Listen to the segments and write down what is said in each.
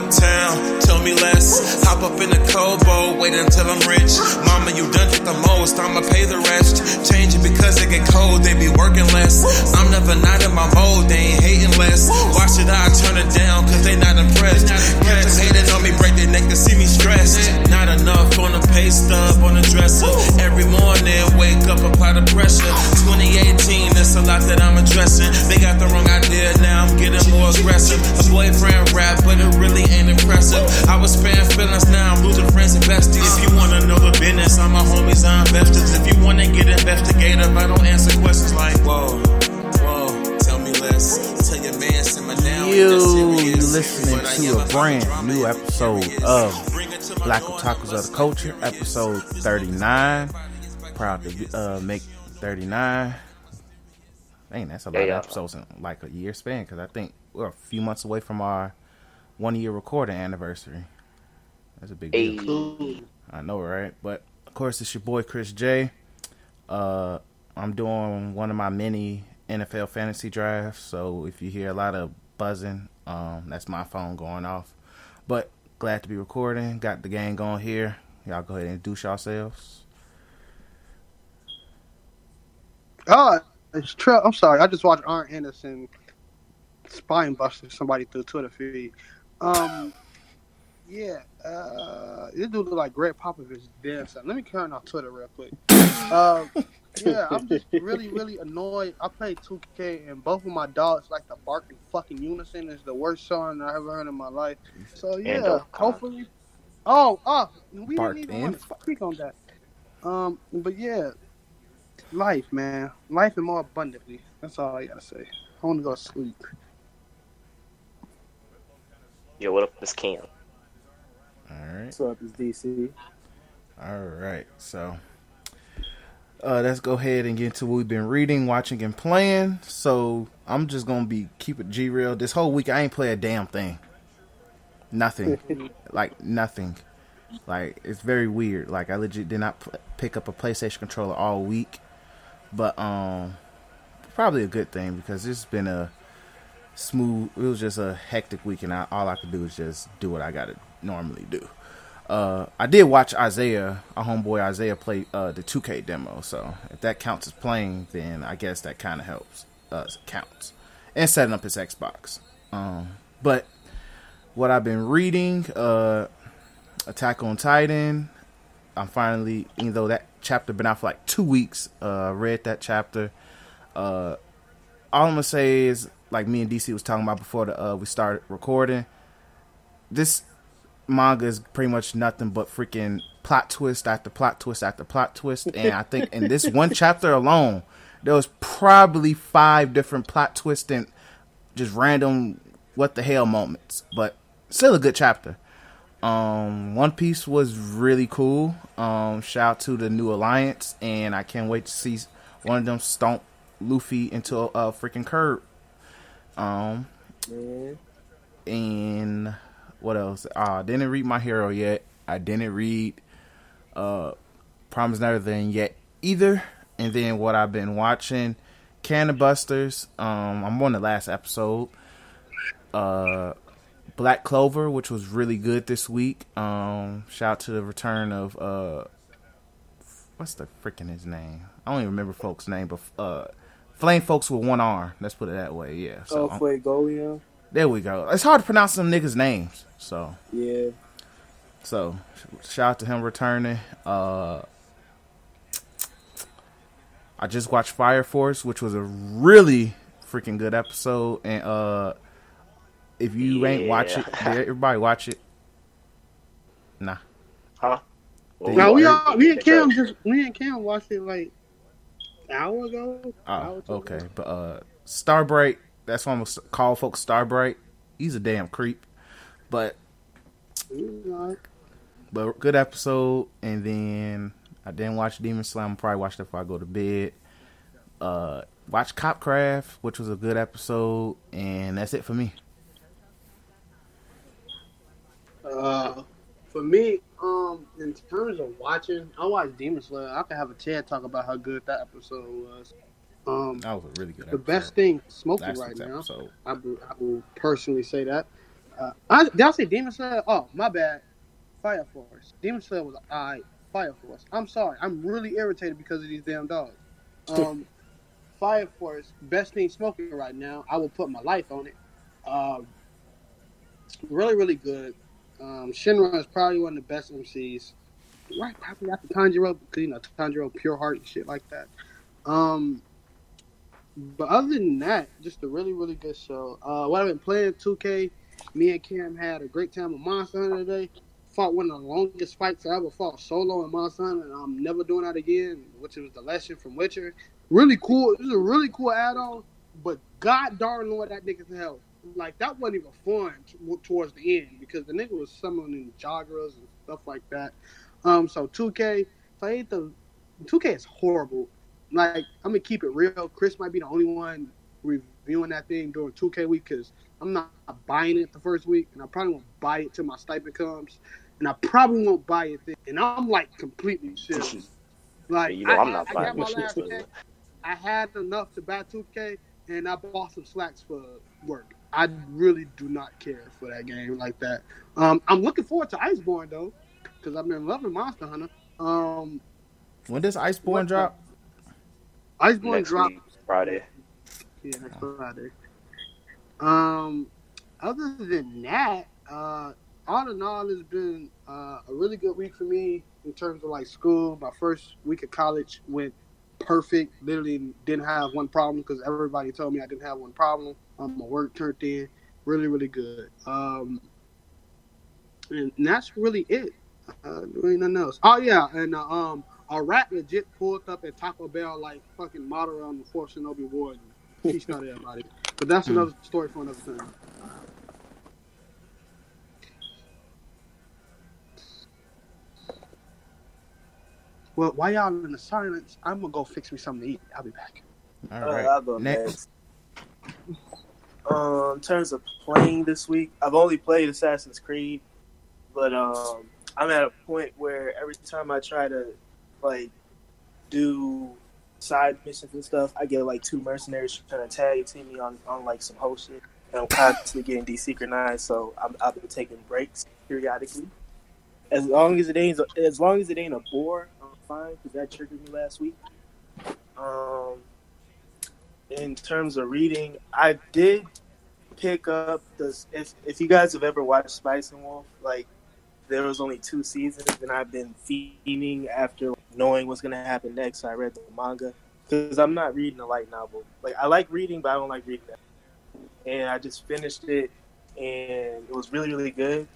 uptown, tell me less. Hop up in the Kobo, wait until I'm rich. Mama, you done did the most, I'ma pay the rest. Change it because it get cold, they be working less. I'm never not in my mode, they ain't hating less. Why should I turn it down, cause they not impressed? Cats hating on me, break their neck to see me stressed. Not enough on the pay stub, on the dresser. Every morning, wake up, apply the pressure. 2018, that's a lot that I'm addressing. They got the wrong idea, now I'm getting more aggressive. A boyfriend rap, but it really ain't impressive. I was sparing feelings, now I'm losing friends and besties. If you wanna know the business, I'm my homies, I'm investors. If you wanna get investigative, I don't answer questions like, whoa, whoa, tell me less. Tell your man, send my down. You listening to a brand new episode of Black Otakus of the Culture, episode 39. Proud to uh, make 39. Dang, that's a lot Yeah, yeah. of episodes in like a year span because I think we're a few months away from our one year recording anniversary. That's a big deal. Hey, I know, right? But of course, it's your boy Chris J. Uh, I'm doing one of my mini NFL fantasy drafts, so if you hear a lot of buzzing, um, that's my phone going off. But glad to be recording. Got the gang going here. Y'all go ahead and introduce yourselves. Oh, it's true. I'm sorry. I just watched Arn Anderson spine buster somebody through Twitter feed. Um, yeah, uh, this dude look like Gregg Popovich damn son. Let me turn on Twitter real quick. Uh, yeah, I'm just really, really annoyed. I played 2K and both of my dogs like to bark in fucking unison. It's the worst song I ever heard in my life. So yeah, Endo. hopefully. Oh, oh, we Bark didn't even want to speak on that. Um, but yeah, life, man, life and more abundantly. That's all I gotta say. I want to go to sleep. Yo, what up, Miss Cam? All right. What's up? It's DC. All right. So uh, let's go ahead and get into what we've been reading, watching, and playing. So I'm just gonna be keep it G real. This whole week I ain't play a damn thing. Nothing. like nothing. Like it's very weird. Like I legit did not pl- pick up a PlayStation controller all week, but um, probably a good thing because it's been a smooth. It was just a hectic week, and I, all I could do is just do what I gotta normally do. Uh, I did watch Isaiah, our homeboy Isaiah, play uh, the 2K demo. So if that counts as playing, then I guess that kind of helps. Uh, counts and setting up his Xbox. Um, but what I've been reading, uh, Attack on Titan. I'm finally, even though that chapter been out for like two weeks, uh, read that chapter. Uh, all I'm gonna say is, like me and DC was talking about before the, uh, we started recording. This manga is pretty much nothing but freaking plot twist after plot twist after plot twist, and I think in this one chapter alone, there was probably five different plot twists and just random what the hell moments, but still a good chapter. Um, One Piece was really cool. Um, shout out to the new alliance, and I can't wait to see one of them stomp Luffy into a, a freaking curb. Um, and what else? Uh, I didn't read My Hero yet. I didn't read uh, Promise Neverland yet either. And then what I've been watching, Cannon Busters. Um, I'm on the last episode. Uh, Black Clover, which was really good this week. Um, shout out to the return of uh, what's the freaking his name? I don't even remember folks' name, but uh, Flame folks with one arm. Let's put it that way. Yeah. So Oh, um, Fuegoleon. there we go. It's hard to pronounce some niggas' names. So Yeah. so shout out to him returning. Uh I just watched Fire Force, which was a really freaking good episode. And uh if you ain't watch it, everybody watch it. Nah. Huh? Well, Now we all we and Cam just we and Cam watched it like an hour ago. Oh, two okay. ago. But uh Starbright, that's why I'm gonna call folks Starbright. He's a damn creep. But. But good episode, and then I didn't watch Demon Slam. I'll probably watch that before I go to bed. Uh, watch Copcraft, which was a good episode, and that's it for me. Uh, for me, um, in terms of watching, I watched Demon Slayer. I could have a TED talk about how good that episode was. Um, That was a really good the episode. best thing smoking right now. episode. I will, I will personally say that. Uh, I, did I say Demon Slayer? Oh, my bad. Fire Force. Demon Slayer was I. Fire Force. I'm sorry. I'm really irritated because of these damn dogs. Um, Fire Force, best thing smoking right now. I will put my life on it. Um, really, really good. Um, Shinra is probably one of the best MCs. Right, probably after Tanjiro, because you know Tanjiro, pure heart and shit like that. Um, but other than that, just a really, really good show. Uh, what I've been playing 2K, me and Cam had a great time with Monster Hunter today. Fought one of the longest fights I ever fought solo in Monster Hunter, and I'm never doing that again, which was the lesson from Witcher. Really cool. It was a really cool add-on, but god darn Lord, that nigga's hell. Like, that wasn't even fun t- towards the end, because the nigga was summoning joggers and stuff like that. Um, so 2K, played the 2K is horrible. Like I'm gonna keep it real. Chris might be the only one reviewing that thing during 2K week because I'm not buying it the first week, and I probably won't buy it till my stipend comes, and I probably won't buy it. Then. And I'm like completely serious. Like You know I, I'm not I, I buying last. I had enough to buy 2K, and I bought some slacks for work. I really do not care for that game like that. Um, I'm looking forward to Iceborne though, because I've been loving Monster Hunter. Um, When does Iceborne What drop? Iceborne Next dropped week, Friday. Yeah, next Friday. Um, other than that, uh, all in all, it's been uh, a really good week for me in terms of like school. My first week of college went perfect. Literally didn't have one problem because everybody told me I didn't have one problem. Um, my work turned in. Really, really good. Um, and that's really it. Uh, there ain't nothing else. Oh yeah, and uh, um, a rat legit pulled up at Taco Bell like fucking model on the Fort Shinobi Ward. and He started everybody. But that's Hmm. another story for another time. Well, while y'all in the silence, I'm gonna go fix me something to eat. I'll be back. All Uh, right. Next. Um, in terms of playing this week, I've only played Assassin's Creed, but um, I'm at a point where every time I try to like do side missions and stuff, I get like two mercenaries trying to tag team me on, on like some whole shit, and I'm constantly getting desynchronized. So I'm, I've been taking breaks periodically. As long as it ain't as long as it ain't a bore, I'm fine because that triggered me last week. Um, in terms of reading, I did pick up this. If if you guys have ever watched Spice and Wolf, like there was only two seasons, and I've been fiending after knowing what's gonna happen next. So I read the manga because I'm not reading a light novel. Like I like reading, but I don't like reading that. And I just finished it, and it was really really good.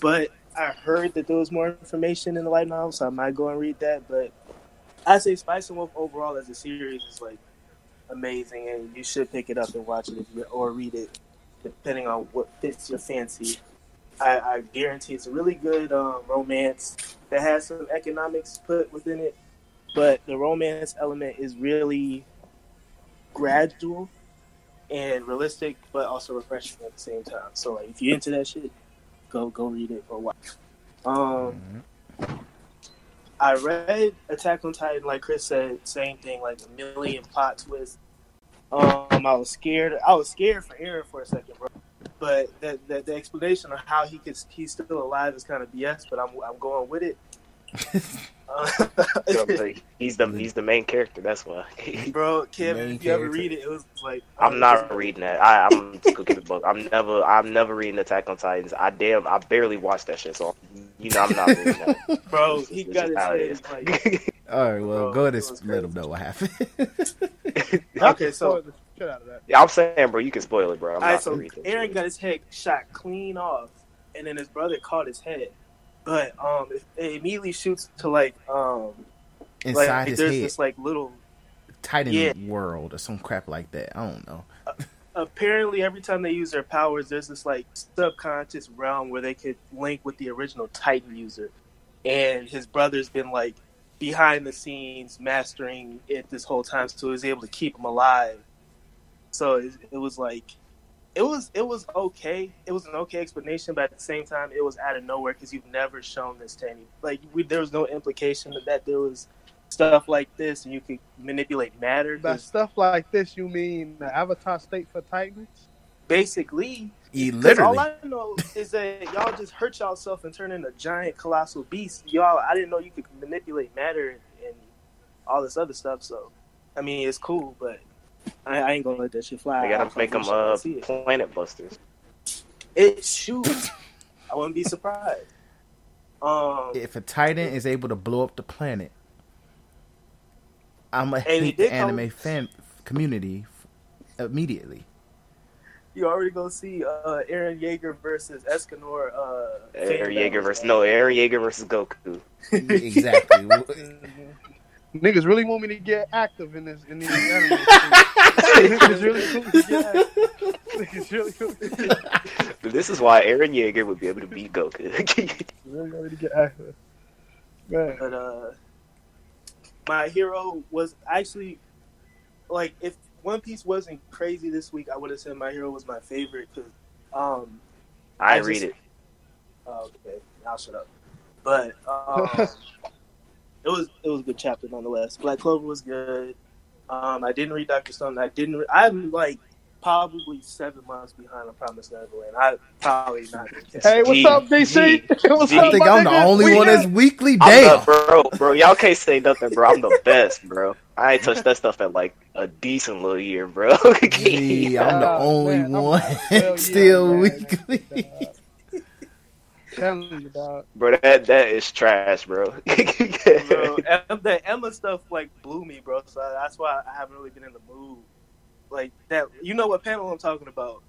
But I heard that there was more information in the light novel, so I might go and read that. But I say Spice and Wolf overall as a series is like amazing, and you should pick it up and watch it or read it, depending on what fits your fancy. I, I guarantee it's a really good um, romance that has some economics put within it, but the romance element is really gradual and realistic, but also refreshing at the same time. So, like, if you're into that shit, go go read it or watch. Um, I read Attack on Titan, like Chris said, same thing, like a million plot twists. Um, I was scared. I was scared for Eren for a second, bro. But the, the, the explanation of how he could he's still alive is kind of BS. But I'm I'm going with it. Uh, You know what I'm saying? he's the he's the main character. That's why. bro, Kevin, Main if you ever read it, it was like I'm not reading that. I, I'm just gonna keep it book. I'm never I'm never reading Attack on Titans. I damn I barely watched that shit, so you know I'm not reading that. bro. It's He just got his how it head like All right. Well, Bro, go ahead and let them know what happened. Okay, so- Spoil the shit out of that. yeah, I'm saying, bro, you can spoil it, bro. I'm All right, not so gonna read. Eren got his head shot clean off, and then his brother caught his head, but um, it, it immediately shoots to like um, Inside like his there's head, this like little. Titan yeah. world or some crap like that. I don't know. Apparently, every time they use their powers, there's this like subconscious realm where they could link with the original Titan user, and his brother's been like behind the scenes mastering it this whole time, so he was able to keep him alive. So it, it was like, it was it was okay. It was an okay explanation, but at the same time, it was out of nowhere because you've never shown this to any. Like we, there was no implication that there was stuff like this, and you could manipulate matter. By stuff like this, you mean the Avatar state for Titans? Basically. He 'Cause literally. all I know is that y'all just hurt yourself and turn into giant colossal beasts. Y'all, I didn't know you could manipulate matter and, and all this other stuff. So, I mean, it's cool, but I, I ain't gonna let that shit fly. They gotta I make them wish uh, planet busters. It shoots. I wouldn't be surprised. Um, if a Titan is able to blow up the planet, I'm gonna hate the did come- anime fan community immediately. You already gonna see uh, Eren Yeager versus Escanor. Uh, Eren fan Yeager versus no Eren Yeager versus Goku. exactly. Niggas really want me to get active in this in these anime. Niggas really want me to get active. Niggas really want me to- But this is why Eren Yeager would be able to beat Goku. really want me to get active. Man. but uh, my hero was actually like if One Piece wasn't crazy this week, I would have said my hero was my favorite because um, I I read just- it. oh, okay, I'll shut up. But um, it was it was a good chapter nonetheless. Black Clover was good. Um, I didn't read Doctor Stone. I didn't. Re- I'm like probably seven months behind on Promised Neverland. I probably not. Hey, what's G, up, DC? what's G. up, I think I'm the only We one got- that's weekly. I'm Damn. bro, bro, y'all can't say nothing, bro. I'm the best, bro. I ain't touched that stuff at like a decent little year, bro. Gee, I'm the Oh, only man, I'm one like, yeah, still man. weekly. Telling you, dog. bro, that that is trash, bro. bro, the Emma stuff like blew me, bro. So that's why I haven't really been in the mood. Like that, you know what panel I'm talking about,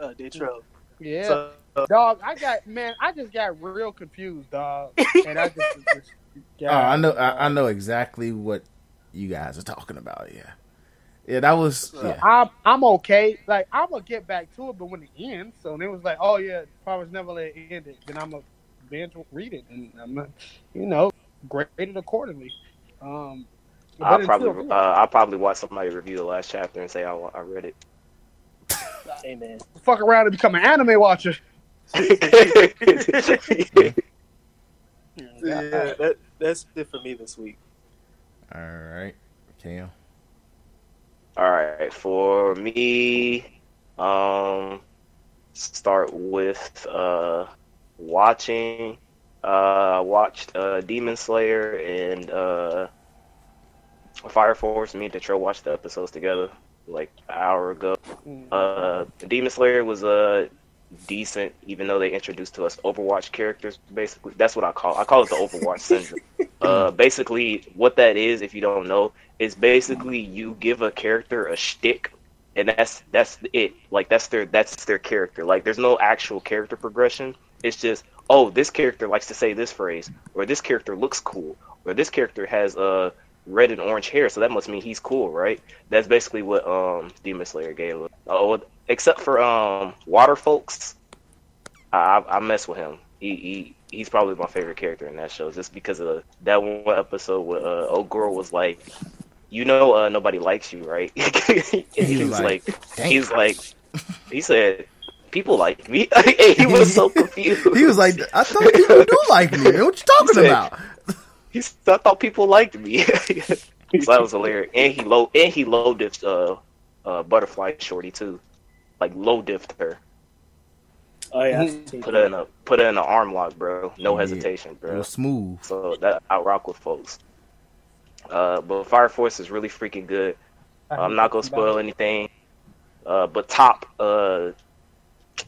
uh, Detroit. Yeah, So, uh, dog. I got man. I just got real confused, dog. And I just, just Oh, I know. I, I know exactly what you guys are talking about. Yeah, yeah. That was. Yeah. I'm I'm okay. Like I'm gonna get back to it, but when it ends, so then it was like, oh yeah, Proverbs never let it end it. Then I'm gonna binge read it, and I'm not, you know, grade it accordingly. Um, I'll probably uh, I'll probably watch somebody review the last chapter and say I, I read it. hey man, fuck around and become an anime watcher. yeah, that, that's it for me this week. All right, Cam. All right, for me, um, start with uh, watching. Uh, I watched uh, Demon Slayer and uh, Fire Force. Me and Detroit watched the episodes together like an hour ago. Uh, Demon Slayer was uh, decent, even though they introduced to us Overwatch characters. Basically, that's what I call. I call it the Overwatch syndrome. Uh, basically, what that is, if you don't know, is basically you give a character a shtick, and that's that's it. Like that's their that's their character. Like there's no actual character progression. It's just oh, this character likes to say this phrase, or this character looks cool, or this character has uh red and orange hair, so that must mean he's cool, right? That's basically what um Demon Slayer gave. Oh, except for um Water Folks, I I mess with him. He he he's probably my favorite character in that show, just because of that one episode where uh, old girl was like, you know, uh, nobody likes you, right? and he, was like, "Damn." he's like, he said, people like me. He was so confused. He was like, I thought people do like me. man. What you talking said- about? He said, I thought people liked me. so that was hilarious. And he low and he low uh uh butterfly shorty too. Like low diffed her. Oh yeah, I seen Put that. her in a put her in an arm lock, bro. No Yeah. hesitation, It bro. was smooth. So that I rock with folks. Uh but Fire Force is really freaking good. I'm not gonna spoil anything. Uh but top uh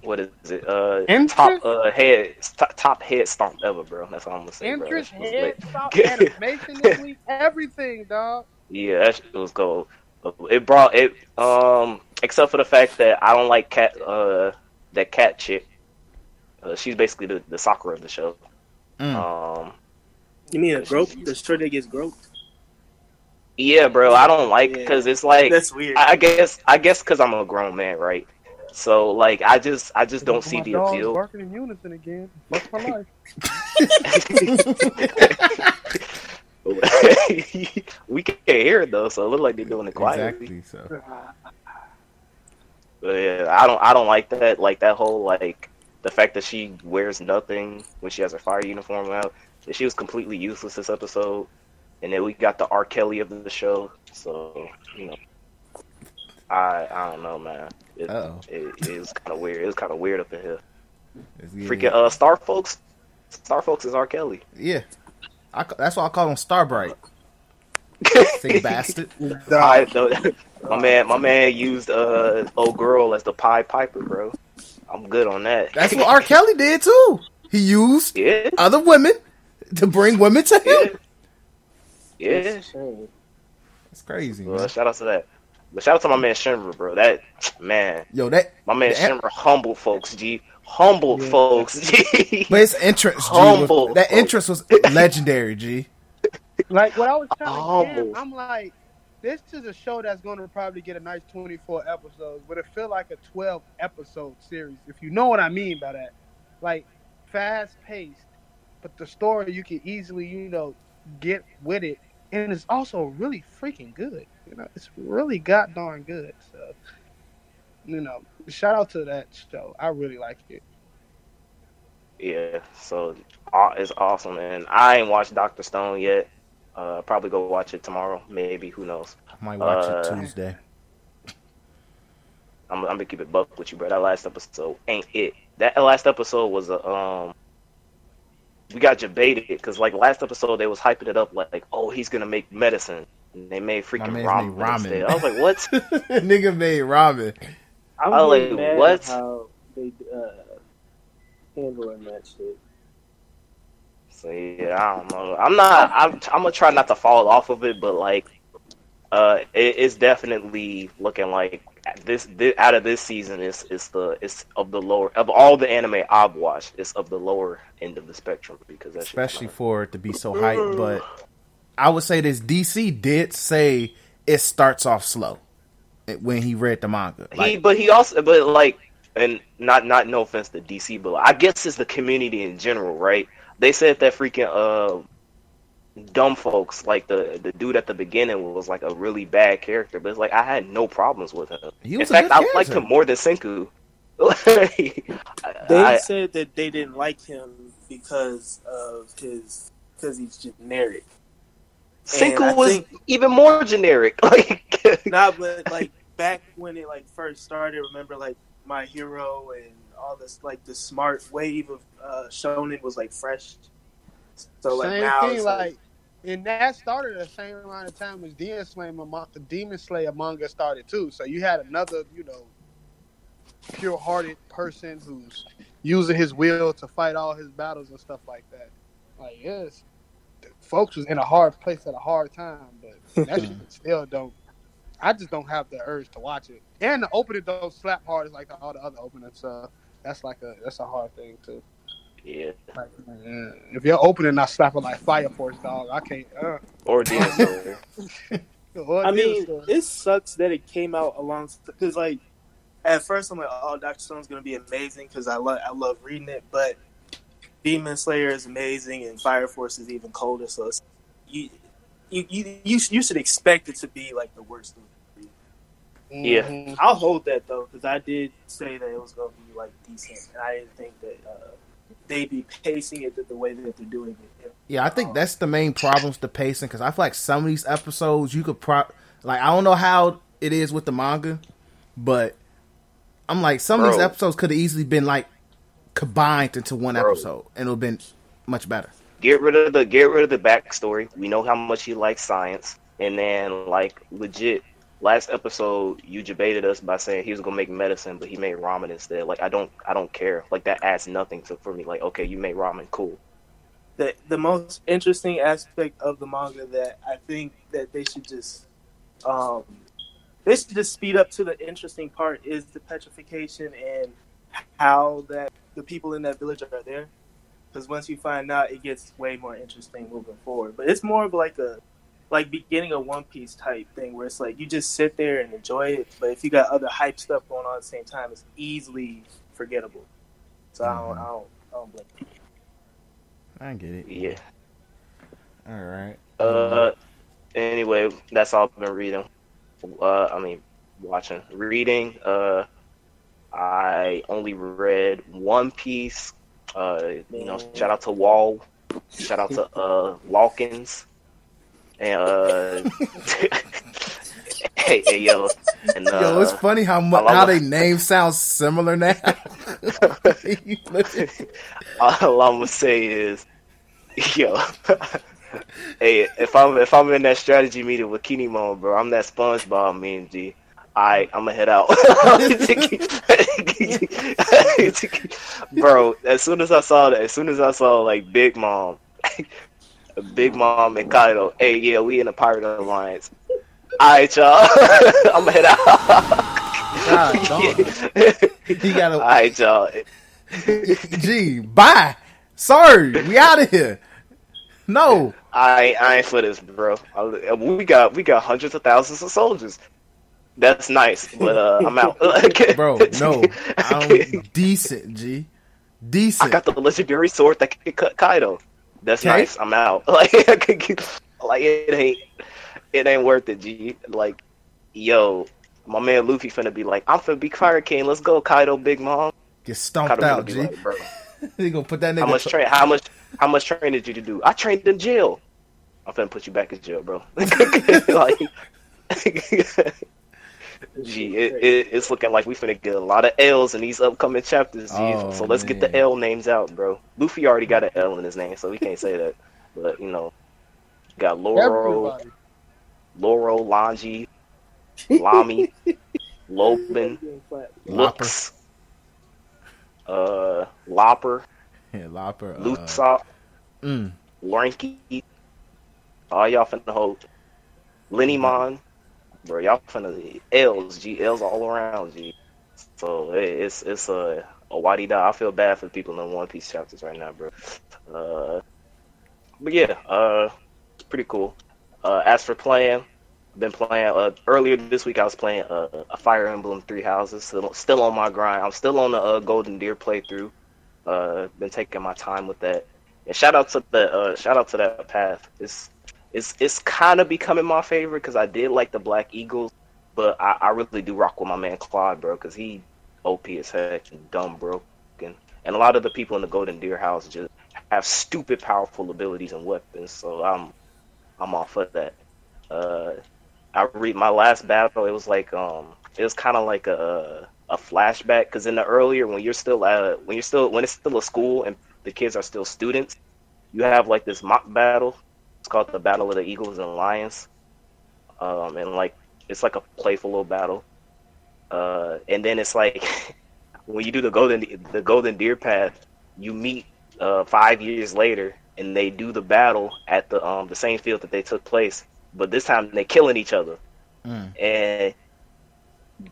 what is it? Uh Interest? top uh head top, top head stomp ever, bro. That's all I'm gonna say, bro. Interest, That shit was head, lit. stop, animation this week, everything, dog. Yeah, that shit was cool. It brought it um except for the fact that I don't like cat uh that cat chick. Uh, she's basically the, the soccer of the show. Mm. Um You mean a grope? The shirt that gets groped? yeah, bro, I don't like Yeah. because it's like That's weird. I guess I guess because I'm a grown man, right? So like I just I just don't see My the dogs appeal. Working in unison again. Fuck my life. we can't hear it though, so it look like they're doing it quietly. Exactly. So But yeah, I don't I don't like that like that whole like the fact that she wears nothing when she has her fire uniform out. She was completely useless this episode. And then we got the R. Kelly of the show. So, you know. I I don't know, man. It, Uh-oh. it, it was kind of weird. It was kind of weird up in here. It's Freaking uh, Star Folks. Star Folks is R. Kelly. yeah. I, that's why I call him Starbright. Sick bastard. I, the, my man, my man used uh old girl as the Pied Piper, bro. I'm good on that. That's what R. Kelly did too. He used yeah, other women to bring women to him. yeah. It's a crazy, Well, man. shout out to that. But shout out to my man Shimmer, bro. That man, Yo, that my man the- Shimmer, humble folks, G, humble Yeah. folks, G. But his entrance, G, Humble. was, that entrance was legendary, G. Like what I was trying to Humble. get, I'm like, this is a show that's going to probably get a nice 24 episodes, but it feel like a 12 episode series. If you know what I mean by that, like fast paced, but the story you can easily, you know, get with it, and it's also really freaking good. You know, it's really god darn good. So, you know, shout out to that show. I really like it. Yeah, so it's awesome, and I ain't watched Doctor Stone yet. Uh, probably go watch it tomorrow, maybe. Who knows? I might watch Uh, it Tuesday. I'm, I'm gonna keep it buck with you, bro. That last episode ain't it. That last episode was a um. We got debated because like last episode they was hyping it up like, oh he's gonna make medicine, and they made freaking man's ramen. made ramen. I was like, what? Nigga made ramen. I'm I was really like, mad what? at how they uh, handling that shit. So yeah, I don't know. I'm not. I'm. I'm gonna try not to fall off of it, but like, uh, it, it's definitely looking like this, this. Out of this season, is is the it's of the lower of all the anime I've watched. It's of the lower end of the spectrum because that's especially for it to be so hyped. But I would say this DC did say it starts off slow when he read the manga. he. But he also, but like, and not not no offense to DC, but I guess it's the community in general, right? They said that freaking uh dumb folks like the the dude at the beginning was like a really bad character, but it's like I had no problems with him. he In was a fact, I liked him more than Senku. They I, said that they didn't like him because of his because he's generic. And Senku was think- even more generic. Like, Nah, but like back when it like first started, remember like My Hero and all this like the smart wave of uh, shonen was like fresh. So like same now thing, it's like, like, and that started at the same amount of time as Demon Slayer, Mon- Demon Slayer manga started too. So you had another, you know, pure-hearted person who's using his will to fight all his battles and stuff like that. Like, yes, the folks was in a hard place at a hard time, but that shit still don't. I just don't have the urge to watch it. And the opening don't slap hard as like all the other openings. So that's like a that's a hard thing too. yeah, Like, yeah. If you're opening I not slapping like Fire Force dog, I can't. Uh, or Demon Slayer. I mean, it sucks that it came out along because like at first I'm like, oh, Doctor Stone's gonna be amazing because I love I love reading it, but Demon Slayer is amazing and Fire Force is even colder. So it's, you, you you you you should expect it to be like the worst. Of the three. Yeah. I'll hold that though because I did say that it was gonna be like decent, and I didn't think that uh, they'd be pacing it the, the way that they're doing it. Yeah, I think that's the main problems the pacing because I feel like some of these episodes you could pro like I don't know how it is with the manga, but I'm like some of these episodes could have easily been like combined into one Bro. episode and it would have been much better. get rid of the get rid of the backstory. We know how much he likes science, and then like legit. Last episode, you debated us by saying he was gonna make medicine, but he made ramen instead. Like I don't, I don't care. Like that adds nothing to for me. Like okay, you made ramen, cool. the the most interesting aspect of the manga that I think that they should just um they should just speed up to the interesting part is the petrification and how that the people in that village are there. Because once you find out, it gets way more interesting moving forward. But it's more of like a like beginning a One Piece type thing where it's like you just sit there and enjoy it. But if you got other hype stuff going on at the same time, it's easily forgettable. So I don't, I don't, I don't blame. you. I get it. Yeah. All right. Uh. Anyway, that's all I've been reading. Uh, I mean, watching, reading. Uh, I only read One Piece. Uh, you know, shout out to Wall. Shout out to uh Lawkins. And uh, hey, hey, yo, and uh, Yo, it's funny how love how they names sound similar now. You look at- all I'm gonna say is, yo, hey, if I'm if I'm in that strategy meeting with Kinemon, bro, I'm that SpongeBob meme, G. I I'm gonna head out, bro. As soon as I saw that, as soon as I saw like Big Mom, Big Mom and Kaido, hey, yeah, we in the Pirate Alliance. All right, y'all, I'm gonna head out. God, got All a y'all. G. Bye. Sorry, we out of here. No, I ain't, I ain't for this, bro. I- We got we got hundreds of thousands of soldiers. That's nice, but uh, I'm out, bro, no. I'm decent, G. Decent. I got the legendary sword that can cut Kaido. That's Okay. nice. I'm out. Like, like it ain't it ain't worth it, G. Like, yo, my man Luffy finna be like, I'm finna be Fire King. Let's go, Kaido, Big Mom. Get stomped Kaido out, G. like, bro, gonna put that nigga. how much train? How much? How much training did you do? I trained in jail. I'm finna put you back in jail, bro. like, gee, it, it, it's looking like we finna get a lot of L's in these upcoming chapters. G. Oh, so let's get the. L names out, bro. Luffy already got an L in his name, so we can't say that. But you know, got Loro, Everybody. Loro, Lanji, Lami, Lopin, Lopper. Looks, uh, Lopper, Yeah, Lopper. Uh, Lutsop. mm, Lanky, all y'all finna hold. Lenny Mon, bro, y'all finna L's, G L's all around, G. So it- it's it's a a waddy da. I feel bad for people in One Piece chapters right now, bro. Uh, but yeah, uh, it's pretty cool. Uh, as for playing, been playing. Uh, earlier this week I was playing uh, a Fire Emblem Three Houses. Still, still on my grind. I'm still on the uh, Golden Deer playthrough. Uh, been taking my time with that. And shout out to the uh, shout out to that path. It's it's it's kind of becoming my favorite because I did like the Black Eagles, but I, I really do rock with my man Claude, bro, because he OP as heck and dumb broken. And a lot of the people in the Golden Deer House just have stupid powerful abilities and weapons. So I'm I'm all for that. Uh, I read my last battle. It was like um, it was kind of like a a flashback because in the earlier when you're still at when you're still when it's still a school and the kids are still students, you have like this mock battle. It's called the Battle of the Eagles and Lions, um, and like it's like a playful little battle. Uh, and then it's like when you do the golden the golden deer path, you meet uh, five years later, and they do the battle at the um the same field that they took place, but this time they're killing each other. Mm. And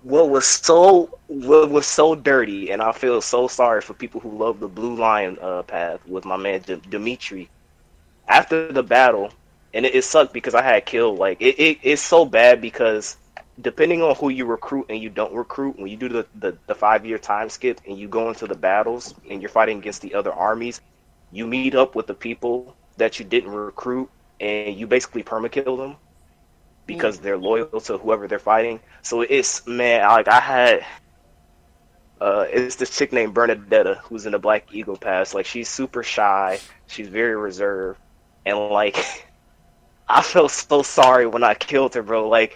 what was so what was so dirty, and I feel so sorry for people who love the Blue Lion uh, path with my man D- Dimitri. After the battle, and it, it sucked because I had killed like it, it. It's so bad because depending on who you recruit and you don't recruit, when you do the, the, the five year time skip and you go into the battles and you're fighting against the other armies, you meet up with the people that you didn't recruit and you basically permakill them because they're loyal to whoever they're fighting. So it's man, like I had uh it's this chick named Bernadetta who's in the Black Eagle Pass. Like she's super shy, she's very reserved, and like I felt so sorry when I killed her, bro. Like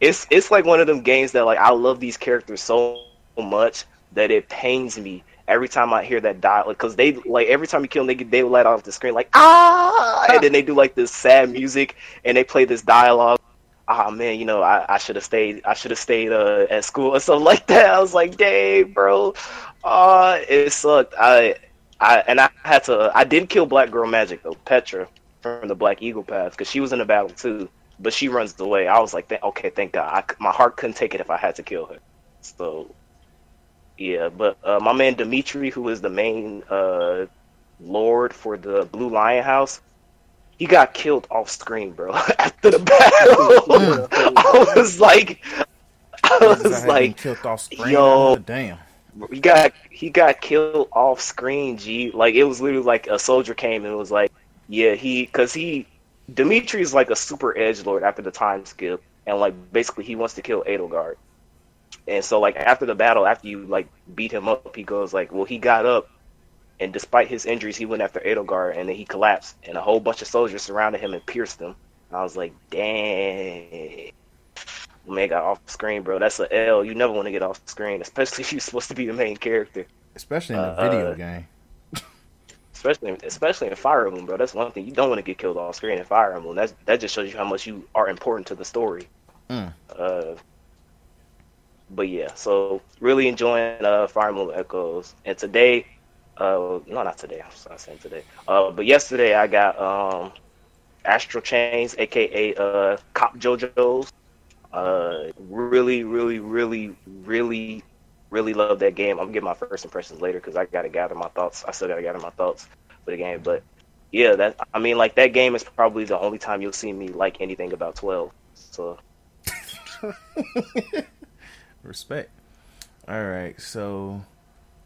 it's it's like one of them games that like I love these characters so much that it pains me every time I hear that dialogue because they like every time you kill them, they they let off the screen like ah, and then they do like this sad music and they play this dialogue. Ah man, you know I, I should have stayed. I should have stayed uh, at school or something like that. I was like, dang, bro, uh, it sucked. I I and I had to. I did kill Black Girl Magic though, Petra from the Black Eagle Path because she was in the battle too, but she runs away. I was like, th- okay, thank God. I my heart couldn't take it if I had to kill her. So yeah, but uh, my man Dimitri, who is the main uh, lord for the Blue Lion House, he got killed off screen, bro. After the battle, I was like, I I was had like, killed off screen. yo. damn. he got he got killed off screen. G, like it was literally like a soldier came and was like, yeah, he because he Dimitri is like a super edge lord after the time skip, and like basically he wants to kill Edelgard. And so like after the battle, after you like beat him up, he goes like, well, he got up, and despite his injuries, he went after Edelgard, and then he collapsed, and a whole bunch of soldiers surrounded him and pierced him. And I was like, dang. man got off screen, bro. That's a L. You never want to get off screen, especially if you're supposed to be the main character. Especially in a Uh, video game. Especially, especially in Fire Emblem, bro. That's one thing you don't want to get killed off screen in Fire Emblem. That's that just shows you how much you are important to the story. Mm. Uh, but yeah, so really enjoying uh, Fire Emblem Echoes. And today, uh, no, not today. I'm sorry, saying today. Uh, but yesterday I got um, Astral Chains, aka uh, Cop JoJo's. Uh, really, really, really, really, really love that game. I'm gonna get my first impressions later because I gotta gather my thoughts. I still gotta gather my thoughts for the game. But yeah, that I mean, like that game is probably the only time you'll see me like anything about 12. So Respect. All right, so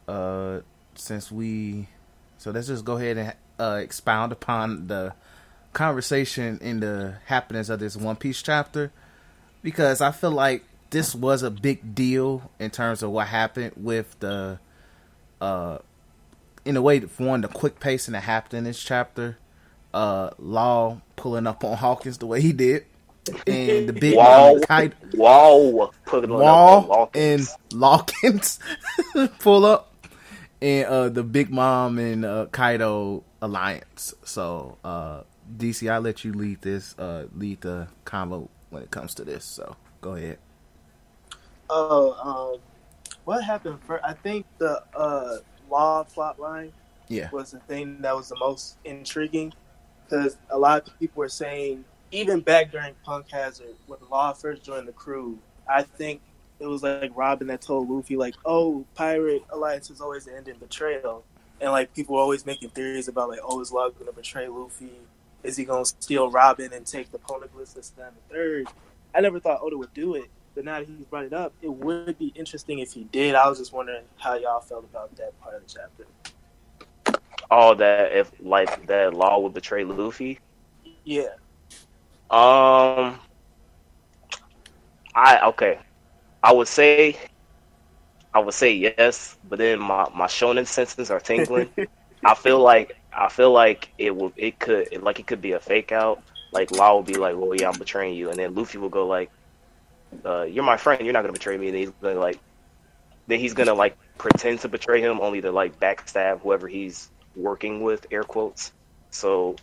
uh since we so let's just go ahead and uh expound upon the conversation in the happenings of this One Piece chapter because I feel like this was a big deal in terms of what happened with the uh in a way for one the quick pacing that happened in this chapter uh law pulling up on Hawkins the way he did and the big. Mom Kaido Wall putting on Wall up and Lawkins pull up, and uh, the Big Mom and uh, Kaido alliance. So, uh, DC, I let you lead this, uh, lead the convo when it comes to this. So, go ahead. Oh, um, what happened first? I think the uh, law plot line Yeah, was the thing that was the most intriguing because a lot of people were saying, even back during Punk Hazard, when Law first joined the crew, I think it was like Robin that told Luffy, like, oh, Pirate Alliance is always the end in betrayal. And like people were always making theories about like, oh, is Law going to betray Luffy? Is he going to steal Robin and take the Poneglyphs this that and the third? I never thought Oda would do it, but now that he's brought it up, it would be interesting if he did. I was just wondering how y'all felt about that part of the chapter. all that if like that law would betray Luffy. Yeah. Um, I okay, I would say, I would say yes, but then my my shonen senses are tingling. I feel like I feel like it will it could like it could be a fake out. Like Law will be like, "Well, yeah, I'm betraying you," and then Luffy will go like, uh, "You're my friend. You're not gonna betray me." And he's gonna like, then he's gonna like pretend to betray him, only to like backstab whoever he's working with, air quotes. So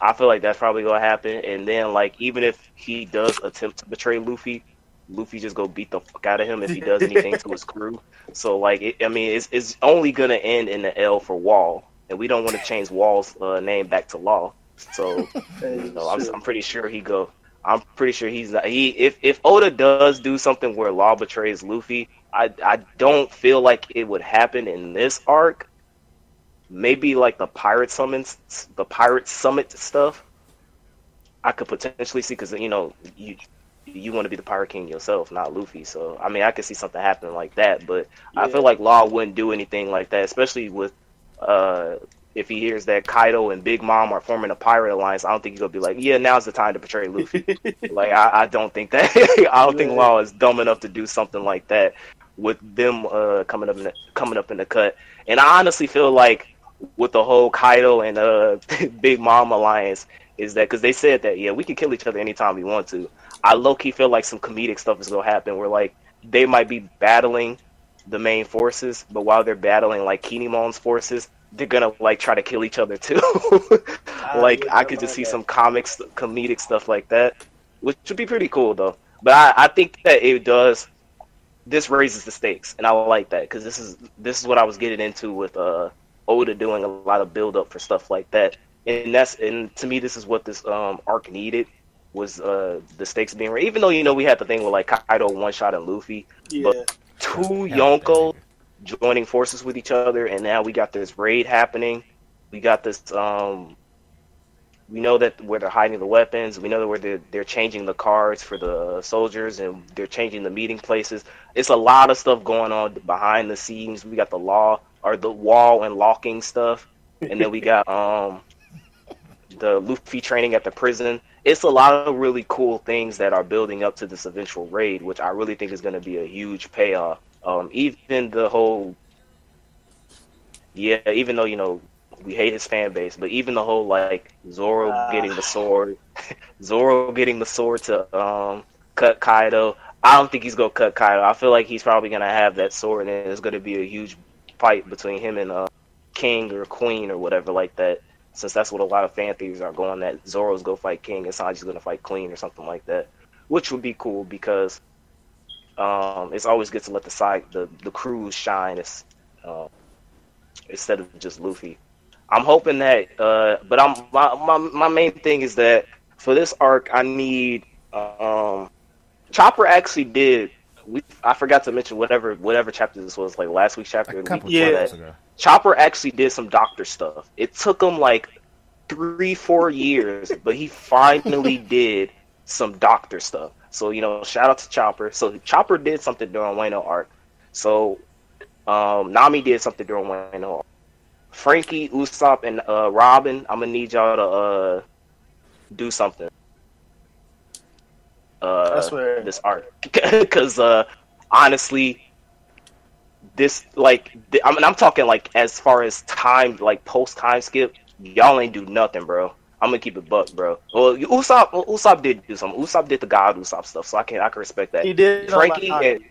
I feel like that's probably gonna happen. And then like even if he does attempt to betray Luffy, Luffy just go beat the fuck out of him if he does anything to his crew. So like it, I mean it's it's only gonna end in the L for Wall, and we don't want to change Wall's uh, name back to Law. So you know I'm, I'm pretty sure he go. I'm pretty sure he's not. He if if Oda does do something where Law betrays Luffy, I I don't feel like it would happen in this arc. Maybe like the pirate summons, the pirate summit stuff. I could potentially see because you know you you want to be the pirate king yourself, not Luffy. So I mean, I could see something happening like that. But I feel like Law wouldn't do anything like that, especially with uh if he hears that Kaido and Big Mom are forming a pirate alliance. I don't think he's gonna be like, yeah, now's the time to betray Luffy. Like I, I don't think that I don't think Law is dumb enough to do something like that with them uh, coming up in the, coming up in the cut. And I honestly feel like with the whole Kaido and uh, Big Mom alliance is that because they said that yeah we can kill each other anytime we want to. I low key feel like some comedic stuff is gonna happen where like they might be battling the main forces, but while they're battling like Kinemon's forces, they're gonna like try to kill each other too. like would I could just see that. some comics, comedic stuff like that, which would be pretty cool though. But I, I think that it does. This raises the stakes, and I like that because this is this is what I was getting into with uh Oda doing a lot of build up for stuff like that, and that's and to me this is what this um arc needed was uh the stakes being raised. Even though you know we had the thing with like Kaido one shot and Luffy, Yeah. two Yeah, Yonko joining forces with each other, and now we got this raid happening. We got this. Um, we know that where they're hiding the weapons. We know that where they're, they're changing the cards for the soldiers, and they're changing the meeting places. It's a lot of stuff going on behind the scenes. We got the law or the wall and locking stuff, and then we got um the Luffy training at the prison. It's a lot of really cool things that are building up to this eventual raid, which I really think is going to be a huge payoff. Um, even the whole, yeah, even though you know we hate his fan base, but even the whole like Zoro Ah. getting the sword, Zoro getting the sword to um cut Kaido. I don't think he's gonna cut Kaido. I feel like he's probably gonna have that sword, and it's gonna be a huge fight between him and uh, King or Queen or whatever like that. Since that's what a lot of fan theories are going that Zoro's gonna fight King and Sanji's gonna fight Queen or something like that, which would be cool because um, it's always good to let the side the the crews shine as, uh, instead of just Luffy. I'm hoping that, uh, but I'm my, my my main thing is that for this arc, I need um, Chopper actually did. We I forgot to mention whatever whatever chapter this was, like last week's chapter. A couple week Yeah. ago. Chopper actually did some doctor stuff. It took him like three, four years, but he finally did some doctor stuff. So you know, shout out to Chopper. So Chopper did something during Wano arc. So um, Nami did something during Wano arc. Franky, Usopp, and uh, Robin, I'm gonna need y'all to uh, do something. Uh, That's where- this arc, because uh, honestly, this like th- I mean I'm talking like as far as time like post time skip, y'all ain't do nothing, bro. I'm gonna keep it buck, bro. Well, you- Usopp, well, Usopp did do something. Usopp did the God Usopp stuff, so I can I can respect that. He did. Franky unlock and,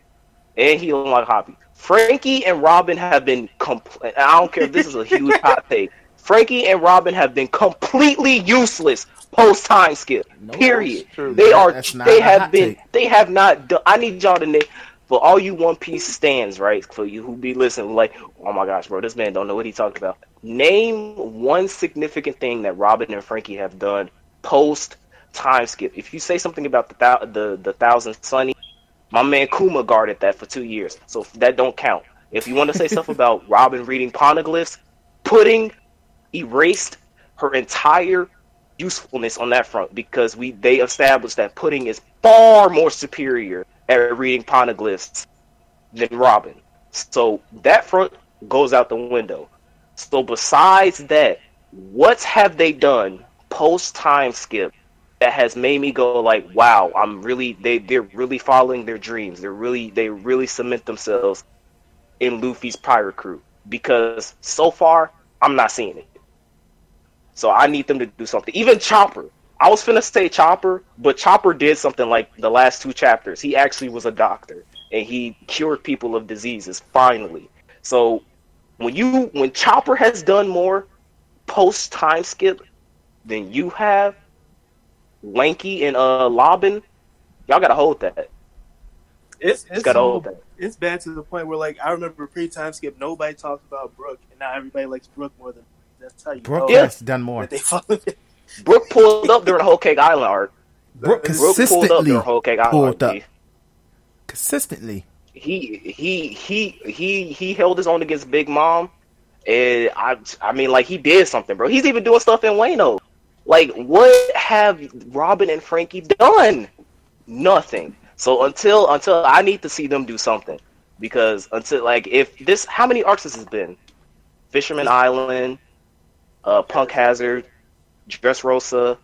and he unlocked Hoppy. Franky and Robin have been compl- I don't care if this is a huge hot take. Franky and Robin have been completely useless post time skip. No, period. true. They That- are. They have been. take. They have not. Done, I need y'all to name for all you One Piece stands, right? For you who be listening, like, oh my gosh, bro, this man don't know what he talking about. Name one significant thing that Robin and Franky have done post time skip. If you say something about the thou- the the thousand sunny, my man Kuma guarded that for two years, so that don't count. If you want to say stuff about Robin reading poneglyphs, pudding erased her entire usefulness on that front because we they established that pudding is far more superior at reading poneglyphs than Robin. So that front goes out the window. So besides that, what have they done post time skip that has made me go like, wow, I'm really they they're really following their dreams. They're really they really cement themselves in Luffy's pirate crew because so far I'm not seeing it. So I need them to do something. Even Chopper. I was finna say Chopper, but Chopper did something like the last two chapters. He actually was a doctor and he cured people of diseases finally. So when you when Chopper has done more post time skip than you have, Lanky and uh Lobbin, y'all gotta hold that. It's It's it's, gotta hold that. it's bad to the point where like I remember pre time skip nobody talked about Brook and now everybody likes Brook more than that's how you Brook know has done more. that they follow it. Brook pulled up during the Whole Cake Island arc. Brook Brook pulled up consistently during Whole Cake Island pulled arc. up. Consistently. he he he he he held his own against Big Mom, and I I mean like he did something, bro. He's even doing stuff in Wano. Like what have Robin and Franky done? Nothing. So until until I need to see them do something because until like if this how many arcs has this been? Fisherman Island, uh, Punk Hazard, Dressrosa,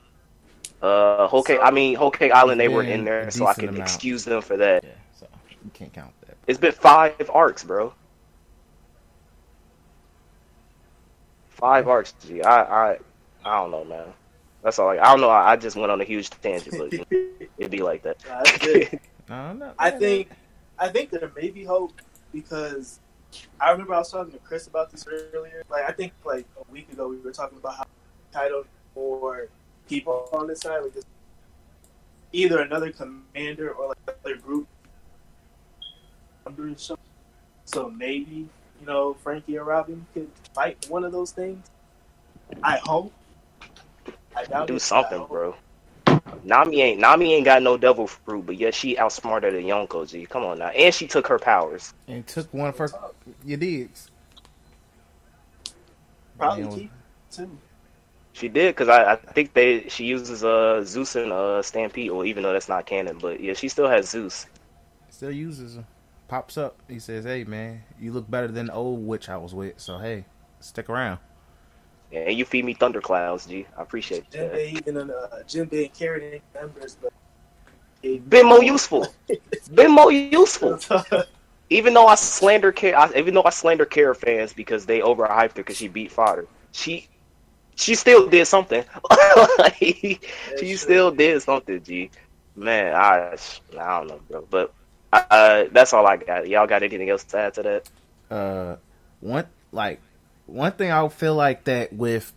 uh, Whole Cake. I mean Whole Cake Island. They were in there, so I can amount. excuse them for that. Yeah, so you can't count that. It's been five arcs, bro. Five arcs. Gee, I, I, I don't know, man. That's all. Like, I don't know. I, I just went on a huge tangent, but you know, it'd be like that. Nah, that's good. No, no, I think I think there may be hope because I remember I was talking to Chris about this earlier. Like I think like a week ago we were talking about how title more people on this side, like this, either another commander or like another group members. So- So maybe you know Franky or Robin could fight one of those things. I hope. I doubt Do it, something, I hope. bro. Nami ain't Nami ain't got no devil fruit, but yet she outsmarted the Yonko. G, come on now, and she took her powers. And took one for your digs. Probably Yeah, keep too. She did because I, I think they she uses uh Zeus and uh Stampede, or even though that's not canon, but yeah, she still has Zeus. Still uses him. Pops up. He says, "Hey, man, you look better than the old witch I was with. So hey, stick around." Yeah, and you feed me thunder thunderclouds, G. I appreciate that. Jinbei even uh, Jinbei and Karen ain't members, but Been more useful. Been more useful. even though I slander care, even though I slander Kara fans because they overhyped her because she beat Fodder, she she still did something. Like, she true. still did something. G, man, I I don't know, bro. But Uh, that's all I got. Y'all got anything else to add to that? uh one like one thing I feel like that with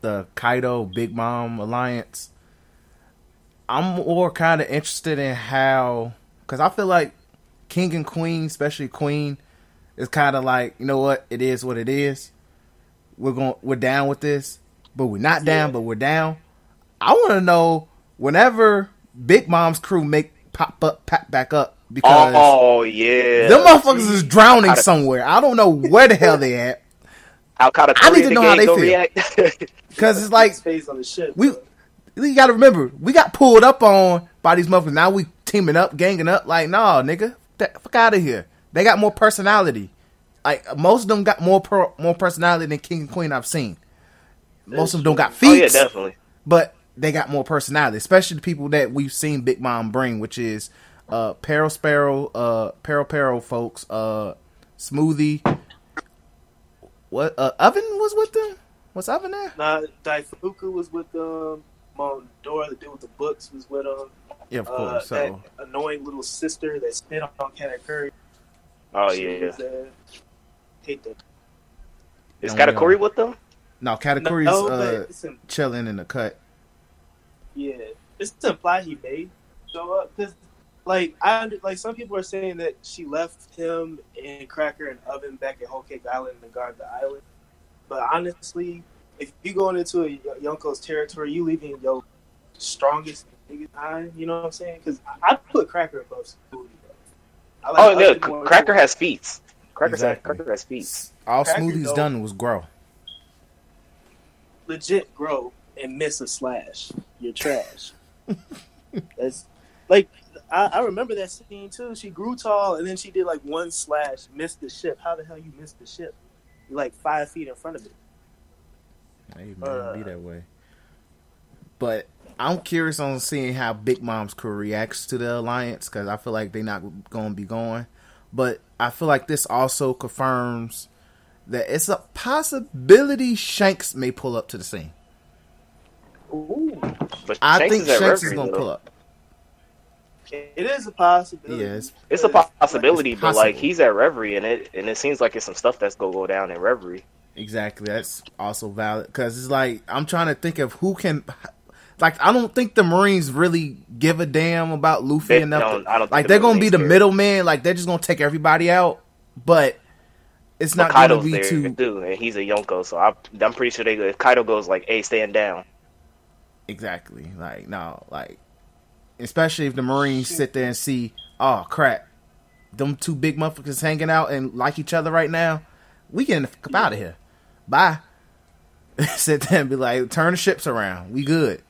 the Kaido Big Mom alliance, I'm more kind of interested in how because I feel like King and Queen, especially Queen, is kind of like you know what it is, what it is. We're going, we're down with this, but we're not down, Yeah. but we're down. I want to know whenever Big Mom's crew make pop up, pop back up because. Oh yeah, Them motherfuckers is drowning Gotta- somewhere. I don't know where the hell they at. How kind I need to know how they feel. react. Cause it's like His on the ship. we you gotta remember, we got pulled up on by these motherfuckers. Now we teaming up, ganging up. Like, nah, nigga, fuck out of here. They got more personality. Like most of them got more per, more personality than King and Queen I've seen. Most of them don't got feet. oh yeah, definitely. but they got more personality. Especially the people that we've seen Big Mom bring, which is uh Perospero, uh Peril Peril folks, uh Smoothie. What uh Oven was with them? What's Oven there? Nah, Daifuku was with them. Mont-d'Or, the dude with the books, was with them. Yeah, of Uh, course. that So annoying little sister that spit on Katakuri. Oh She yeah, was there. Hate that. is Katakuri with them? No, Katakuri's no, but uh it's chilling in the cut. yeah, it's implied he may show up because, like, I like some people are saying that she left him and Cracker and Oven back at Whole Cake Island to guard the island. But honestly, if you going into a Y- Yonko's territory, you leaving your strongest nigga behind. You know what I'm saying? Because I, I put Cracker above Smoothie. Bro. Like Oh yeah, Oven more Cracker has feet. Cracker Exactly. Cracker has feet. All Cracker Smoothie's don't- done was grow. Legit grow and miss a slash. You're trash. That's like I, I remember that scene too. She grew tall and then she did like one slash, missed the ship. How the hell you missed the ship? You're like five feet in front of it. Hey man, Uh, be that way. But I'm curious on seeing how Big Mom's crew reacts to the alliance because I feel like they're not going to be going. But I feel like this also confirms that it's a possibility Shanks may pull up to the scene. Ooh, But I Shanks think is Shanks is going to though. pull up. it is a possibility. Yes. It's a possibility, It's but like he's at Reverie, and it and it seems like it's some stuff that's gonna go down in Reverie. Exactly. That's also valid because it's like I'm trying to think of who can. Like I don't think the Marines really give a damn about Luffy They enough. don't- I don't like the they're gonna be the middleman. Like they're just gonna take everybody out. But it's not gonna be there too too, and he's a Yonko, so I, I'm pretty sure they. If Kaido goes like, "Hey, stand down," exactly. Like no, like especially if the Marines sit there and see, oh crap, them two big motherfuckers hanging out and like each other right now. We getting the fuck out of here. Bye. sit there and be like, turn the ships around. We good.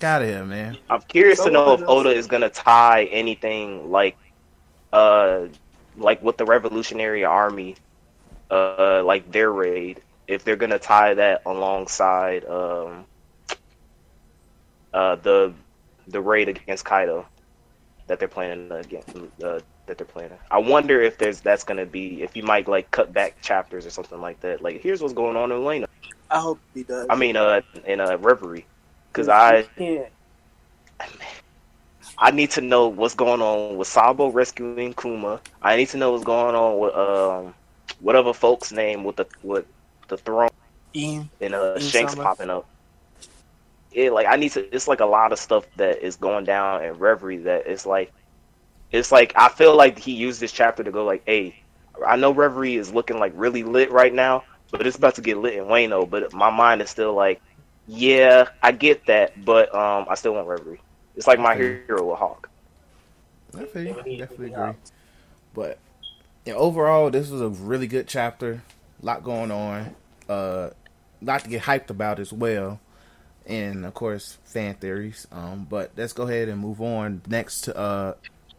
Get out of here, man. I'm curious to know if Oda is gonna tie anything like, uh, like with the Revolutionary Army, uh, like their raid. If they're gonna tie that alongside, um, uh, the the raid against Kaido that they're planning against, uh, that they're planning. I wonder if there's that's gonna be if you might like cut back chapters or something like that. Like, here's what's going on in Lena. I hope he does. I mean, uh, in uh, Reverie, because I. I need to know what's going on with Sabo rescuing Kuma. I need to know what's going on with um whatever folks name with the with the throne and uh Shanks popping up. Yeah, like I need to. It's like a lot of stuff that is going down in Reverie that it's like, it's like I feel like he used this chapter to go like, hey, I know Reverie is looking like really lit right now, but it's about to get lit in Wano. But my mind is still like, yeah, I get that, but um, I still want Reverie. It's like my hero with Hawk. I feel you. We Definitely agree. But yeah, overall, this was a really good chapter. A lot going on. Uh, lot to get hyped about as well. And of course, fan theories. Um, but let's go ahead and move on next to uh,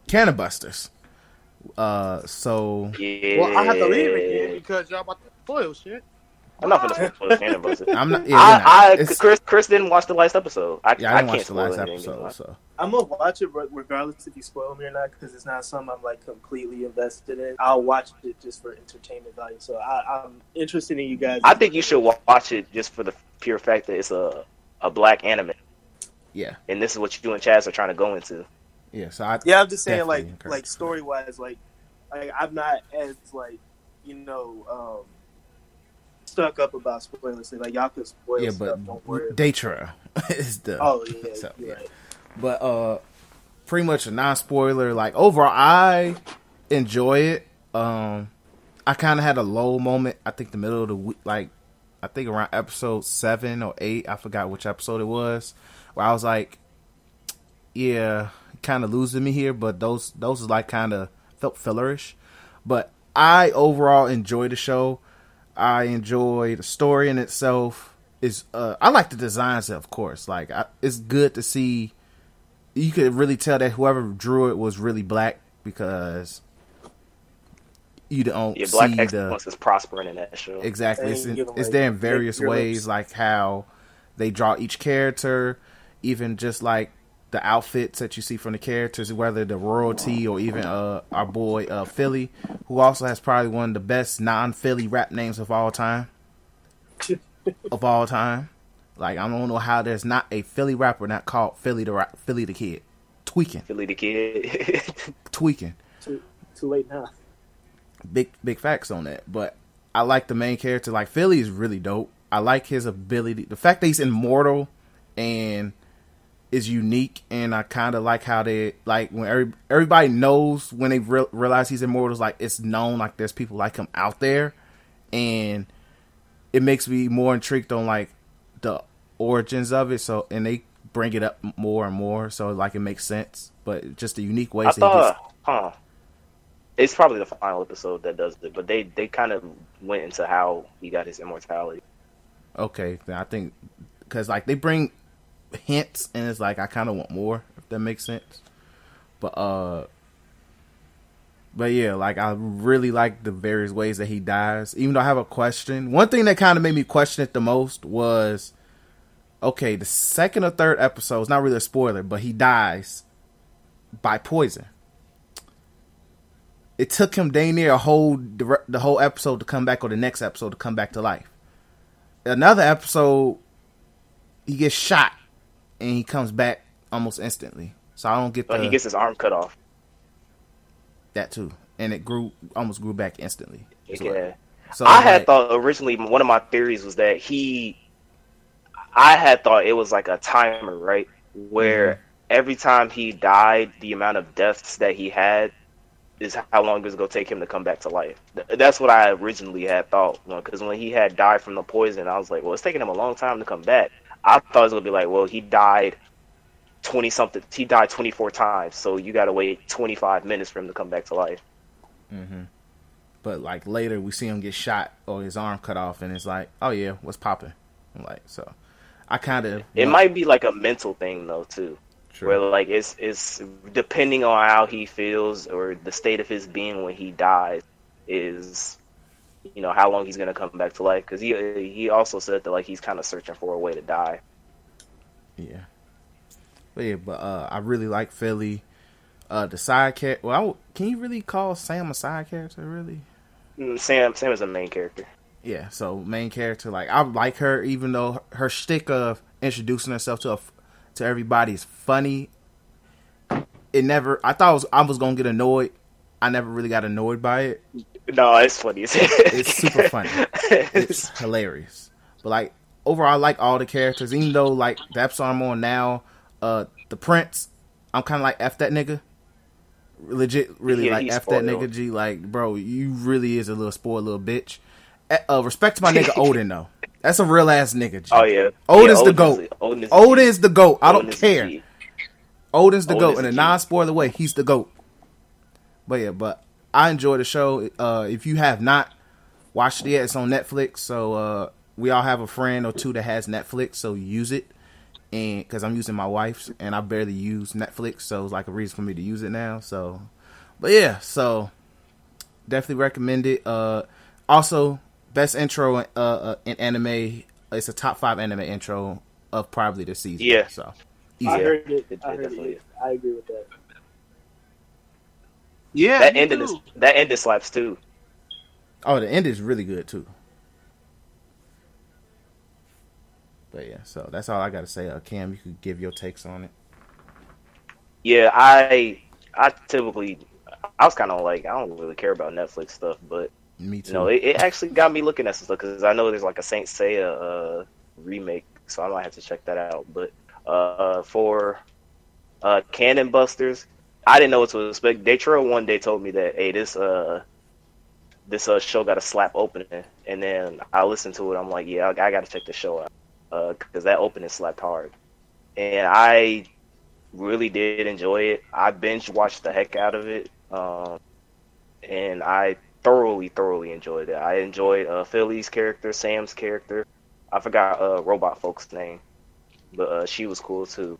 Cannon Busters. Uh, so Yeah. Well, I have to leave again because y'all about to spoil shit. I'm not gonna spoil Cannon Busters. I'm not. Yeah, we're not. I, I Chris Chris didn't watch the last episode. I, yeah, I didn't can't watch the last episode, so I'm gonna watch it regardless if you spoil me or not because it's not something I'm like completely invested in. I'll watch it just for entertainment value. So I, I'm interested in you guys. I think you should watch it just for the pure fact that it's a a black anime, yeah, and this is what you and Chaz are trying to go into. Yeah, so I Yeah, I'm just saying, like, like story wise, like, like I'm not as like, you know, um, stuck up about spoilers. Like y'all could spoil yeah, stuff. Don't but worry. day trail is the oh yeah, so, yeah. right. But uh pretty much a non spoiler. Like overall I enjoy it. Um I kinda had a low moment, I think the middle of the week like I think around episode seven or eight, I forgot which episode it was, where I was like, Yeah, kinda losing me here, but those those is like kinda felt fillerish. But I overall enjoy the show. I enjoy the story in itself. Is uh, I like the designs, of course. Like I, it's good to see. You could really tell that whoever drew it was really black because you don't Yeah, Black see Excellence the is prospering in that show. exactly. It's, in, it's like, there in various ways, lips. like how they draw each character, even just like the outfits that you see from the characters, whether the royalty or even uh our boy uh Philly, who also has probably one of the best non-Philly rap names of all time. of all time, like I don't know how there's not a Philly rapper not called Philly the rap, Philly the Kid, tweaking, Philly the Kid. tweaking. Too, too late now. big big facts on that. But I like the main character. Like Philly is really dope. I like his ability. The fact that he's immortal and is unique, and I kind of like how they like when every, everybody knows when they re- realize he's immortal. It's like it's known like there's people like him out there, and it makes me more intrigued on like the origins of it. So and they bring it up more and more, so like it makes sense. But just the unique ways I he gets thought, huh? It's probably the final episode that does it, but they they kind of went into how he got his immortality. okay, I think because like they bring hints and it's like I kind of want more if that makes sense. But uh, but yeah, like I really like the various ways that he dies. Even though I have a question, one thing that kind of made me question it the most was okay, the second or third episode. It's not really a spoiler, but he dies by poison. It took him day near a whole the whole episode to come back, or the next episode to come back to life another episode, he gets shot and he comes back almost instantly. So I don't get But the, he gets his arm cut off. that too, and it grew almost grew back instantly. Yeah. So I had like, thought originally one of my theories was that he, I had thought it was like a timer, right? Where Mm-hmm. every time he died, the amount of deaths that he had is how long it's gonna take him to come back to life. That's what I originally had thought. Because when he had died from the poison, I was like, well, it's taking him a long time to come back. I thought it was gonna be like, well, he died twenty something. He died twenty four times, so you got to wait twenty five minutes for him to come back to life. Mm-hmm. but like later we see him get shot or his arm cut off, and it's like, oh yeah, what's popping? I'm like, so I kind of It might be like a mental thing though too. where like it's it's depending on how he feels or the state of his being when he dies is you know how long he's gonna come back to life because he he also said that like he's kind of searching for a way to die. Yeah. But yeah, but uh, I really like Philly. Uh, the side character. Well, I w- can you really call Sam a side character? Really? Mm, Sam Sam is a main character. Yeah. So main character, like I like her, even though her shtick of introducing herself to a, to everybody is funny. It never. I thought I was, I was gonna get annoyed. I never really got annoyed by it. No, it's funny. It's super funny. It's hilarious. But like overall, I like all the characters. Even though like the episode I'm on now, uh, the Prince, I'm kind of like f that nigga. Legit, really Yeah, like f that nigga. G, like bro, you really is a little spoiled little bitch. Eh, Uh, respect to my nigga Odin though. That's a real ass nigga. G. oh yeah, Odin's yeah, the goat. Odin is the Odin's the goat. I don't Odin is the care. Odin's the Odin's goat in a non spoiler way. He's the goat. But yeah, but I enjoy the show. Uh, if you have not watched it yet, it's on Netflix. So uh, we all have a friend or two that has Netflix, so use it. And because I'm using my wife's, and I barely use Netflix, so it's like a reason for me to use it now. So, but yeah, so definitely recommend it. Uh, also, best intro uh, uh, in anime. It's a top five anime intro of probably the season. Yeah. So I heard it. it- I heard definitely it. is. I agree with that. Yeah, That ended is, that ended slaps too. Oh, the end is really good too. But yeah, so that's all I got to say. Uh, Cam, you could give your takes on it. yeah, I I typically I was kind of like I don't really care about Netflix stuff, but Me too. you know, it, it actually got me looking at some stuff because I know there's like a Saint Seiya uh, remake, so I might have to check that out. But uh, for uh, Cannon Busters, I didn't know what to expect. Daytro one day told me that hey, this uh this uh show got a slap opening, and then I listened to it. I'm like, yeah, I, I got to check the show out because that opening slapped hard, and I really did enjoy it. I binge watched the heck out of it, um, and I thoroughly, thoroughly enjoyed it. I enjoyed uh, Philly's character, Sam's character. I forgot uh, Robot Folk's name, but uh, she was cool too.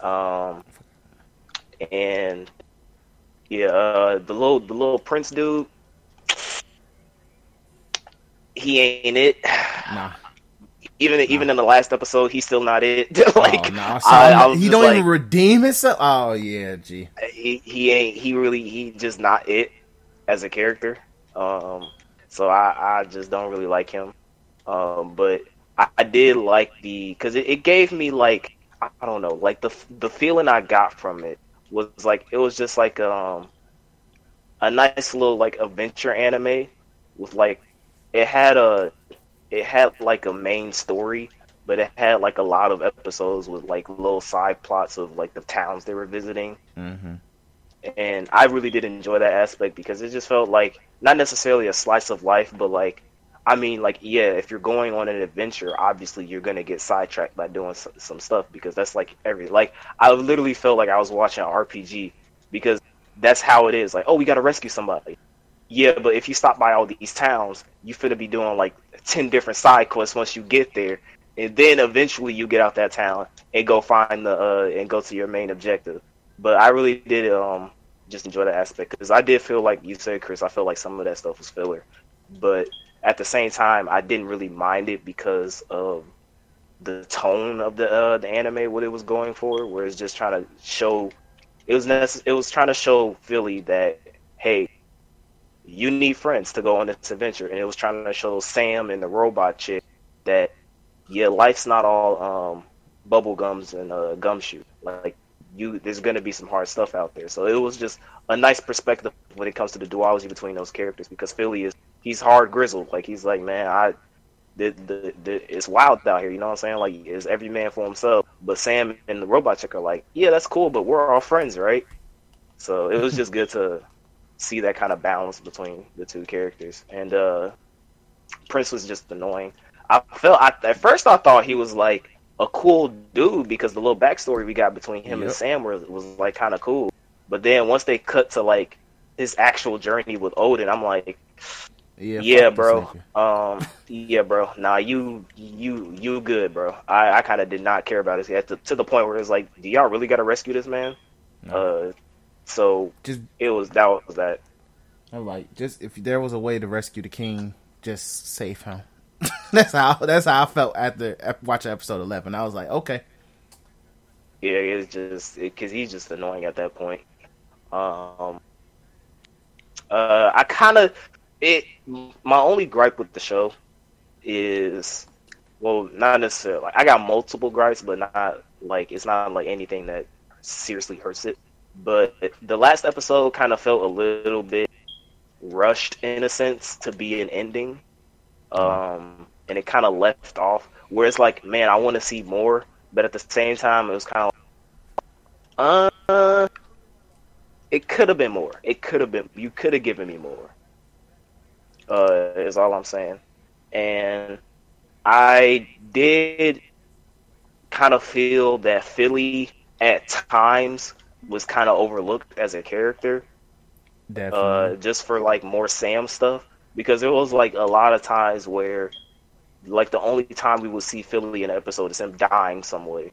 Um, and yeah, uh, the little the little Prince dude, he ain't it. nah. Even even in the last episode, he's still not it. like oh, no. So I- I was he don't like- even redeem himself. Oh yeah, gee. he, he ain't he really he just not it as a character um so i i just don't really like him um but i, I did like the because it, it gave me like i don't know like the the feeling i got from it was like it was just like um a nice little like adventure anime with like it had a it had like a main story but it had like a lot of episodes with like little side plots of like the towns they were visiting Mm-hmm. and I really did enjoy that aspect because it just felt like not necessarily a slice of life, but like I mean, like yeah, if you're going on an adventure, obviously you're gonna get sidetracked by doing some, some stuff because that's like every like I literally felt like I was watching an RPG because that's how it is. Like, oh, we gotta rescue somebody. Yeah, but if you stop by all these towns, you finna be doing like ten different side quests once you get there, and then eventually you get out that town and go find the uh and go to your main objective. But I really did um just enjoy that aspect because I did feel like you said, Chris. I felt like some of that stuff was filler, but at the same time, I didn't really mind it because of the tone of the uh, the anime, what it was going for, where it's just trying to show it was necess- it was trying to show Philly that hey, you need friends to go on this adventure, and it was trying to show Sam and the robot chick that yeah, life's not all um, bubble gums and uh, gumshoe. Like you, there's gonna be some hard stuff out there. So it was just a nice perspective when it comes to the duology between those characters because Philly is he's hard grizzled. Like he's like, man, I the, the, the it's wild out here. You know what I'm saying? Like it's every man for himself. But Sam and the robot chick are like, yeah, that's cool, but we're all friends, right? So it was just good to see that kind of balance between the two characters. And uh Prince was just annoying. I felt I, at first I thought he was like a cool dude because the little backstory we got between him and Sam was, was like kind of cool. But then once they cut to like his actual journey with Odin, I'm like, Yeah, yeah, bro. Um, yeah, bro. Nah, you, you, you good, bro. I, I kind of did not care about this yet to, to the point where it's like, do y'all really got to rescue this man? Uh, so Just it was that was that. I'm like, just if there was a way to rescue the king, just save him. that's how that's how I felt after watching episode eleven. I was like, okay, Yeah, it's just because he's just annoying at that point. Um, uh, I kind of it. My only gripe with the show is, well, not necessarily. Like, I got multiple gripes, but not like it's not like anything that seriously hurts it. But the last episode kind of felt a little bit rushed in a sense to be an ending, um, and it kind of left off where it's like, man, I want to see more, but at the same time, it was kind of uh, it could have been more. It could have been. You could have given me more. Uh, is all I'm saying. And I did kind of feel that Philly at times was kind of overlooked as a character, definitely. uh, just for like more Sam stuff. Because there was like a lot of times where, like, the only time we would see Philly in an episode is him dying some way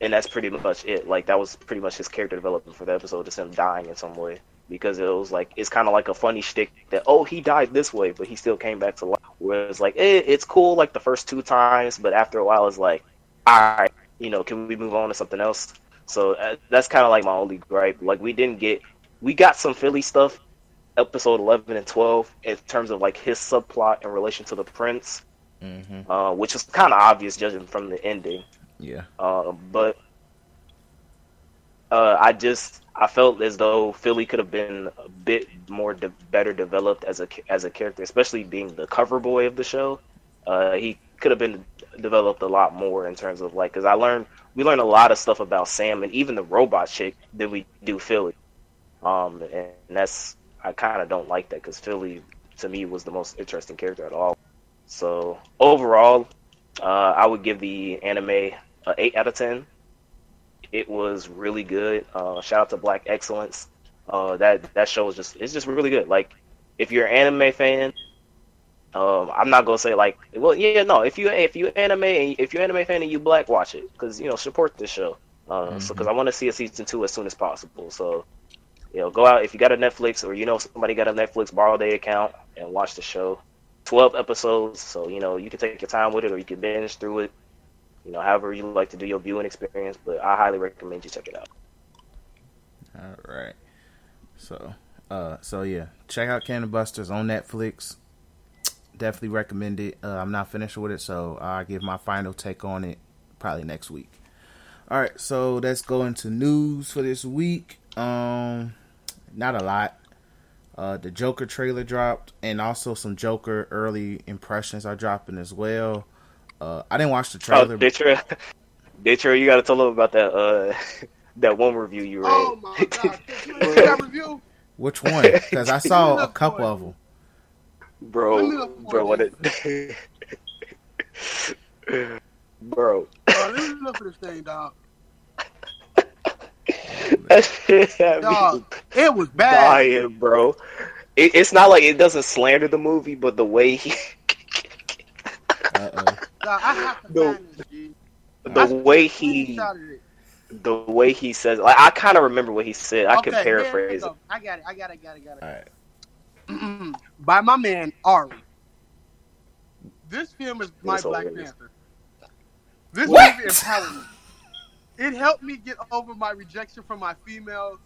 and that's pretty much it. Like that was pretty much his character development for the episode, is him dying in some way. Because it was like it's kind of like a funny shtick that oh he died this way, but he still came back to life. Whereas like eh, it's cool like the first two times, but after a while it's like, all right, you know, can we move on to something else? So uh, that's kind of like my only gripe. Like we didn't get, we got some Philly stuff, episode eleven and twelve in terms of like his subplot in relation to the prince, hmm uh, which is kind of obvious judging from the ending. Yeah, Uh, but Uh, I just I felt as though Philly could have been a bit more de- better developed as a as a character, especially being the cover boy of the show. Uh, he could have been developed a lot more in terms of like because I learned we learned a lot of stuff about Sam and even the robot chick that we do Philly. Um, and that's I kind of don't like that because Philly to me was the most interesting character at all. So overall, uh, I would give the anime a eight out of ten. It was really good. Uh, shout out to Black Excellence. Uh, that that show is just it's just really good. Like if you're an anime fan, um, I'm not gonna say like, well, yeah, no. If you if you anime if you're anime fan and you black, watch it because you know support this show. Uh, Mm-hmm. so because I want to see a season two as soon as possible. So you know, go out if you got a Netflix or you know somebody got a Netflix, borrow their account and watch the show. Twelve episodes, so you know you can take your time with it or you can binge through it. You know, however you like to do your viewing experience, but I highly recommend you check it out. All right. So, uh, so yeah, check out Cannon Busters on Netflix. Definitely recommend it. Uh, I'm not finished with it, so I'll give my final take on it probably next week. All right, so let's go into news for this week. Um, not a lot. Uh, the Joker trailer dropped, and also some Joker early impressions are dropping as well. Uh, I didn't watch the trailer. Oh, Ditcher, Ditcher, you got to tell them about that uh that one review you read. Oh my god! You ain't seen that review? Which one? Because I saw a couple of them. bro, Let me look for bro, what it. it, bro. Bro, let me look for this thing, dog. That shit had me Dog, it was bad. dying, bro. It, it's not like it doesn't slander the movie, but the way he, Uh oh. Dog, I have to No. find this, the I way he, the way he says, like I kind of remember what he said. I Okay, can paraphrase it. I got it. I got it. Got it. Got it. All right. By my man Ari. This film is my Black hilarious. Panther. This What? movie empowered me. It helped me get over my rejection from my female,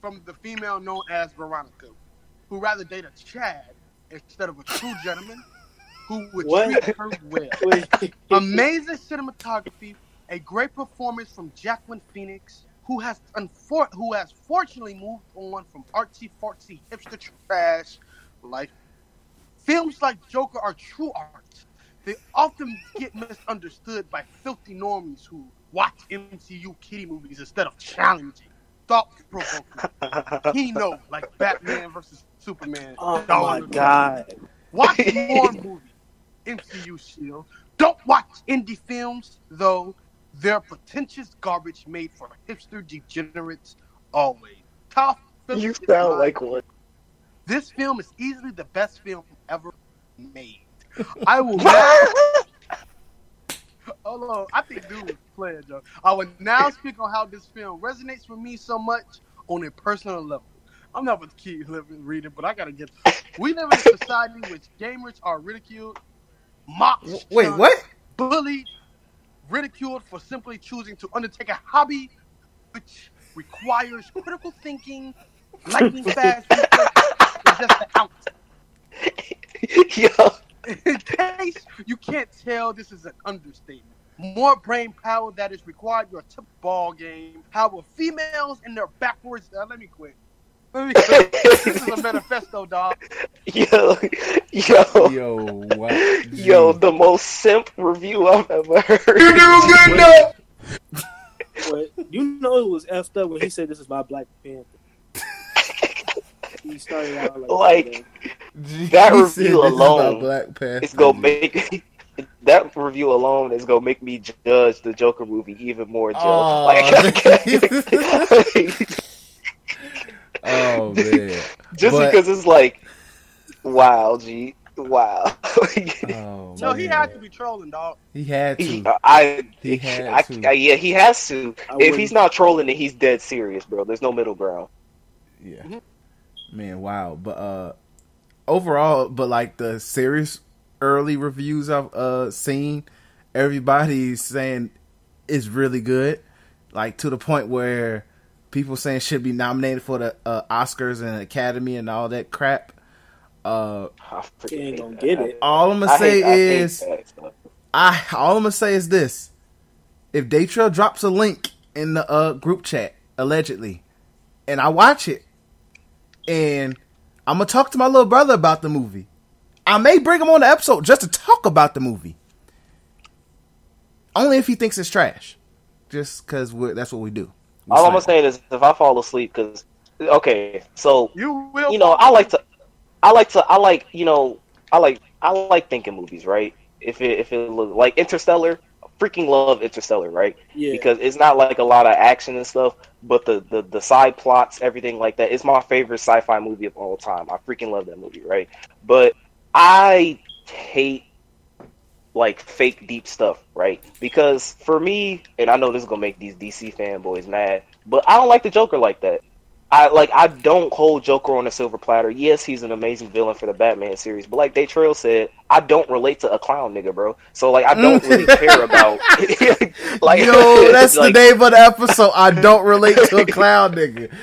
from the female known as Veronica, who rather date a Chad instead of a true gentleman who would What? treat her well. Amazing cinematography, a great performance from Jacqueline Phoenix, who has unfor- who has fortunately moved on from artsy fartsy hipster trash life. Films like Joker are true art. They often get misunderstood by filthy normies who watch MCU kitty movies instead of challenging, thought provoking. he know like Batman versus Superman. Oh my god. Watch more movie. MCU shield. Don't watch indie films, though. They're pretentious garbage made for hipster degenerates always. Top You sound like one. this film is easily the best film ever made. I will now Hold on, I think dude was playing, Joe. I will now speak on how this film resonates with me so much on a personal level. I'm not going to keep living, reading, but I gotta get. We live in a society in which gamers are ridiculed, mocked, Wait, shunned, what? bullied, ridiculed for simply choosing to undertake a hobby which requires critical thinking, lightning fast just an ounce. Yo, In case you can't tell, this is an understatement. More brain power that is required your tip ball game. However, females in their backwards. Uh, let me quit. Let me quit. this is a manifesto, dog. yo, yo, Yo, what? yo, the most simp review I've ever heard. You do good But you know it was effed up when he said this is my Black Panther. he started out like, Like, G- That review said is alone Black Panther. It's gonna make that review alone is gonna make me judge the Joker movie even more. Joe. Aw. Like, Oh man. just But- because it's like, wow, G, wow. Oh, No, he man. had to be trolling, dog. He had He, to. I, He had I, to. I- yeah, he has to. I If wouldn't- he's not trolling, then he's dead serious, bro. There's no middle ground. Yeah. Mhm. Man, wow. But uh overall, but like the serious early reviews I've uh seen, everybody's saying is really good. Like to the point where people saying should be nominated for the uh, Oscars and Academy and all that crap. Uh I ain't gonna get it. all I'm gonna I say hate- I hate is that stuff. I all I'm gonna say is this: if Daytrail drops a link in the uh, group chat, allegedly, and I watch it, and I'm gonna talk to my little brother about the movie. I may bring him on the episode just to talk about the movie, only if he thinks it's trash, just because that's what we do. We All I'm gonna say is if I fall asleep, because okay, so You will. you know I like to, I like to, I like you know I like I like thinking movies, right? If it if it look like Interstellar, I freaking love Interstellar, right? Yeah. because it's not like a lot of action and stuff, but the, the the side plots, everything like that. It's my favorite sci-fi movie of all time. I freaking love that movie, right? But I hate like fake deep stuff, right? Because for me, and I know this is gonna make these DC fanboys mad, but I don't like the Joker like that. I like I don't hold Joker on a silver platter. Yes, he's an amazing villain for the Batman series, but like Day Trail said, I don't relate to a clown nigga, bro. So like I don't really mm. care about like Yo, that's like, the name of the episode. I don't relate to a clown nigga.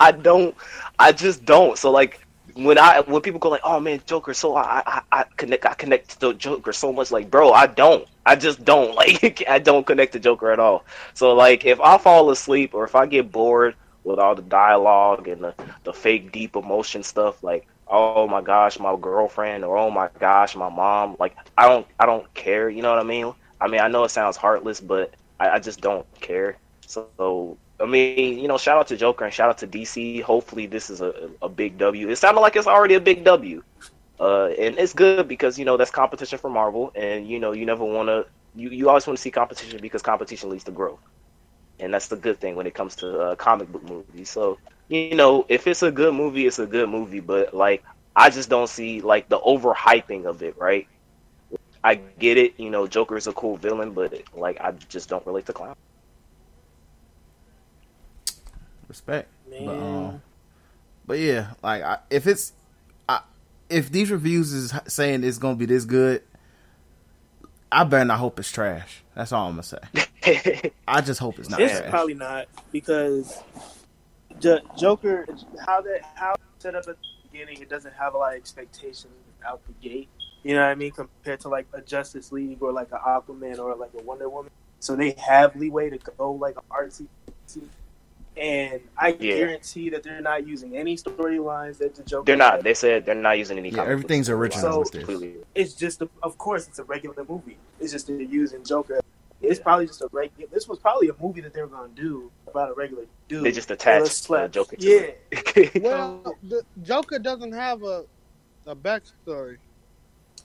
I don't. I just don't. So like when I when people go like, "Oh man, Joker," so I I, I connect I connect to Joker so much. Like, bro, I don't. I just don't. Like, I don't connect to Joker at all. So like, if I fall asleep or if I get bored with all the dialogue and the the fake deep emotion stuff, like. Oh my gosh, my girlfriend, or oh my gosh, my mom. Like I don't, I don't care. You know what I mean? I mean, I know it sounds heartless, but I, I just don't care. So I mean, you know, shout out to Joker and shout out to DC. Hopefully, this is a, a big W. It sounded like it's already a big W, uh, and it's good because you know that's competition for Marvel, and you know you never want to. You, you always want to see competition because competition leads to growth, and that's the good thing when it comes to uh, comic book movies. So you know, if it's a good movie, it's a good movie, but like I just don't see like the overhyping of it, right? I get it, you know, Joker is a cool villain, but like I just don't relate to clown. Respect. Man. But, um, but yeah, like I, if it's I, if these reviews is saying it's gonna be this good, I better not hope it's trash. That's all I'm gonna say. I just hope it's not it's trash. probably not because J- Joker, how that how set up at the beginning, it doesn't have a lot of expectations out the gate. You know what I mean? Compared to like a Justice League or like an Aquaman or like a Wonder Woman, so they have leeway to go like artsy. And I Yeah. guarantee that they're not using any storylines that the Joker. they're not. had. They said they're not using any. Yeah, comic everything's storylines. original So- Completely. It's just, a, of course, it's a regular movie. It's just they're using Joker. It's probably just a regular. This was probably a movie that they were gonna do about a regular dude. They just Let's attached slap- Joker to Yeah. it. Well, the Joker doesn't have a a backstory.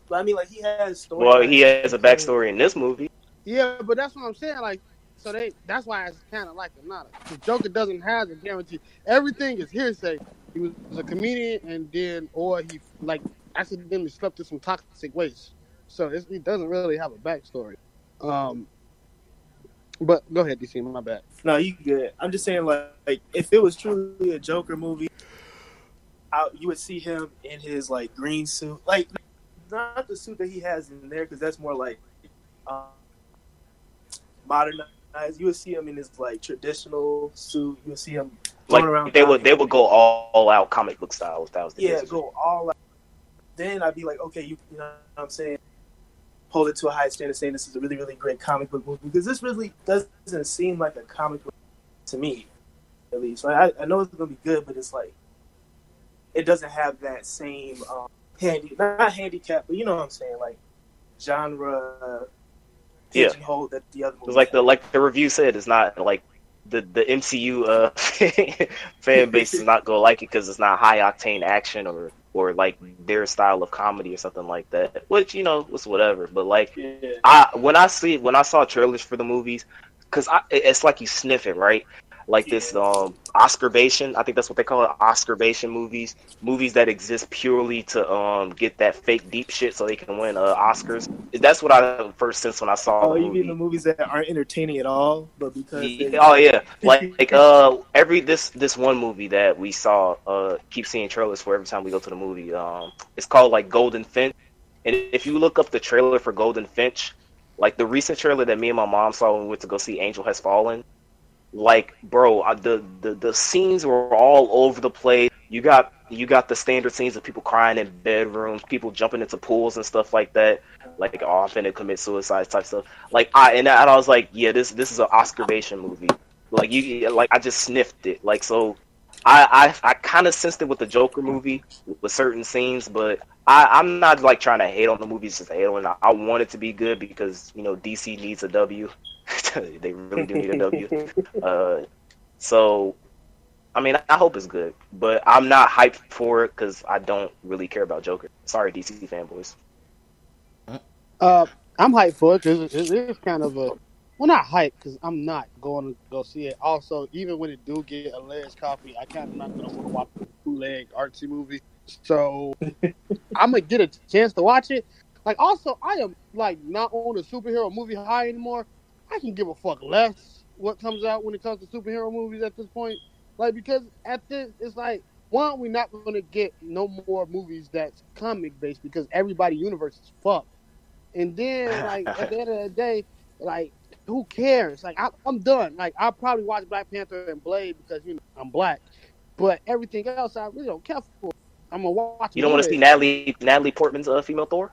But I mean, like he has story. well, he has a backstory in this movie. Yeah, but that's what I'm saying. Like, so they that's why it's kind of like a not. The Joker doesn't have a guarantee. Everything is hearsay. He was a comedian, and then or he like accidentally slept with some toxic waste. So it's, he doesn't really have a backstory. Um, but go ahead, DC. My bad. No, you good. I'm just saying, like, like if it was truly a Joker movie, I, you would see him in his like green suit, like not the suit that he has in there, because that's more like um, modernized. You would see him in his like traditional suit. You would see him going around. Like they would, they would go all, all out comic book style. If that was the yeah, go all out. Then I'd be like, okay, you, you know what I'm saying? Hold it to a high standard, saying this is a really, really great comic book movie because this really doesn't seem like a comic book to me, at least. Right? I, I know it's gonna be good, but it's like it doesn't have that same um, handy, not handicap, but you know what I'm saying, like genre Yeah. that the other movies. Like the like the review said. It's not like the the MCU uh, fan base is not gonna like it because it's not high octane action or or like their style of comedy or something like that. Which you know was whatever. But like yeah. I when I see when I saw trailers for the movies, because it's like you sniff it right, like this um Oscar bation. I think that's what they call it, Oscar bation movies, movies that exist purely to um get that fake deep shit so they can win uh, Oscars. That's what I first sense when I saw Oh, you mean the movies that aren't entertaining at all, but because they, Yeah, oh yeah, like, like uh every this this one movie that we saw uh keep seeing trailers for every time we go to the movie. Um, it's called like Golden Finch, and if you look up the trailer for Golden Finch, like the recent trailer that me and my mom saw when we went to go see Angel Has Fallen, like bro, the the the scenes were all over the place. You got you got the standard scenes of people crying in bedrooms, people jumping into pools and stuff like that. Like oh, I'm commit suicide type stuff. Like I and I, was like, yeah, this this is an Oscar movie. Like you, like I just sniffed it. Like so, I I, I kind of sensed it with the Joker movie with certain scenes, but I I'm not like trying to hate on the movies just to hate on. it. I want it to be good because you know DC needs a W. they really do need a W. Uh, so I mean, I hope it's good, but I'm not hyped for it because I don't really care about Joker. Sorry, DC fanboys. Uh, I'm hyped for it because it is kind of a well, not hype because I'm not going to go see it. Also, even when it do get a ledge copy, I kind of not going to want to watch a bootleg artsy movie. So I'm gonna get a chance to watch it. Like, also, I am like not on a superhero movie high anymore. I can give a fuck less what comes out when it comes to superhero movies at this point. Like, because at this, it's like one, we're not going to get no more movies that's comic based because everybody universe is fucked. And then, like at the end of the day, like who cares? Like I, I'm done. Like I'll probably watch Black Panther and Blade because you know I'm black, but everything else I really don't care for. I'm gonna watch. You don't want to see Natalie Natalie Portman's uh, female Thor?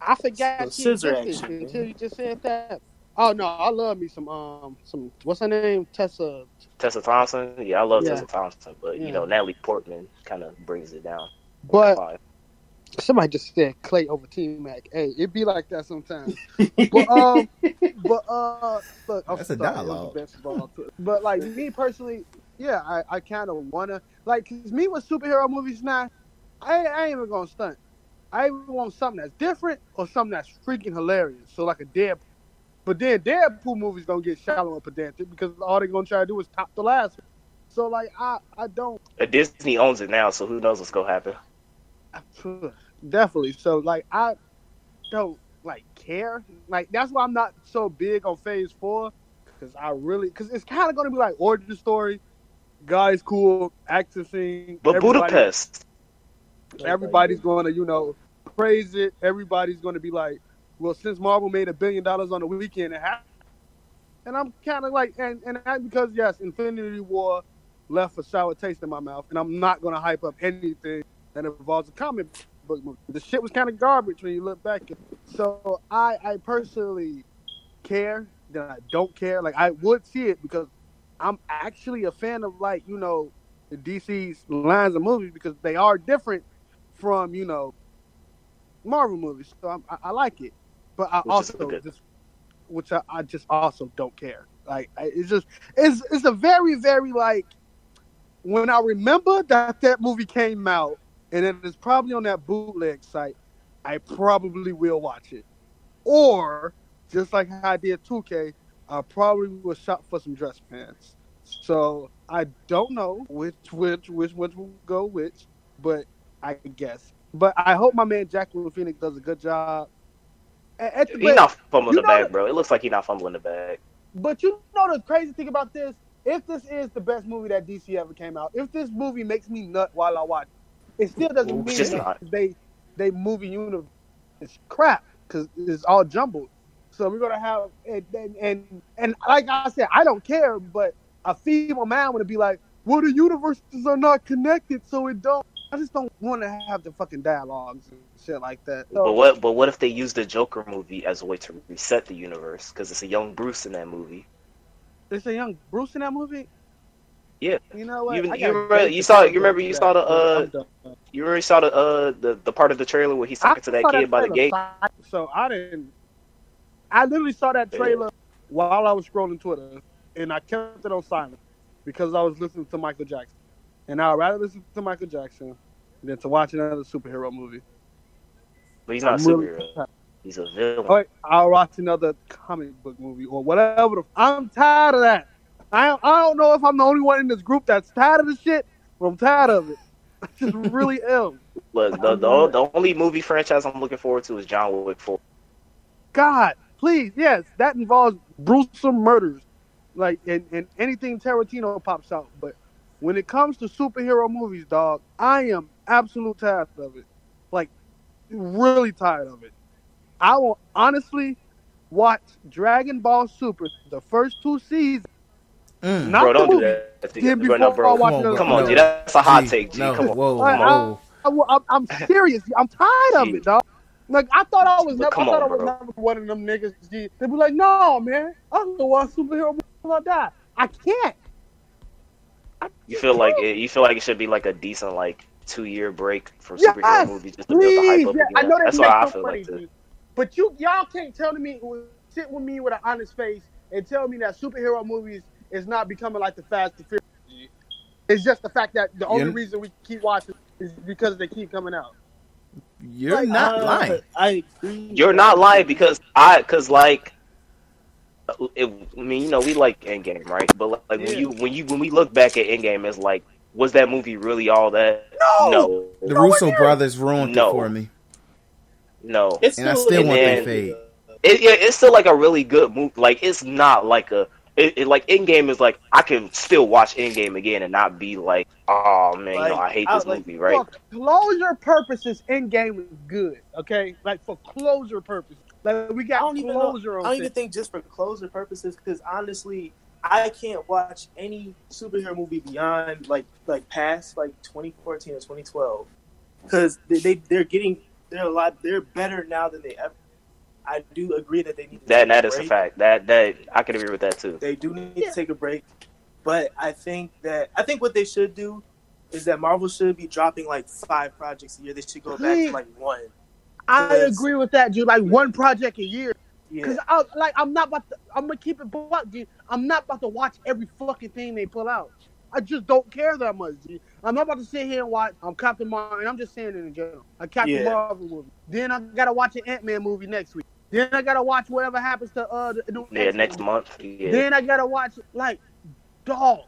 I forgot So she scissor action, until you just said that. Oh no, I love me some um some what's her name Tessa. Tessa Thompson. Yeah, I love Yeah. Tessa Thompson, but Yeah. you know Natalie Portman kind of brings it down. But Five. Somebody just said Clay over T Mac. Hey, it'd be like that sometimes. but um, but uh, look, I'm That's a sorry, it dialogue. the best ball too. But like me personally, yeah, I, I kind of wanna like 'cause me with superhero movies now. I, I ain't even gonna stunt. I even want something that's different or something that's freaking hilarious. So like a Deadpool. But then Deadpool movies don't get shallow and pedantic because all they're gonna try to do is top the last one. So like I I don't Disney owns it now, so who knows what's gonna happen? Definitely. So like I don't like care. Like that's why I'm not so big on Phase Four because I really because it's kind of going to be like origin story. Guys, cool action scene. But everybody- Budapest, everybody's going to you know praise it. Everybody's going to be like, well, since Marvel made a billion dollars on the weekend, it happened. And I'm kind of like, and and that because yes, Infinity War left a sour taste in my mouth, and I'm not going to hype up anything that involves a comic book movie. The shit was kind of garbage when you look back. So I, I personally care that I don't care. Like I would see it because I'm actually a fan of like you know the DC's lines of movies because they are different from you know Marvel movies. So I'm, I, I like it, but I Which also just which I, I just also don't care. Like I, it's just it's it's a very very like when I remember that that movie came out and it is probably on that bootleg site, I probably will watch it. Or just like how I did 2K, I probably will shop for some dress pants. So I don't know which which which which will go which, but I guess. But I hope my man Joaquin Phoenix does a good job. And- and- he's not fumbling the bag, that- bro. It looks like he's not fumbling the bag. But you know the crazy thing about this? If this is the best movie that DC ever came out, if this movie makes me nut while I watch, it, still doesn't mean that they they movie universe is crap because it's all jumbled. So we're gonna have and, and and and like I said, I don't care, but a feeble man would be like, "Well, the universes are not connected, so it don't." I just don't want to have the fucking dialogues and shit like that. So, But what? But what if they use the Joker movie as a way to reset the universe? Because it's a young Bruce in that movie. There's a young Bruce in that movie. Yeah. You know what? You- you remember- you saw- you remember you saw the, uh, I'm. You already saw the uh the, the part of the trailer where he's talking to that saw kid by the gate. So I didn't. I literally saw that trailer while I was scrolling Twitter, and I kept it on silent because I was listening to Michael Jackson, and I'd rather listen to Michael Jackson than to watch another superhero movie. But he's not a I'm really superhero. tired. He's a villain. Or I'll watch another comic book movie or whatever. I'm tired of that. I I don't know if I'm the only one in this group that's tired of this shit, but I'm tired of it. I just really am. Look, the, the the only movie franchise I'm looking forward to is John Wick 4. God, please, yes, that involves gruesome murders, like and, and anything Tarantino pops out. But when it comes to superhero movies, dog, I am absolute tired of it. Like, really tired of it. I will honestly watch Dragon Ball Super the first two seasons. Mm. Not bro, don't do that. Yeah, Bro, no, before bro. Come on, another- Come on. G. That's a hot G, take, G. No, Come on. whoa, I- whoa. I, am I'm serious. I'm tired of it, dog. Like I thought I was But never, I come thought on, I was bro. never one of them niggas. G. They'd be like, "No, man, I'm gonna watch superhero movies till I die." I can't. I You feel like it, you feel like it should be like a decent like two year break for Yes, superhero movies just to build the hype up yeah, I again. know that That's makes what I feel money, like too. dude. But you y'all can't tell me sit with me with an honest face and tell me that superhero movies is not becoming like the Fast and Furious. It's just the fact that the only Yeah. reason we keep watching is because they keep coming out. You're Like, not Uh, lying. I agree. You're not lying because I, cause like, it, I mean, you know, we like Endgame, right? But like, when Yeah. you, when you, when we look back at Endgame, it's like, was that movie really all that? No! no, The nowhere Russo brothers ruined No. it for me. no. It's And I still, still want they that fade. It, yeah, it's still like a really good movie. Like, it's not like a, it, it like Endgame is like I can still watch Endgame again and not be like, oh man, you know, I hate Like, this I- like, movie, right? For closure purposes, Endgame is good. Okay, like for closure purposes, like we got I got don't even know. closure I don't even think just for closure purposes, because honestly, I can't watch any superhero movie beyond like like past like 2014 or 2012, because they, they they're getting they're a lot they're better now than they ever. I do agree that they need to That take that is a break. fact. That that I can agree with that too. They do need Yeah. to take a break, but I think that I think what they should do is that Marvel should be dropping like five projects a year. They should go back to like one. I agree with that, dude. Like one project a year. Yeah, Cause I like I'm not about to. I'm gonna keep it buck, dude. I'm not about to watch every fucking thing they pull out. I just don't care that much. Dude. I'm not about to sit here and watch. I'm Captain Marvel, and I'm just saying it in general. A Captain Yeah. Marvel movie. Then I gotta watch an Ant Man movie next week. Then I gotta watch whatever happens to uh the new Yeah, next movie. month. Yeah. Then I gotta watch like, dog,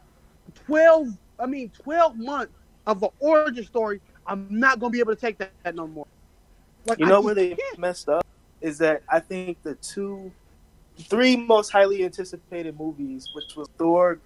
twelve. I mean, twelve months of an origin story. I'm not gonna be able to take that, that no more. Like, You know where they can't. messed up is that I think the two, three most highly anticipated movies, which was Thor,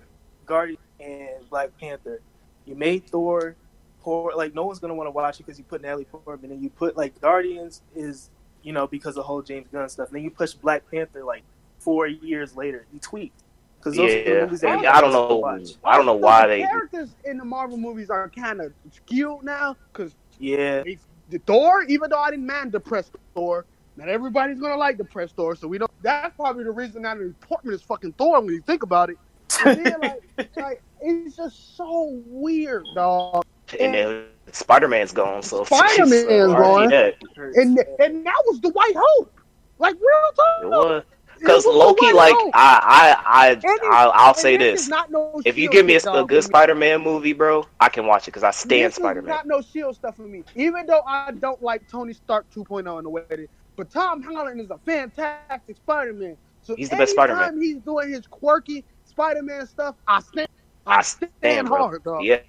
Guardian, and Black Panther. You made Thor poor, like no one's gonna want to watch it because you put Natalie Portman, and you put like Guardians is you know because of the whole James Gunn stuff. And then you push Black Panther like four years later. You tweaked because those are the Yeah, movies that I don't you're supposed know. watch. I don't know why the they. characters in the Marvel movies are kind of skewed now because Yeah, the Thor, even though I didn't mind depressed Thor, not everybody's gonna like depressed Thor, so we don't. That's probably the reason Natalie Portman is fucking Thor when you think about it. Then, like, like it's just so weird, dog. And then Spider Man's gone, so Spider-Man's so, gone. And and that was the White Hope, like real talk. Because Loki, like Hope. I, I, I, I will I'll say this no if you give me a, a good. Spider-Man movie, bro, I can watch it because I stand Spider Man. not no shield stuff for me. Even though I don't like Tony Stark 2.0 in the way that it, but Tom Holland is a fantastic Spider-Man. So He's the best Spider-Man. He's doing his quirky Spider-Man stuff. I stand. I I stand, stand, bro. hard, dog. Yes,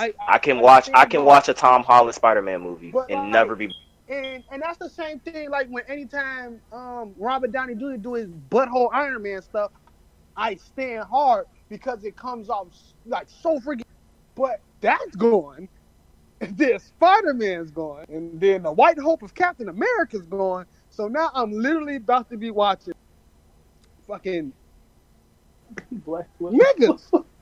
I- I, I- can I watch. I can by- watch a Tom Holland Spider-Man movie But, and like, never be. And and that's the same thing. Like when anytime um Robert Downey Jr. do his butthole Iron Man stuff, I stand hard because it comes off like so freaking. But that's gone. And then Spider Man's gone, and then the White Hope of Captain America's gone. So now I'm literally about to be watching fucking Black niggas.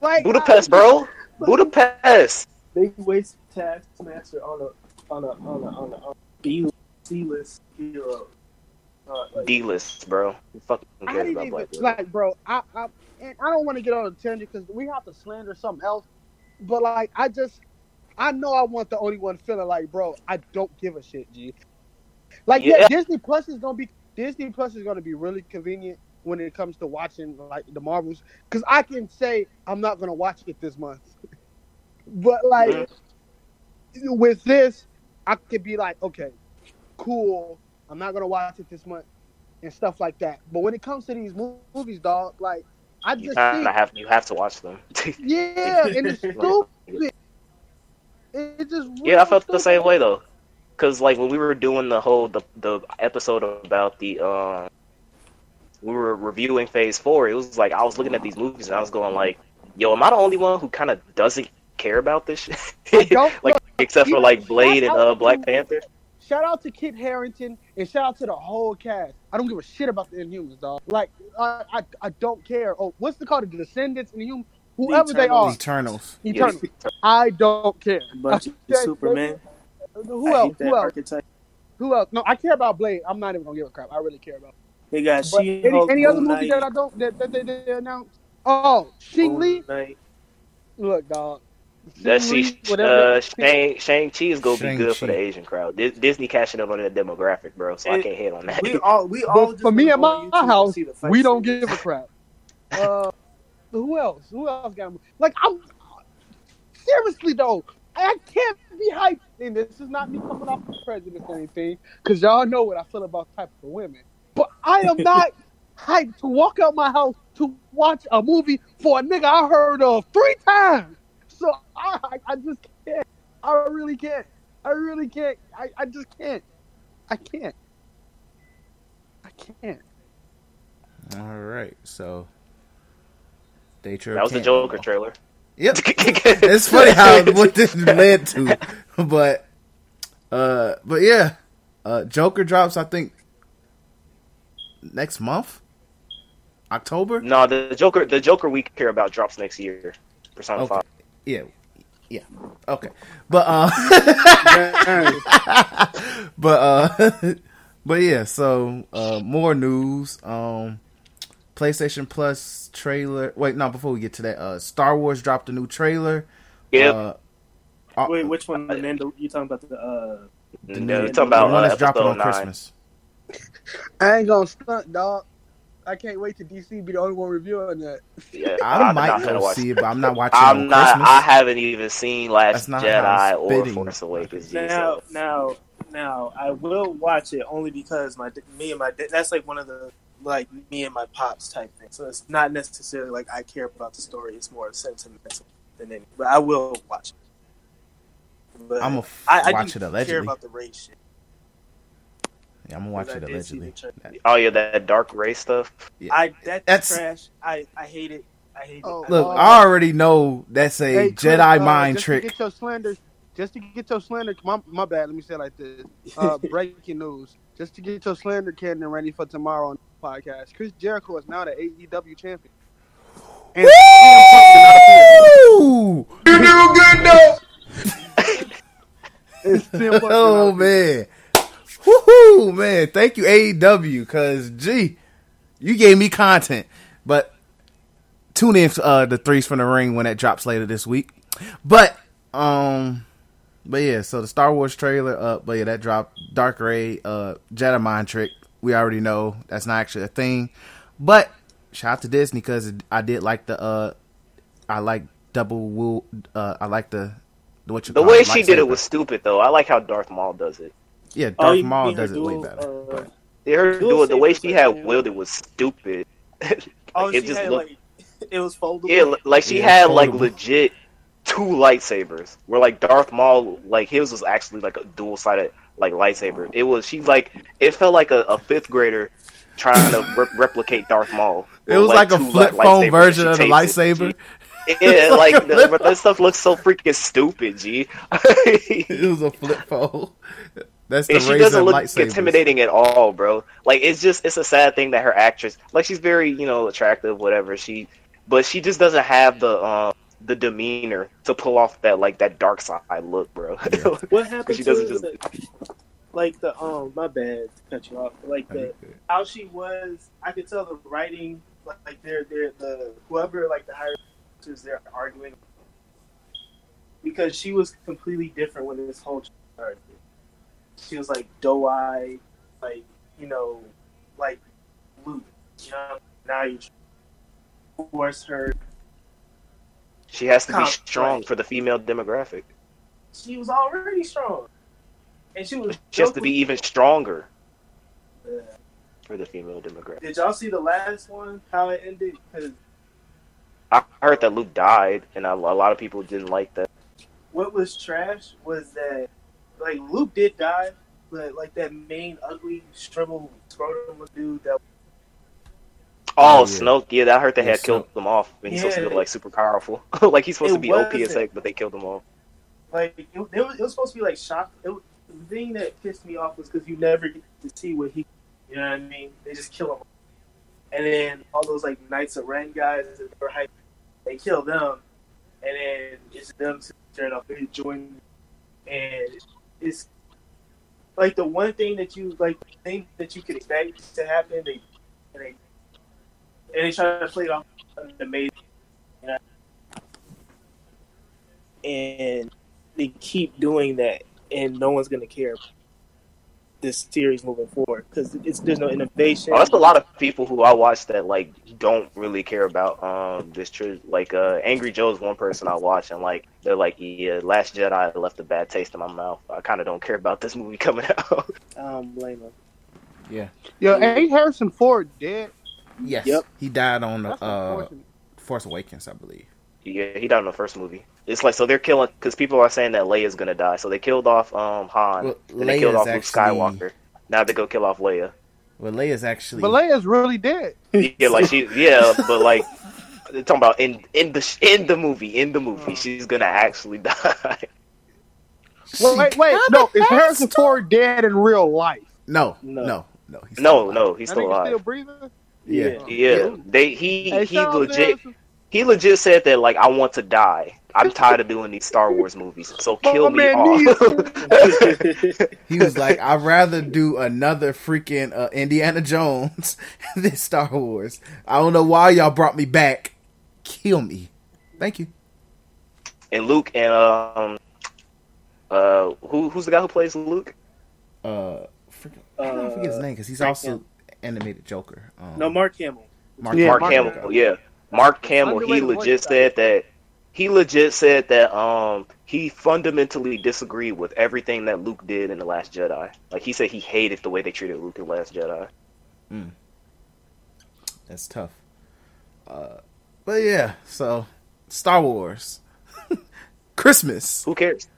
like Budapest, bro. Budapest. They waste Taskmaster on a on a on a on a, on a B C list hero. Uh, like, D-list, bro. Who fucking I didn't about even Black like, bro. I, I and I don't want to get on a tangent because we have to slander something else. But like, I just, I know I want the only one feeling like, bro, I don't give a shit, G. Like, yeah, Yeah. Disney Plus is gonna be Disney Plus is gonna be really convenient when it comes to watching like the Marvels because I can say I'm not gonna watch it this month, but like Mhm. with this, I could be like, okay, cool. I'm not gonna watch it this month and stuff like that. But when it comes to these movies, dog, like I You just kind think, have. You have to watch them. yeah, and it's stupid. It, just Yeah, I felt the same way though, because like when we were doing the whole the the episode about the um, we were reviewing Phase Four. It was like I was looking at these movies and I was going like, "Yo, am I the only one who kind of doesn't care about this shit?" Like look, except for like Blade and uh Black Panther. Shout out to Kit Harington and shout out to the whole cast. I don't give a shit about the Inhumans, dog. Like I I, I don't care. Oh, what's the call? The Descendants and the Human, whoever they Eternals. are, Eternals. Eternal. I don't care. bunch of Superman. Who else? Who else? archetype. Who else? No, I care about Blade. I'm not even gonna give a crap. I really care about. They got But She any, any other Moon movie Knight. that I don't that, that they, they announced, Oh, Shing Lee. Look, dog. That Shing Li, see, whatever- uh, Shang Shang Chi is gonna be good for the Asian crowd. Dis- Disney cashing up on that demographic, bro. So I can't hate on that. We all we all just for me wanna and my house, see the fight we don't scenes. give a crap. Uh, who else? Who else got like? I'm seriously though. I can't be hyped, and this is not me coming off the president or anything, because y'all know what I feel about type of women. But I am not hyped to walk out my house to watch a movie for a nigga I heard of three times. So I, I, I just can't. I really can't. I really can't. I, I just can't. I can't. I can't. All right, so day trip. that was the Joker trailer. Yep. it's funny how what this led to, but uh, but yeah, uh, Joker drops. I think next month, October. no, the Joker, the Joker we care about drops next year. Persona Okay. Five. Yeah, yeah. Okay, but uh, but uh, but yeah. So uh, more news. Um, PlayStation Plus trailer. Wait, no. Before we get to that, uh, Star Wars dropped a new trailer. Yeah. Uh, uh, Wait, which one? The Mando, you talking about the? uh the no, new- you talking about the about one uh, that's dropping episode on nine. Christmas. I ain't gonna stunt, dog. I can't wait to DC be the only one reviewing that. Yeah, I I'm might go watch. see it, but I'm not watching it on I'm not. Christmas. I haven't even seen Last That's not Jedi or. Force Awakens. yet, Now, so- now, now, I will watch it only because my me and my that's like one of the like me and my pops type thing. So it's not necessarily like I care about the story. It's more sentimental than any. But I will watch it. But I'm gonna I, I watch do it care allegedly. about the race shit. Yeah, I'm gonna watch it I did see allegedly. the. Oh yeah, that dark race stuff. I that's, That's- trash. I I hate it. I hate Oh, it. Look, I already know that's a Hey, Chris, Jedi uh, mind just trick. To get your slander, just to get your slander. My, my bad. Let me say it like this. Uh, breaking news. Just to get your slander cannon ready for tomorrow on the podcast. Chris Jericho is now the AEW champion. And CM Punk did not appear. And CM Punk did not oh appear. man, woohoo, man! Thank you AEW, cause gee, you gave me content. But tune in to uh, the threes from the ring when that drops later this week. But um, but yeah, so the Star Wars trailer, uh, but yeah, that dropped. Dark Rey, uh, Jedi mind trick. We already know that's not actually a thing, but shout out to Disney because I did like the uh, I like double wool. Uh, I like the. the What you The way it, she did it was stupid though. I like how Darth Maul does it. Yeah, Oh, Darth you Maul does it way dual, better. uh, but- Yeah, her Dual do. The way she had that. wielded was stupid. Oh, it she just had looked- like it was foldable. Yeah, like she Yeah, had like legit two lightsabers. Where like Darth Maul, like his was actually like a dual sided like lightsaber. It was she like it felt like a, a fifth grader trying to re- replicate Darth Maul. It was With, like a flip phone lightsabers version of the she it. lightsaber. She- Yeah, like the, but that stuff looks so freaking stupid, G. It was a flip phone. That's the and she razor doesn't look lightsabers. intimidating at all, bro. Like it's just it's a sad thing that her actress, like she's very you know attractive, whatever she, but she just doesn't have the um the demeanor to pull off that like that dark side look, bro. What happened She to doesn't the, like the um my bad to cut you off. Like the how she was, I could tell the writing like, like they're they're the whoever like the higher is they're arguing because she was completely different when this whole started. She was like doe eyed, like you know, like Luke. You know, now you force her. she has to be strong for the female demographic. She was already strong, and she was. She has to be even stronger Yeah. for the female demographic. Did y'all see the last one? How it ended? Because I heard that Luke died, and a, a lot of people didn't like that. what was trash was that like Luke did die, but like that main ugly shriveled scrotum dude that Oh, Oh, yeah. Snoke, yeah, I heard they Yeah, had killed him off, and he's supposed to be like super powerful, like he's supposed It to be OP as heck, but they killed him off. like it, it, was, it was supposed to be like shock. It, the thing that pissed me off was because you never get to see what he, you know what I mean? They just kill him, and then all those like Knights of Ren guys that were hype, they kill them, and then it's them to turn off. They join, and it's like the one thing that you like the thing that you could expect to happen. They and they and they try to play it off amazing, and they keep doing that, and no one's gonna care this series moving forward because it's there's no innovation. Oh, that's a lot of people who I watch that like don't really care about um this true like uh Angry Joe's one person I watch and like they're like yeah Last Jedi left a bad taste in my mouth. I kind of don't care about this movie coming out. I don't blame them. Yeah. Yo, ain't Harrison Ford dead? Yes. Yep. He died on the That's uh. Force Awakens, I believe. yeah, he died in the first movie. It's like so they're killing because people are saying that Leia's gonna die. So they killed off um Han, Well, then they killed Leia's off Luke actually- Skywalker. Now they go kill off Leia. Well, Leia's actually. But Leia's really dead. Yeah, like she yeah, but like they're talking about in in the in the movie in the movie she's gonna actually die. Wait, wait, wait. No, is Harrison Ford dead in real life? No, No. no, no. He's no, still no, he's still nigga alive. still breathing? Yeah. Yeah, they he Hey, he shout out to legit he legit said that like I want to die. I'm tired of doing these Star Wars movies, so kill My me man all. He was like, I'd rather do another freaking uh, Indiana Jones than Star Wars. I don't know why y'all brought me back. Kill me. Thank you. and Luke and um uh who who's the guy who plays Luke? Uh, freaking, I don't forget his Uh, name because he's Frank also animated Joker. Um, no, Mark Hamill. Mark, Yeah, Mark, Mark Hamill. Hamill. Yeah, Mark Hamill. He legit actor. said that. He legit said that um he fundamentally disagreed with everything that Luke did in the Last Jedi. Like he said he hated the way they treated Luke in the Last Jedi. That's tough. Uh, but yeah, so Star Wars, Christmas. Who cares?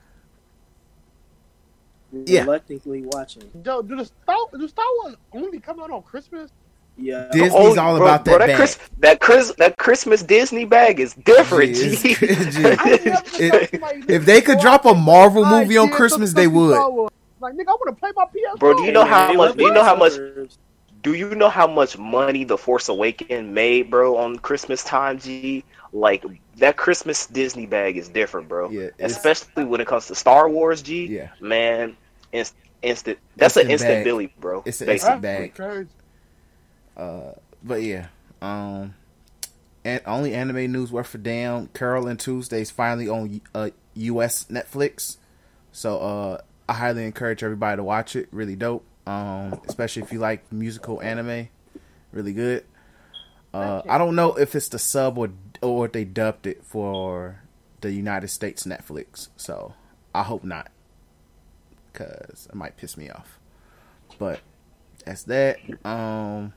Yeah. Reluctantly watching. Yo, do the Star do Star Wars only come out on Christmas? Yeah. Disney's Oh, all bro, about bro, that bag. Chris, that Chris, that Christmas Disney bag is different. Gee, it's- G. gee. If- thought somebody if they could drop a Marvel movie on Christmas, some they would. Like, nigga, I want to play my PS4. Bro, do you know how much- do you know how much- Do you know how much money The Force Awakens made, bro, on Christmas time, G? Like that Christmas Disney bag is different, bro. Yeah, Especially when it comes to Star Wars, G. Yeah. Man, inst- instant. That's an Instant instant bag. Billy, bro. It's an basically. instant bag. Uh, but yeah, um, and only anime news worth a damn. Carole and Tuesdays finally on uh, U.S. Netflix, so uh, I highly encourage everybody to watch it. Really dope, um, especially if you like musical anime. Really good. Uh, I don't know if it's the sub or or if they dubbed it for the United States Netflix, so I hope not, cause it might piss me off. But that's that. Um,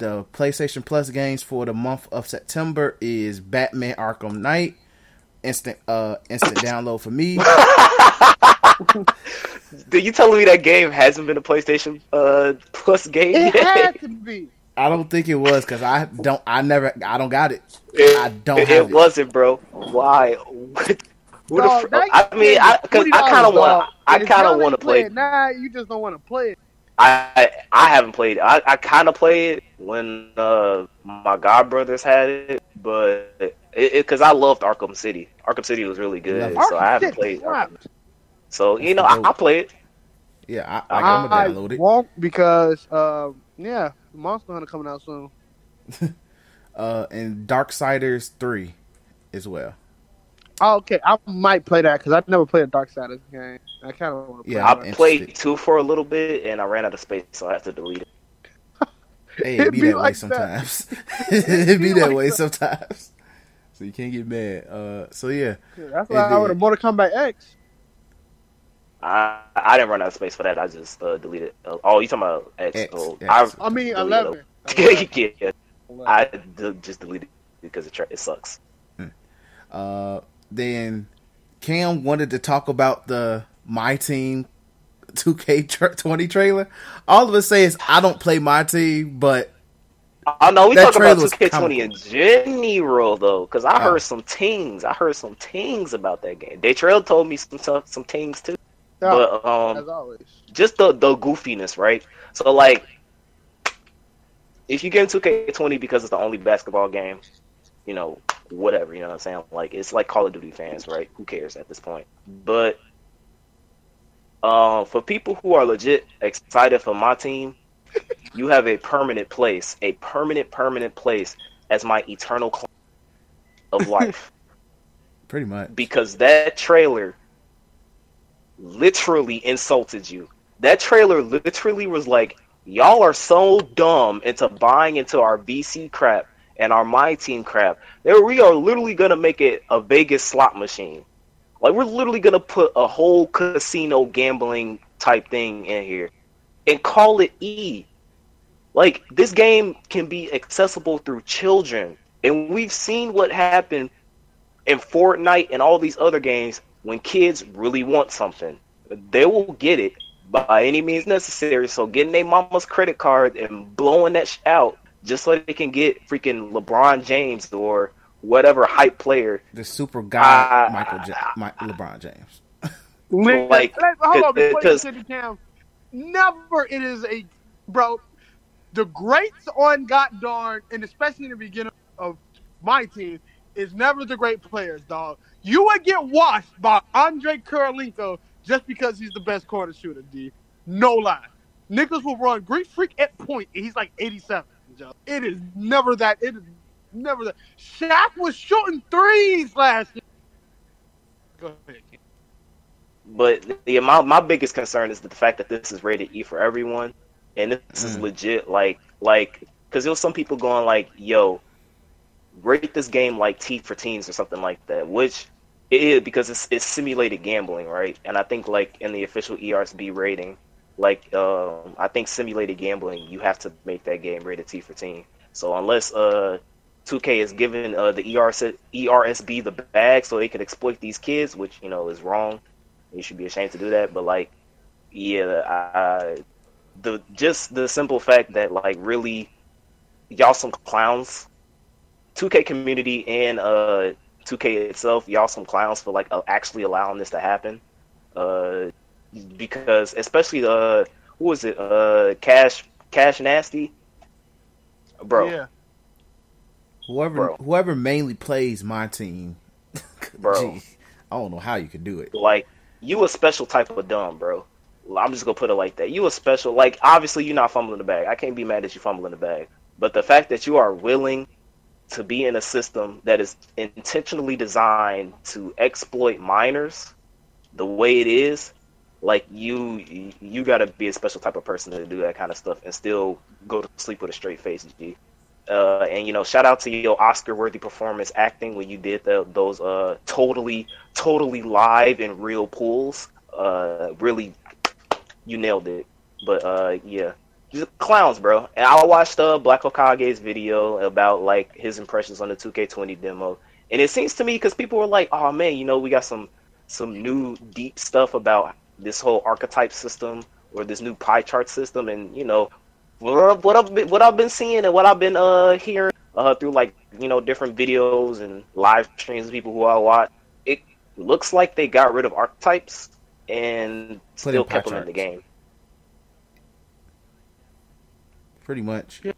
the PlayStation Plus games for the month of September is Batman Arkham Knight. Instant uh instant download for me. Did you telling me that game hasn't been a PlayStation uh, Plus game It yet? had to be. I don't think it was because I don't I never I don't got it. It- I don't it, have it. wasn't, bro. Why? What, what Dog, the fr- I mean, I, cause I kind of $20, want, I kind of want to play. it Now you just don't want to play it. I I haven't played. it. I I kind of played it when uh my god brothers had it, but it because I loved Arkham City. Arkham City was really good, Love so I haven't Arkham played. Arkham. So you know, I, dope. I play it. Yeah, I, I, I, I'm gonna download it. won't because um, yeah, Monster Hunter coming out soon. Uh, and Darksiders three as well. Oh, okay, I might play that because I've never played a Dark Side of the game. I kind of want to Yeah, I I'm it. interested. played two for a little bit, and I ran out of space, so I had to delete it. Hey, It it be be that way like sometimes. it be that like way that. sometimes. So you can't get mad. Uh, so yeah, That's It why I would did. have Mortal Kombat X. I I didn't run out of space for that. I just uh, deleted. Uh, oh, you talking about X? X, oh, X. I mean, Delete eleven. I yeah, I d- just deleted it because it, tra- it sucks. Uh, then Cam wanted to talk about the My Team 2K20 trailer. All of us say is I don't play My Team, but I know we talk about 2K20 in general though, because I Oh. heard some tings. I heard some tings about that game. Daytrail told me some stuff, some tings too. Yeah, But um, as always. just the the goofiness, right? So like, if you get into 2K20 because it's the only basketball game, you know, whatever, you know what I'm saying? Like it's like Call of Duty fans, right? Who cares at this point? But uh, for people who are legit excited for my team, you have a permanent place, a permanent permanent place as my eternal clone of life Pretty much. because that trailer literally insulted you. That trailer literally was like, y'all are so dumb into buying into our VC crap and our My Team crap. That we are literally gonna make it a Vegas slot machine. Like we're literally gonna put a whole casino gambling type thing in here and call it E. Like this game can be accessible through children, and we've seen what happened in Fortnite and all these other games when kids really want something. They will get it by any means necessary. So getting their mama's credit card and blowing that sh- out just so they can get freaking LeBron James or whatever hype player. The super guy, Uh, Michael ja- Mi- LeBron James. Like, hold on, because- sit it down. Never it is a bro. The greats on God darn, and especially in the beginning of my team, is never the great players, dog. You would get washed by Andre Karolinko just because he's the best corner shooter, D. No lie. Niggas will run Greek freak at point, and he's like 87. Joe. It is never that. It is never that. Shaq was shooting threes last year. Go ahead. But the my my biggest concern is the fact that this is rated E for everyone, and this is Mm. legit. Like like because there was some people going like, "Yo, rate this game like T for teens or something like that," which it is because it's it's simulated gambling, right? And I think like in the official ERSB rating, like um, I think simulated gambling, you have to make that game rated T for teen. So unless uh 2K is giving uh, the ERS, ERSB the bag so they can exploit these kids, which you know is wrong. You should be ashamed to do that. But like, yeah, I, the just the simple fact that like really, y'all some clowns. 2K community and uh 2K itself, y'all some clowns for like uh, actually allowing this to happen. Uh, because especially uh who was it uh Cash Cash Nasty, bro. Yeah. Whoever Bro. whoever mainly plays my team, Bro. gee, I don't know how you could do it. like you a special type of dumb, bro. I'm just gonna put it like that. You a special like obviously you're not fumbling the bag. I can't be mad at you fumbling the bag. But the fact that you are willing to be in a system that is intentionally designed to exploit minors the way it is, like you you gotta be a special type of person to do that kind of stuff and still go to sleep with a straight face, G. Uh, and you know, shout out to your Oscar-worthy performance acting when you did the, those uh, totally, totally live and real pools. Uh, really, you nailed it. But uh, yeah, just clowns, bro. And I watched uh, Black Okage's video about like his impressions on the 2K20 demo, and it seems to me because people were like, "Oh man, you know, we got some some new deep stuff about this whole archetype system or this new pie chart system," and you know, what what I've been, what I've been seeing and what I've been uh hearing uh through like you know different videos and live streams of people who I watch, it looks like they got rid of archetypes and Put still in kept them in the game. Pretty much. That's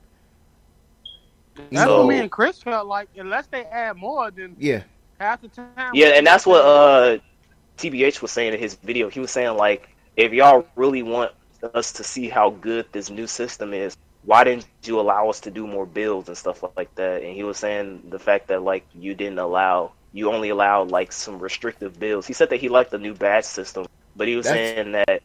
So- what me and Chris felt like. Unless they add more, then Yeah. half the time. Yeah, and that's what uh TBH was saying in his video. He was saying like, if y'all really want us to see how good this new system is, why didn't you allow us to do more builds and stuff like that? And he was saying the fact that like you didn't allow, you only allowed like some restrictive builds. He said that he liked the new badge system, but he was That's- saying that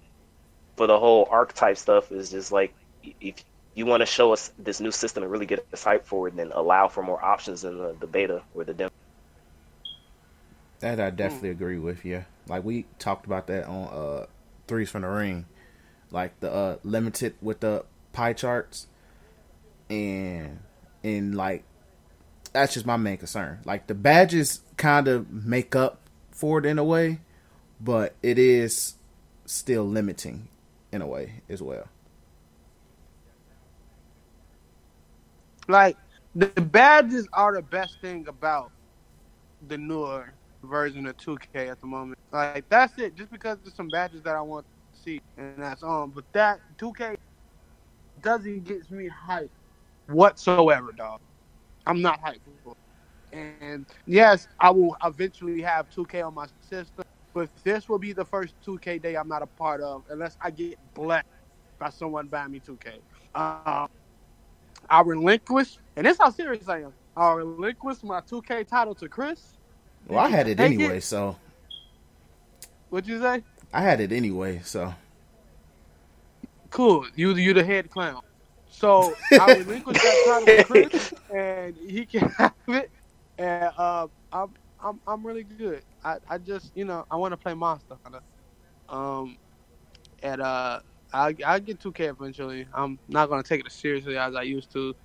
for the whole archetype stuff is just like if you want to show us this new system and really get us hyped for it, then allow for more options in the, the beta or the demo. That I definitely agree with. Yeah, like we talked about that on uh threes from the ring, like the uh limited with the pie charts, and and like that's just my main concern. Like the badges kind of make up for it in a way, but it is still limiting in a way as well. Like the badges are the best thing about the newer version of 2K at the moment. Like that's it. Just because there's some badges that I want see, and that's on. But that 2K doesn't get me hyped whatsoever, dog. I'm not hyped for. And yes, I will eventually have 2K on my system, but this will be the first 2K day I'm not a part of unless I get blessed by someone buying me 2K. Um, I relinquish, and this is how serious I am. I'll relinquish my 2K title to Chris. Well, I had it anyway, it. so What'd you say? I had it anyway, so Cool. You you the head clown. So I relinquish that title to Chris, and he can have it. And uh, I'm I'm I'm really good. I, I just you know I want to play Monster Hunter. Um, and uh, I I get 2K eventually. I'm not gonna take it as seriously as I used to.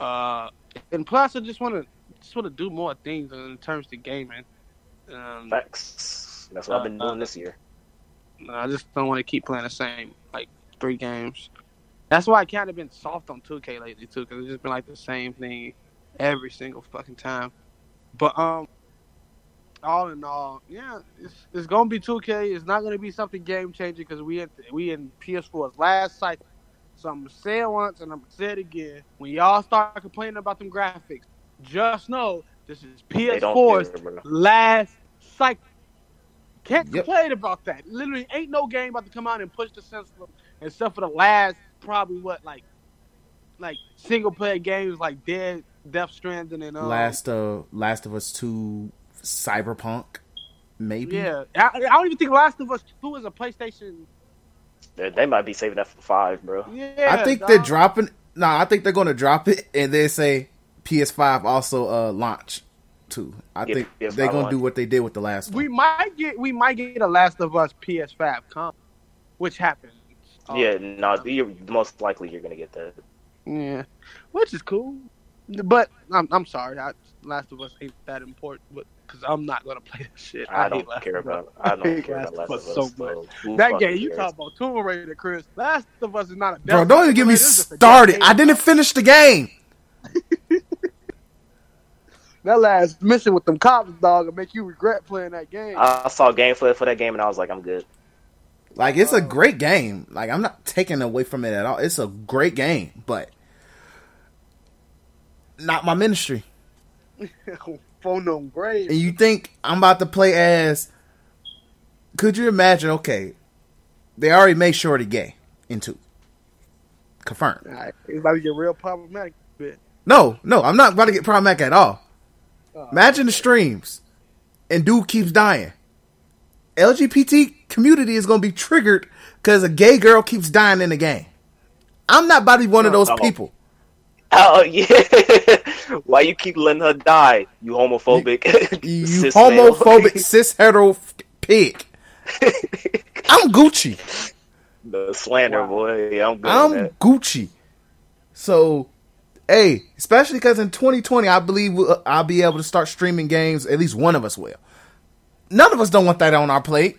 Uh, and plus I just want to just want to do more things in terms of gaming. Um, Facts. That's what I've been Uh, doing this year. I just don't want to keep playing the same like three games. That's why I kind of been soft on 2K lately too, because it's just been like the same thing every single fucking time. But um, all in all, yeah, it's it's gonna be 2K. It's not gonna be something game changing because we in we in PS4's last cycle. So I'm gonna say it once and I'm gonna say it again. When y'all start complaining about them graphics, just know this is PS4's care, last cycle. Can't Yep. complain about that. Literally, ain't no game about to come out and push the system except for the last probably what like like single player games like Dead Death Stranding and um, Last uh Last of Us Two, Cyberpunk, maybe. Yeah, I, I don't even think Last of Us Two is a PlayStation. They, they might be saving that for five, bro. Yeah, I think dog. they're dropping. No, I think they're going to drop it and then say PS5 also uh launch too. I Yeah, think PS5 they're going to launch. do what they did with the last one. We might get we might get a Last of Us PS5 comp, which happens. Um, Yeah, no, you're most likely you're gonna get that. yeah, which is cool. But I'm I'm sorry, I, Last of Us ain't that important, but because I'm not gonna play that shit. I, hate don't Last care of Us. about. I don't hate care about Last Last of of Us Us so much. Who That game, you cares? talk about Tomb Raider, Chris. Last of Us is not a Bro, death don't even get me simulator, it's just a death started. I didn't finish the game. That last mission with them cops, dog, will make you regret playing that game. I saw gameplay for that game and I was like, I'm good. Like it's a great game. Like I'm not taking away from it at all. It's a great game, but not my ministry. Phone no grave. And you think I'm about to play as? Could you imagine? Okay, they already made Shorty gay in two. Confirmed. Alright, It's about to get real problematic. Bit. No, no, I'm not about to get problematic at all. Imagine the streams, and dude keeps dying. LGBT community is going to be triggered because a gay girl keeps dying in the game. I'm not about to be one of those Oh. people. Oh yeah. Why you keep letting her die? You homophobic. You cis male. homophobic cis hetero pig. I'm Gucci. the slander, boy. Yeah, I'm good. I'm. Gucci. So, hey, especially because in 2020, I believe we'll- uh, I'll be able to start streaming games. At least one of us will. None of us don't want that on our plate.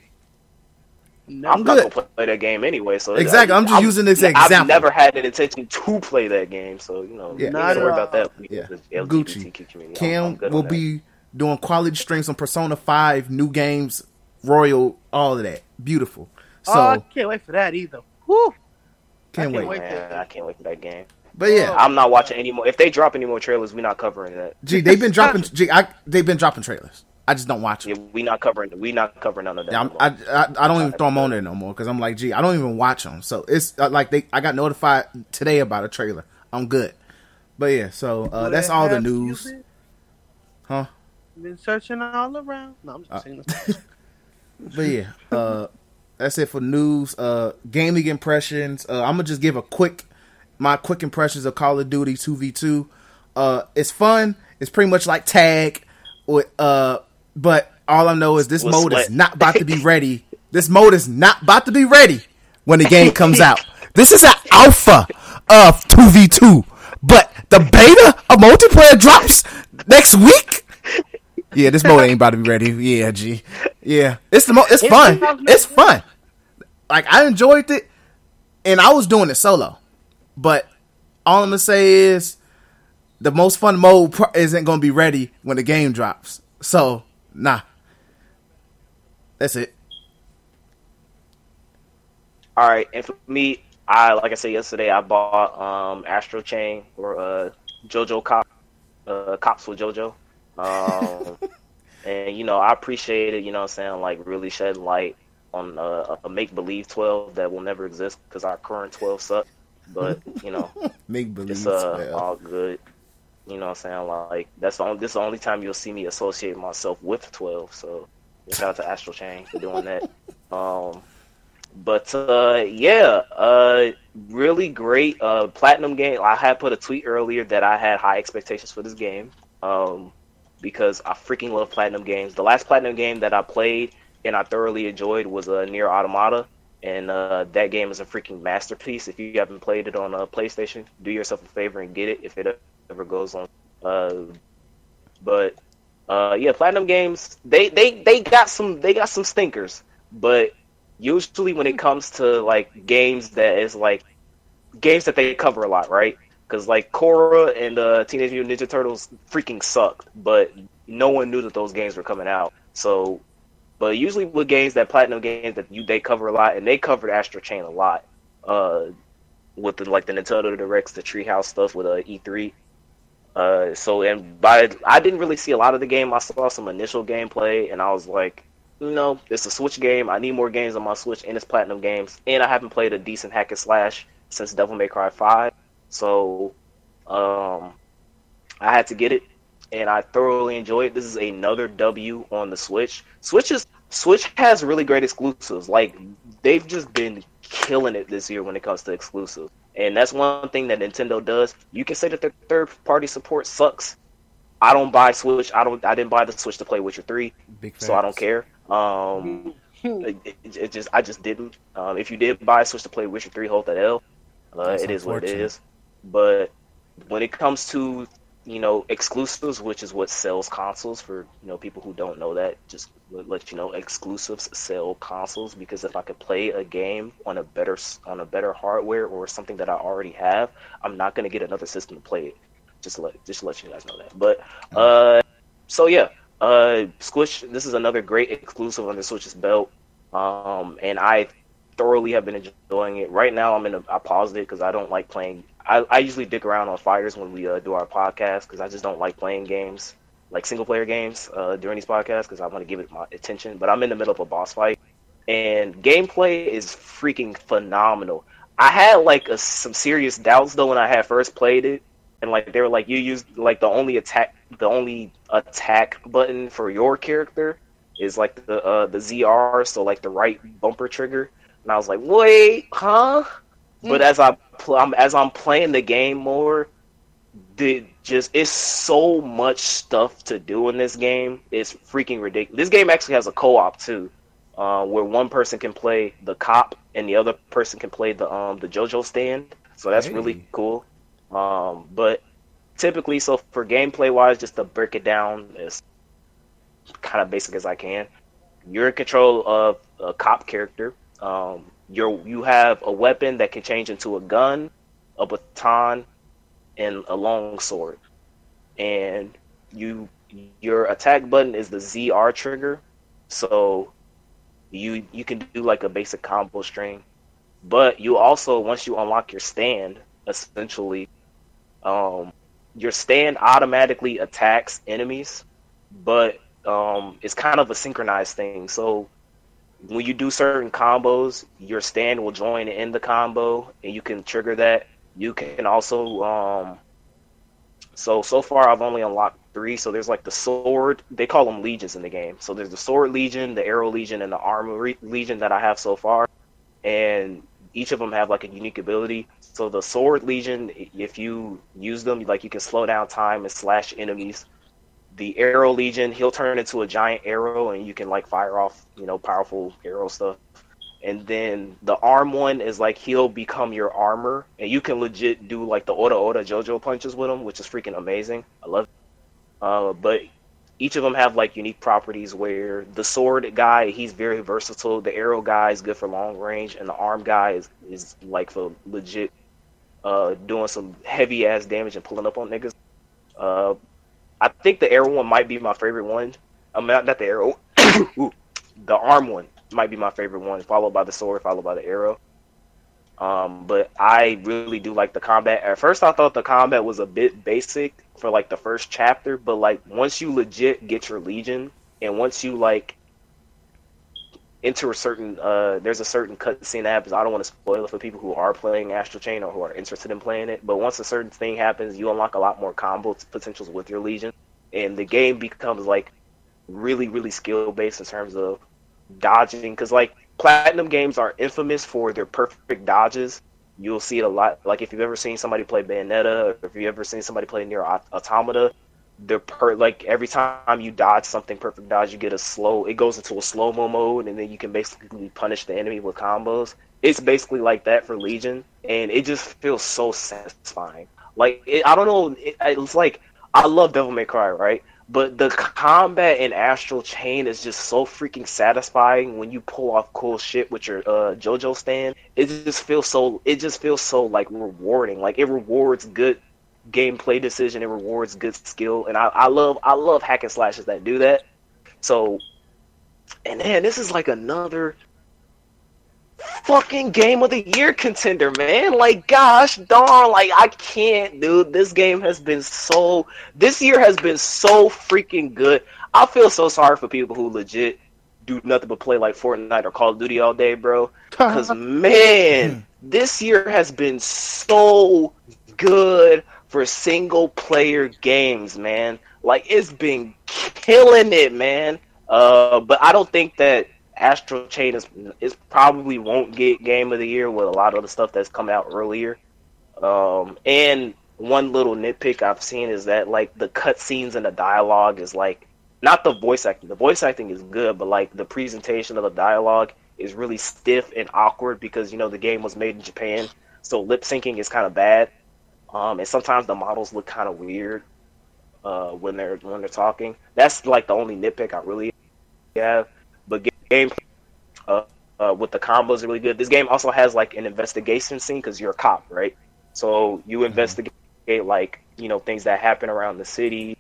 I'm, I'm not good. gonna play that game anyway. So Exactly, I'm just using this example. I've never had an intention to play that game, so you know, Yeah. yeah, Not worry about that. Uh, yeah. The Gucci. LGBTQ community. I'm- I'm Cam will be doing quality streams on Persona 5, new games, Royal, all of that. Beautiful. So, oh, I can't wait for that either. Whew. can't I can't wait. Man, I can't wait for that game. But yeah, I'm not watching anymore. If they drop any more trailers, we're not covering that. Gee, they've been dropping. gee, I, they've been dropping trailers. I just don't watch them. Yeah, we not covering. We not covering none of that. Yeah, no I'm. I, I I don't even throw them on there no more because I'm like, gee, I don't even watch them. So it's uh, like they, I got notified today about a trailer. I'm good. But yeah, so uh, that's all the news, music? huh? Been searching all around. No, I'm just Uh, saying. But yeah, uh, that's it for news. Uh, gaming impressions. Uh, I'm gonna just give a quick, my quick impressions of Call of Duty 2v2. Uh, it's fun. It's pretty much like tag, with uh, but all I know is this With mode is not about to be ready. This mode is not about to be ready when the game comes out. This is an alpha of 2v2, but the beta of multiplayer drops next week. Yeah, this mode ain't about to be ready. Yeah, G. Yeah, it's the mo- it's fun. It's fun. Like I enjoyed it, and I was doing it solo. But all I'm gonna say is, the most fun mode isn't gonna be ready when the game drops. So nah, that's it. All right, and for me, I like I said yesterday, I bought um Astral Chain or uh JoJo Cop, uh Cops with JoJo. Um, and you know, I appreciate it. You know, what I'm saying like really shed light on uh, a make believe 12 that will never exist because our current 12 suck. But you know, Make believe. it's uh all good. You know what I'm saying? Like that's the only this is the only time you'll see me associate myself with twelve. So shout out to Astral Chain for doing that. Um, but uh, yeah, uh, really great uh, platinum game. I had put a tweet earlier that I had high expectations for this game um, because I freaking love platinum games. The last platinum game that I played and I thoroughly enjoyed was uh, NieR Automata, and uh, that game is a freaking masterpiece. If you haven't played it on a uh, PlayStation, do yourself a favor and get it if it ever goes on. Uh, but uh, yeah, platinum games they, they they got some they got some stinkers, but usually when it comes to like games that is like games that they cover a lot, right? Because like Korra and uh, Teenage Mutant Ninja Turtles freaking sucked, but no one knew that those games were coming out. So, but usually with games that platinum games that you they cover a lot, and they covered Astral Chain a lot. Uh, with the like the Nintendo Directs, the Treehouse stuff with uh, E3. Uh, so and by I didn't really see a lot of the game. I saw some initial gameplay, and I was like, you know, it's a Switch game. I need more games on my Switch, and it's Platinum games. And I haven't played a decent hack and slash since Devil May Cry Five, so um, I had to get it, and I thoroughly enjoy it. This is another W on the Switch. Switch is Switch has really great exclusives. Like they've just been killing it this year when it comes to exclusives. And that's one thing that Nintendo does. You can say that their third party support sucks. I don't buy Switch. I don't. I didn't buy the Switch to play Witcher Three, so I don't care. Um, it, it, it, just I just didn't. Um, if you did buy a Switch to play Witcher Three, hold that L. Uh, it is what it is. But when it comes to you know exclusives, which is what sells consoles for you know people who don't know that, just let you know exclusives sell consoles because if I could play a game on a better on a better hardware or something that I already have, I'm not gonna get another system to play it. Just let just let you guys know that. But uh, so yeah, uh, Squish. This is another great exclusive on the Switch's belt, um, and I thoroughly have been enjoying it. Right now, I'm in. A, I paused it because I don't like playing. I, I usually dick around on fires when we uh, do our podcast because I just don't like playing games like single player games uh, during these podcasts because I want to give it my attention. But I'm in the middle of a boss fight, and gameplay is freaking phenomenal. I had like a, some serious doubts though when I had first played it, and like they were like you used like the only attack the only attack button for your character is like the uh, the ZR, so like the right bumper trigger. And I was like, wait, huh? Mm. But as I pl- I'm, as I'm playing the game more, the just it's so much stuff to do in this game. It's freaking ridiculous. This game actually has a co-op too, uh, where one person can play the cop and the other person can play the um the JoJo stand. So that's hey. really cool. Um, but typically, so for gameplay wise, just to break it down as kind of basic as I can, you're in control of a cop character. Um, you're you have a weapon that can change into a gun, a baton, and a long sword. And you your attack button is the ZR trigger, so you you can do like a basic combo string. But you also once you unlock your stand, essentially um, your stand automatically attacks enemies, but um, it's kind of a synchronized thing. So when you do certain combos, your stand will join in the combo, and you can trigger that. You can also um, so so far I've only unlocked three. So there's like the sword. They call them legions in the game. So there's the sword legion, the arrow legion, and the armor legion that I have so far. And each of them have like a unique ability. So the sword legion, if you use them, like you can slow down time and slash enemies. The arrow legion, he'll turn into a giant arrow, and you can like fire off, you know, powerful arrow stuff. And then the arm one is like he'll become your armor, and you can legit do like the Ora Ora JoJo punches with him, which is freaking amazing. I love. It. Uh, but each of them have like unique properties where the sword guy he's very versatile the arrow guy is good for long range and the arm guy is, is like for legit uh, doing some heavy ass damage and pulling up on niggas uh, i think the arrow one might be my favorite one i'm mean, not, the arrow the arm one might be my favorite one followed by the sword followed by the arrow um, but I really do like the combat. At first, I thought the combat was a bit basic for like the first chapter, but like once you legit get your legion, and once you like enter a certain uh there's a certain cutscene that happens. I don't want to spoil it for people who are playing Astral Chain or who are interested in playing it. But once a certain thing happens, you unlock a lot more combo potentials with your Legion, and the game becomes like really really skill based in terms of dodging. Because like platinum games are infamous for their perfect dodges. You'll see it a lot. Like if you've ever seen somebody play Bayonetta, or if you've ever seen somebody play Nier Automata, they're per like every time you dodge something perfect dodge you get a slow it goes into a slow mo mode and then you can basically punish the enemy with combos. It's basically like that for legion and it just feels so satisfying. Like it, i don't know it, it's like i love devil may cry right? But the combat in astral chain is just so freaking satisfying when you pull off cool shit with your uh, jojo stand. It just feels so it just feels so like rewarding. Like it rewards good gameplay decision. It rewards good skill, and I, I love I love hack and slashes that do that. So, and man, this is like another fucking game of the year contender, man. Like, gosh darn, like I can't, dude. This game has been so. This year has been so freaking good. I feel so sorry for people who legit do nothing but play like Fortnite or Call of Duty all day, bro. Because man, this year has been so good for single player games, man. Like it's been killing it, man. Uh, but I don't think that Astral Chain is is probably won't get game of the year with a lot of the stuff that's come out earlier. Um, and one little nitpick I've seen is that like the cutscenes and the dialogue is like not the voice acting. The voice acting is good, but like the presentation of the dialogue is really stiff and awkward because you know the game was made in Japan, so lip syncing is kind of bad. Um, and sometimes the models look kind of weird uh, when they're when they're talking. That's like the only nitpick I really have. But game uh, uh, with the combos is really good. This game also has like an investigation scene because you're a cop, right? So you mm-hmm. investigate like you know things that happen around the city,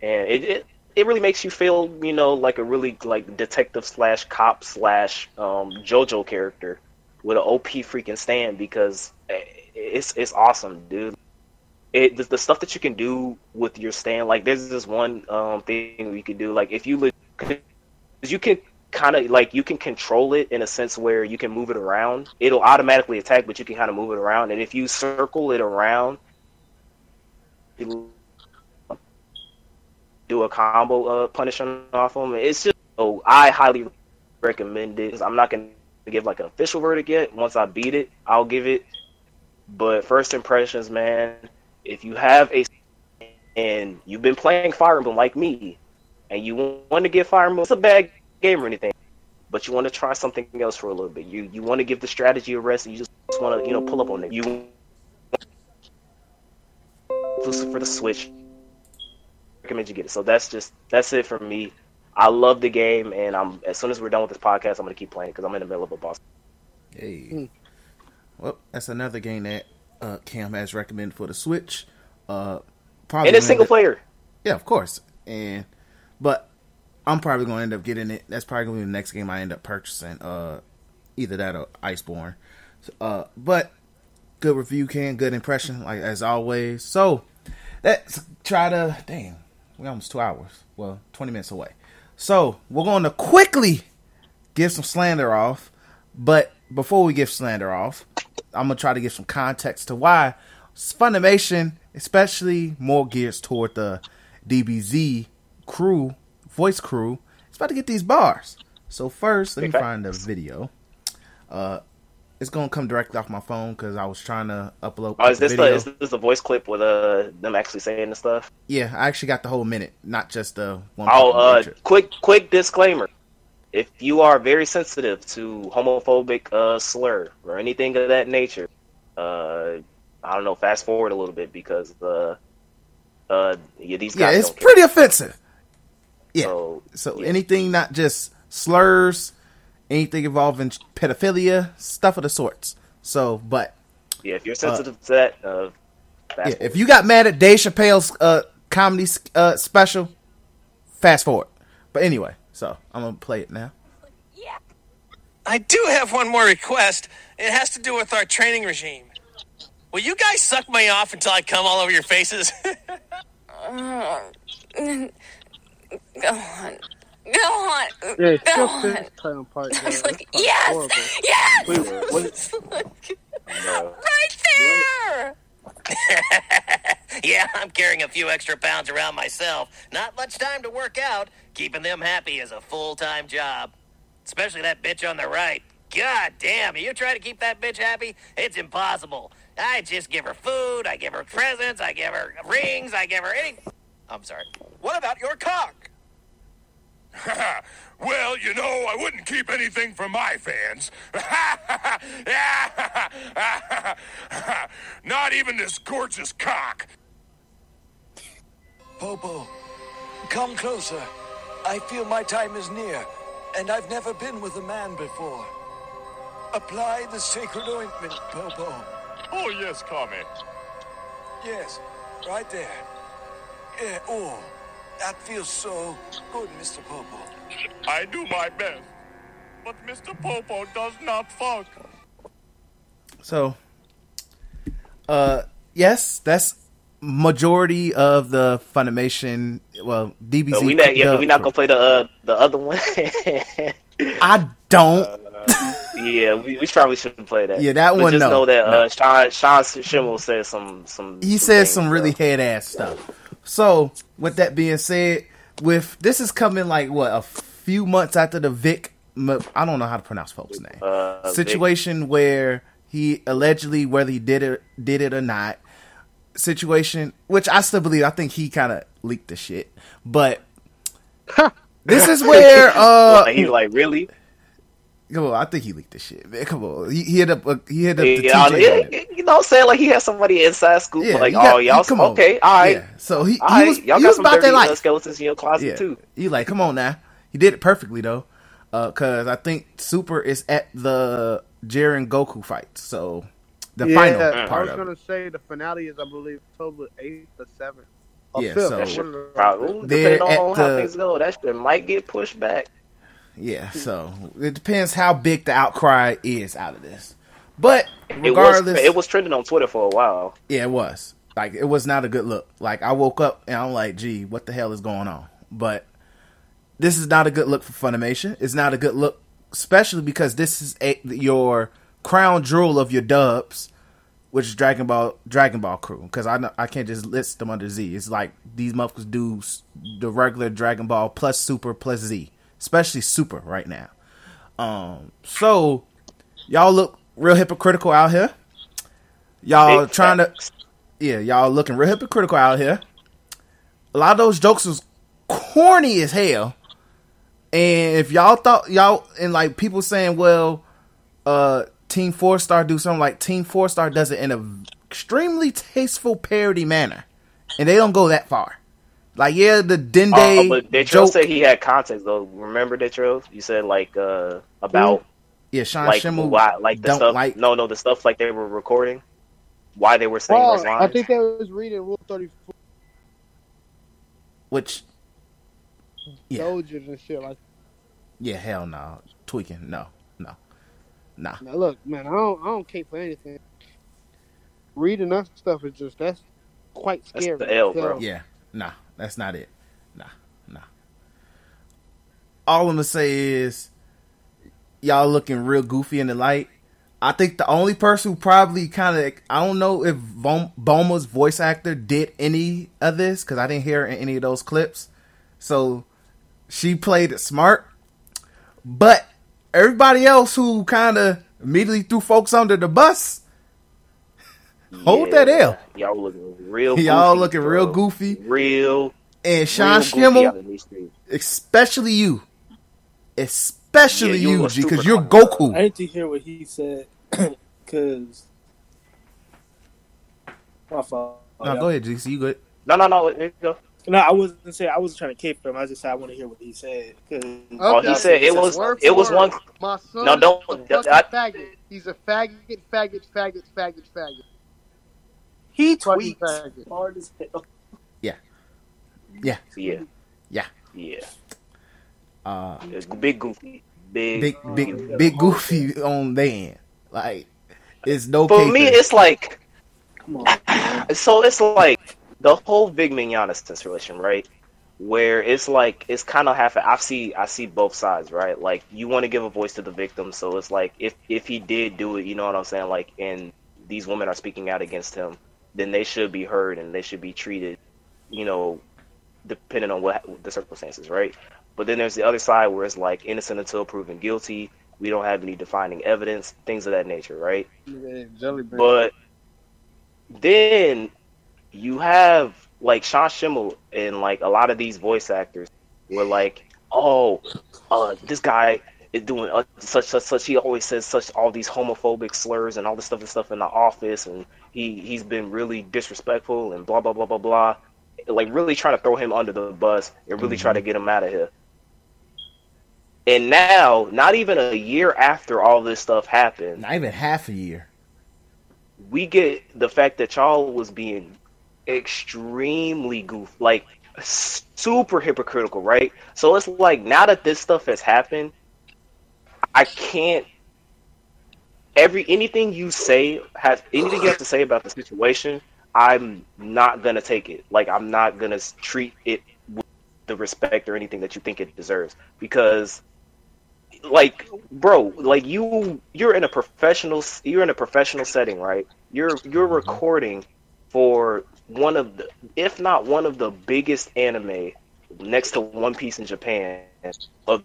and it, it it really makes you feel you know like a really like detective slash cop slash um, JoJo character with an OP freaking stand because eh, it's it's awesome, dude. It the, the, stuff that you can do with your stand, like there's this one um, thing you can do, like if you you can kind of like you can control it in a sense where you can move it around. It'll automatically attack, but you can kind of move it around, and if you circle it around, do a combo uh, punishing off them. It's just oh, I highly recommend it. I'm not gonna give like an official verdict yet. Once I beat it, I'll give it but first impressions, man, if you have a and you've been playing Fire Emblem like me, and you want to get Fire Emblem, it's a bad game or anything, but you want to try something else for a little bit. You you want to give the strategy a rest, and you just want to you know pull up on it. You for the Switch, recommend you get it. So that's just that's it for me. I love the game, and I'm as soon as we're done with this podcast, I'm gonna keep playing because I'm in the middle of a boss. Hey. Hmm. Well, that's another game that uh, Cam has recommended for the Switch. Uh, probably and it's single player. Yeah, of course. And but I'm probably going to end up getting it. That's probably going to be the next game I end up purchasing. Uh, either that or Iceborne. Uh, but good review, Cam. Good impression, like as always. So let's try to. Damn, we're almost two hours. Well, 20 minutes away. So we're going to quickly give some slander off. But before we give slander off, I'm gonna try to give some context to why Funimation, especially more geared toward the DBZ crew, voice crew, is about to get these bars. So first, let me find the video. Uh, it's gonna come directly off my phone because I was trying to upload. Oh, is this the, is this the voice clip with uh them actually saying the stuff? Yeah, I actually got the whole minute, not just the one. Oh, uh, quick quick disclaimer: if you are very sensitive to homophobic uh slur or anything of that nature, uh, I don't know, fast forward a little bit because uh, uh, yeah, these guys. Yeah, it's pretty offensive. Yeah. So, so yeah. anything not just slurs, anything involving pedophilia, stuff of the sorts. So, but yeah, if you're sensitive uh, to that, uh, yeah, if you got mad at Dave Chappelle's uh, comedy uh, special, fast forward. But anyway, so I'm gonna play it now. Yeah. I do have one more request. It has to do with our training regime. Will you guys suck me off until I come all over your faces? uh, go on. Go on. Yeah, Go on. finish playing part. I was like, yes, horrible. yes, Wait, what? No. right there. yeah, I'm carrying a few extra pounds around myself. Not much time to work out. Keeping them happy is a full time job. Especially that bitch on the right. God damn, you trying to keep that bitch happy? It's impossible. I just give her food, I give her presents, I give her rings, I give her any. I'm sorry. What about your cock? well, you know, I wouldn't keep anything from my fans. Not even this gorgeous cock. Popo, come closer. I feel my time is near, and I've never been with a man before. Apply the sacred ointment, Popo. Oh, yes, Kami. Yes, right there. Yeah, oh, that feels so good, Mr. Popo. I do my best. But Mr. Popo does not fuck. So, uh, yes, that's majority of the Funimation. Well, DBZ. So we not, yeah, dub- we not gonna play the uh, the other one. I don't. yeah, we, we probably shouldn't play that. Yeah, that But one, Just no, know that no. uh, Sean Sean Schemmel said some some. he says things, some really so. head ass stuff. So, with that being said, with this is coming like what a few months after the Vic. I don't know how to pronounce folks' name. Uh, Vic- situation where he allegedly, whether he did it did it or not, situation which I still believe. I think he kind of leaked the shit, but this is where uh, Like, he like really. Come on, I think he leaked the shit. Man, come on, he, he hit up uh, he hit up the TJ. yeah, you know what I'm saying? Like he had somebody inside scoop. Yeah, like, got- oh, y'all, he- come on. okay, all right. Yeah, so he, All he right, was y'all he got was some about dirty that uh, life. skeletons in your closet Yeah, too. he like, come on now. He did it perfectly though, because I think Super is at the Jiren Goku fight, so the yeah, final I part was gonna it. say the finale is, I believe, October eighth or seventh. Or Yeah, fifth. so- That shit One of the- probably depending on how the- things go. That shit might get pushed back. Yeah, hmm. so it depends how big the outcry is out of this. But It was regardless, it was trending on Twitter for a while. Yeah, it was. Like it was not a good look. Like I woke up and I'm like, gee, what the hell is going on? But this is not a good look for Funimation. It's not a good look, especially because this is a, your crown jewel of your dubs, which is Dragon Ball Dragon Ball crew. Because I know, I can't just list them under Z. It's like these motherfuckers do the regular Dragon Ball plus Super plus Z, especially Super right now. Um, so y'all look real hypocritical out here. Y'all Big trying to yeah, y'all looking real hypocritical out here. A lot of those jokes was corny as hell. And if y'all thought y'all and like people saying, well, uh Team Four Star do something like Team Four Star does it in a extremely tasteful parody manner. And they don't go that far. Like yeah, the Dende Oh, but Detro said he had context though. Remember Detro? You said like uh about yeah, Sean like Schemmel why like the don't stuff. like no, no, the stuff like they were recording. Why they were saying Oh, those lines? I think they was reading Rule Thirty Four which Yeah. soldiers and shit like. yeah, hell no. Tweaking. No. No. Nah. Now look, man, I don't, I don't care for anything. Reading that stuff is just that's quite That's scary. the L, bro. Yeah, nah, that's not it. Nah, nah. All I'm gonna say is, y'all looking real goofy in the light. I think the only person who probably kind of, I don't know if Bulma's voice actor did any of this because I didn't hear in any of those clips. So she played it smart, but everybody else who kind of immediately threw folks under the bus, hold that L. Y'all looking real. Y'all goofy, looking bro. real goofy. Real. And Sean real Schemmel, out in these streets. especially you, especially Yeah, you you, a G, because you're Goku. I Goku. need to hear what he said because my fault. No, Yeah. go ahead, G. You good? No, no, no. Go. No, I wasn't saying I wasn't trying to cape him. I just said I want to hear what he said. 'cause- Oh, he said it was. word It was one. My son No, don't- is a I- faggot. He's a faggot, faggot, faggot, faggot, faggot. He Fucking tweets faggot. hard as hell. Yeah. Yeah. Yeah. Yeah. Uh, It's big goofy. Big. big, big, big goofy on their end. Like, it's no. For me, it's like Come on. so. It's like the whole Vic Mignogna situation, right? where it's like it's kind of half. I see I see both sides, right? Like you want to give a voice to the victim, so it's like if if he did do it, you know what I'm saying? Like, and these women are speaking out against him, then they should be heard and they should be treated, you know, depending on what the circumstances, right? But then there's the other side where it's like innocent until proven guilty. We don't have any defining evidence, things of that nature, right? Yeah. But then you have like Sean Schemmel and like a lot of these voice actors were like, oh, uh, this guy is doing uh, such such such. He always says such all these homophobic slurs and all this stuff and stuff in the office, and he he's been really disrespectful and blah blah blah blah blah. Like really trying to throw him under the bus and really try to mm-hmm. get him out of here. And now, not even a year after all this stuff happened, Not even half a year. we get the fact that y'all was being extremely goof, like super hypocritical, right? So it's like now that this stuff has happened, I can't. Every anything you say has anything you have to say about the situation, I'm not gonna take it. Like I'm not gonna treat it with the respect or anything that you think it deserves because like bro like you you're in a professional you're in a professional setting right you're you're recording for one of the if not one of the biggest anime next to one piece in japan of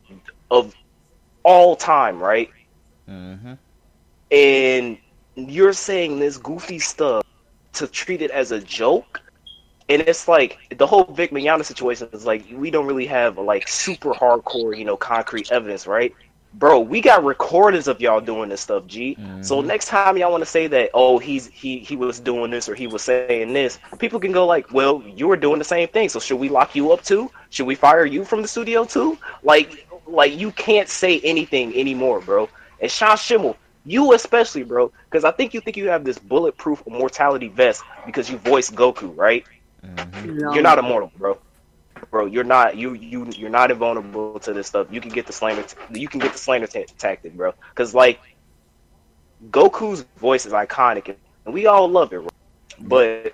of all time right Mm-hmm. And you're saying this goofy stuff to treat it as a joke and it's like the whole Vic Mignogna situation is like we don't really have like super hardcore, you know, concrete evidence, right? Bro, we got recordings of y'all doing this stuff, G. Mm-hmm. So next time y'all want to say that, oh, he's he he was doing this or he was saying this, people can go like, well, you were doing the same thing, so should we lock you up too? Should we fire you from the studio too? Like, like you can't say anything anymore, bro. And Sean Schemmel, you especially, bro, because I think you think you have this bulletproof immortality vest because you voice Goku, right? Mm-hmm. You're not immortal, bro. Bro, you're not you you you're not invulnerable to this stuff. You can get the slander you can get the slander ta- tactic, bro. Because like Goku's voice is iconic and we all love it, bro. but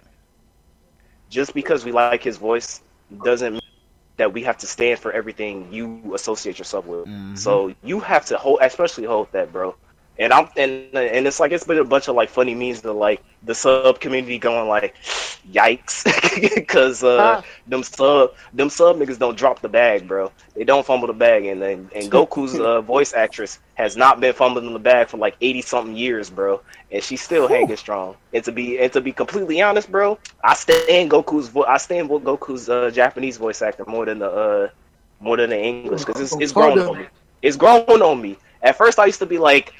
just because we like his voice doesn't mean that we have to stand for everything you associate yourself with. Mm-hmm. So you have to hold, especially hold that, bro. And I'm and and it's like it's been a bunch of like funny memes to like the sub community going like, yikes, because uh, them sub them sub niggas don't drop the bag, bro. They don't fumble the bag, and and, and Goku's uh, voice actress has not been fumbling the bag for like eighty something years, bro, and she's still hanging strong. And to be and to be completely honest, bro, I stand Goku's vo- I stand with Goku's uh, Japanese voice actor more than the uh more than the English because it's it's grown on me. It's grown on me. At first, I used to be like,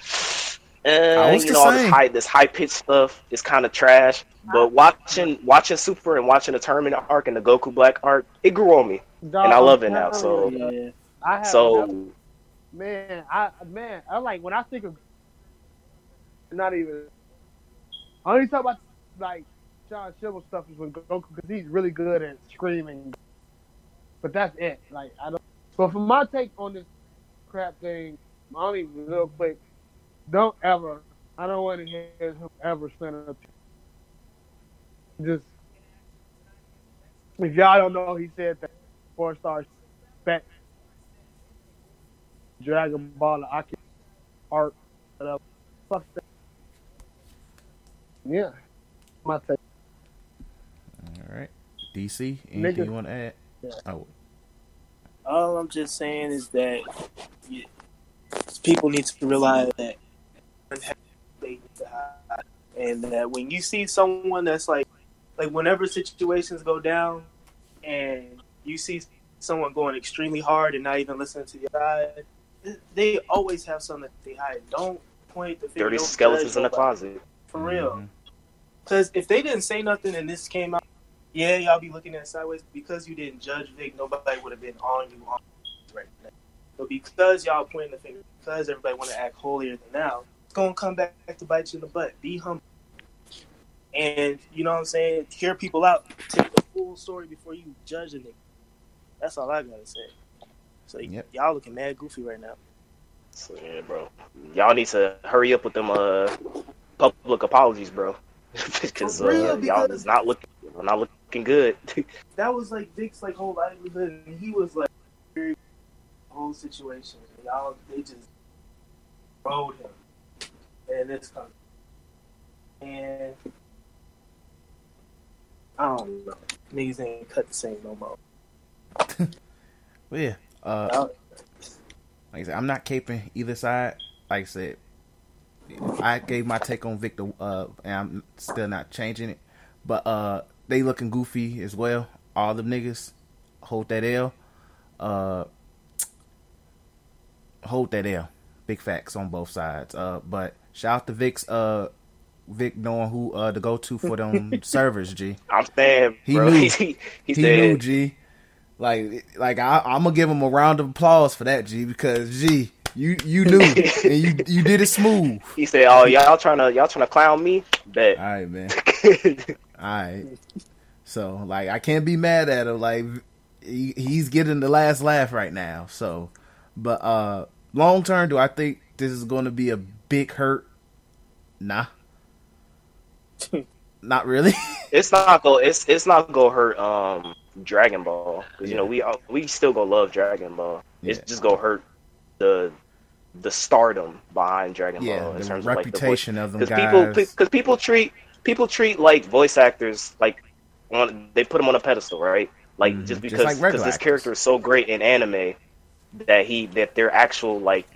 uh, was you the know, all this high this high pitched stuff is kind of trash. But watching watching Super and watching the tournament arc and the Goku Black arc, it grew on me, and I love it now. So Yeah. I have so man, I man, I like when I think of not even. I only talk about like John Schemmel stuff is when Goku because he's really good at screaming, but that's it. Like I don't. But for my take on this crap thing, only real quick, don't ever. I don't want to hear him ever spend a. Just if y'all don't know, he said that four stars back Dragon Ball Aki art whatever. Uh, fuck that. Yeah. My thing. All right. DC, anything Nigga. you want to add? Yeah. Oh, All I'm just saying is that you, people need to realize that they need to hide. and that when you see someone that's like, like whenever situations go down, and you see someone going extremely hard and not even listening to the side, they always have something that they hide. Don't point the finger. dirty skeletons in the closet. For real. Mhm. Because if they didn't say nothing and this came out, yeah, y'all be looking at it sideways. Because you didn't judge Vic, nobody would have been on you on right now. But because y'all pointing the finger, because everybody want to act holier than thou, it's gonna come back to bite you in the butt. Be humble. And you know what I'm saying? Hear people out. Take the full story before you judge a nigga. That's all I gotta say. So y- Yep. y'all looking mad goofy right now. So yeah, bro, y'all need to hurry up with them uh public apologies, bro, because real, uh, y'all because- is not looking not looking good. that was like Dick's like whole livelihood, and he was like whole situation. Y'all, they just rode him, and this country. And I don't know, niggas ain't cut the same no more. well, yeah, uh, like I said, I'm not caping either side. Like I said, I gave my take on Victor, uh, and I'm still not changing it. But uh, they looking goofy as well. All the niggas hold that L. Uh, hold that L. Big facts on both sides. Uh, but shout out to Vic's, uh, Vic knowing who uh to go to for them servers. G. I'm saying, He bro. knew. He, he, He said, knew, G. Like, like I, I'm gonna give him a round of applause for that, G, because G, you you knew and you you did it smooth. he said, "Oh, y'all trying to y'all trying to clown me? Bet." All right, man. All right. So, like, I can't be mad at him. Like, he, he's getting the last laugh right now. So, but uh long term, do I think this is going to be a big hurt? Nah. Not really. it's not go. It's it's not gonna hurt um Dragon Ball because you know we we still gonna love Dragon Ball. It's just gonna hurt the the stardom behind Dragon Yeah, Ball in the terms reputation of of like them the voice. guys. people because people treat people treat like voice actors like on they put them on a pedestal, right? Like Mhm. just Just because like because this character is so great in anime that he that their actual like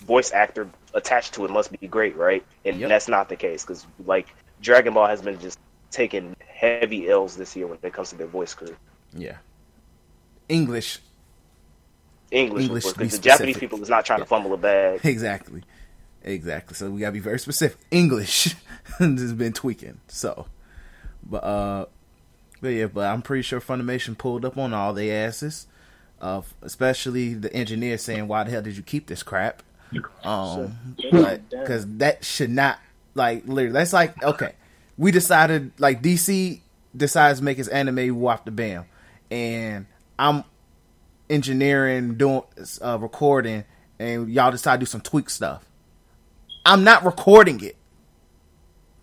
voice actor attached to it must be great, right? And Yep. that's not the case because like Dragon Ball has been just taking heavy L's this year when it comes to their voice crew. yeah. English. English, English be because the Japanese people is not trying to fumble a bag. Exactly. Exactly. So we gotta be very specific. English has been tweaking. So, but uh, but yeah, but I'm pretty sure Funimation pulled up on all their asses. Uh, especially the engineer saying, "Why the hell did you keep this crap?" Um, but because that should not like literally. That's like okay, we decided like DC decides to make his anime wap the bam, and I'm engineering, doing uh, recording, and y'all decide to do some tweak stuff. I'm not recording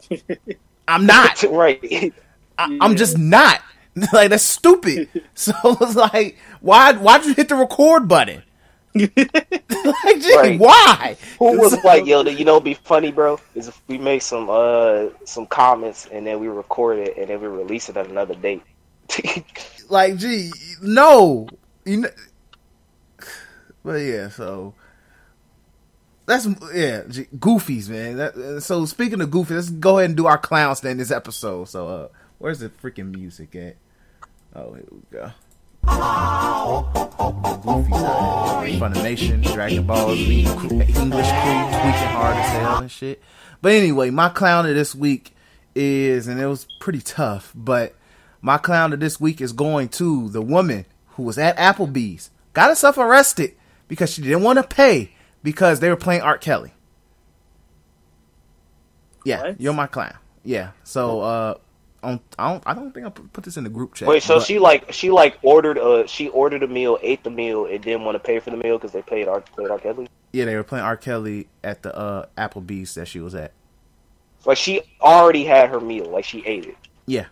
it. I'm not. right. I, I'm just not. like that's stupid. so it's like, why? Why'd you hit the record button? like, gee, Right. why? Who was like, yo, you know, be funny, bro, is if we make some uh some comments and then we record it and then we release it at another date. like, gee, no. You know, but yeah, so that's yeah, gee, goofies, man. That, so speaking of goofies, let's go ahead and do our clowns in this episode. So, uh, where's the freaking music at? Oh, here we go. Goofies out here. Funimation, Dragon Ball Z, English crew, tweaking hard as hell and shit. But anyway, my clown of this week is, and it was pretty tough, but my clown of this week is going to the woman who was at Applebee's, got herself arrested because she didn't want to pay because they were playing R. Kelly. Yeah, What? you're my clown. Yeah, so uh, on, I don't, I don't think I put this in the group chat. Wait, so but- she like she like ordered a she ordered a meal, ate the meal, and didn't want to pay for the meal because they paid our paid R. Kelly. yeah, they were playing R. Kelly at the uh, Applebee's that she was at. Like she already had her meal, like she ate it. Yeah.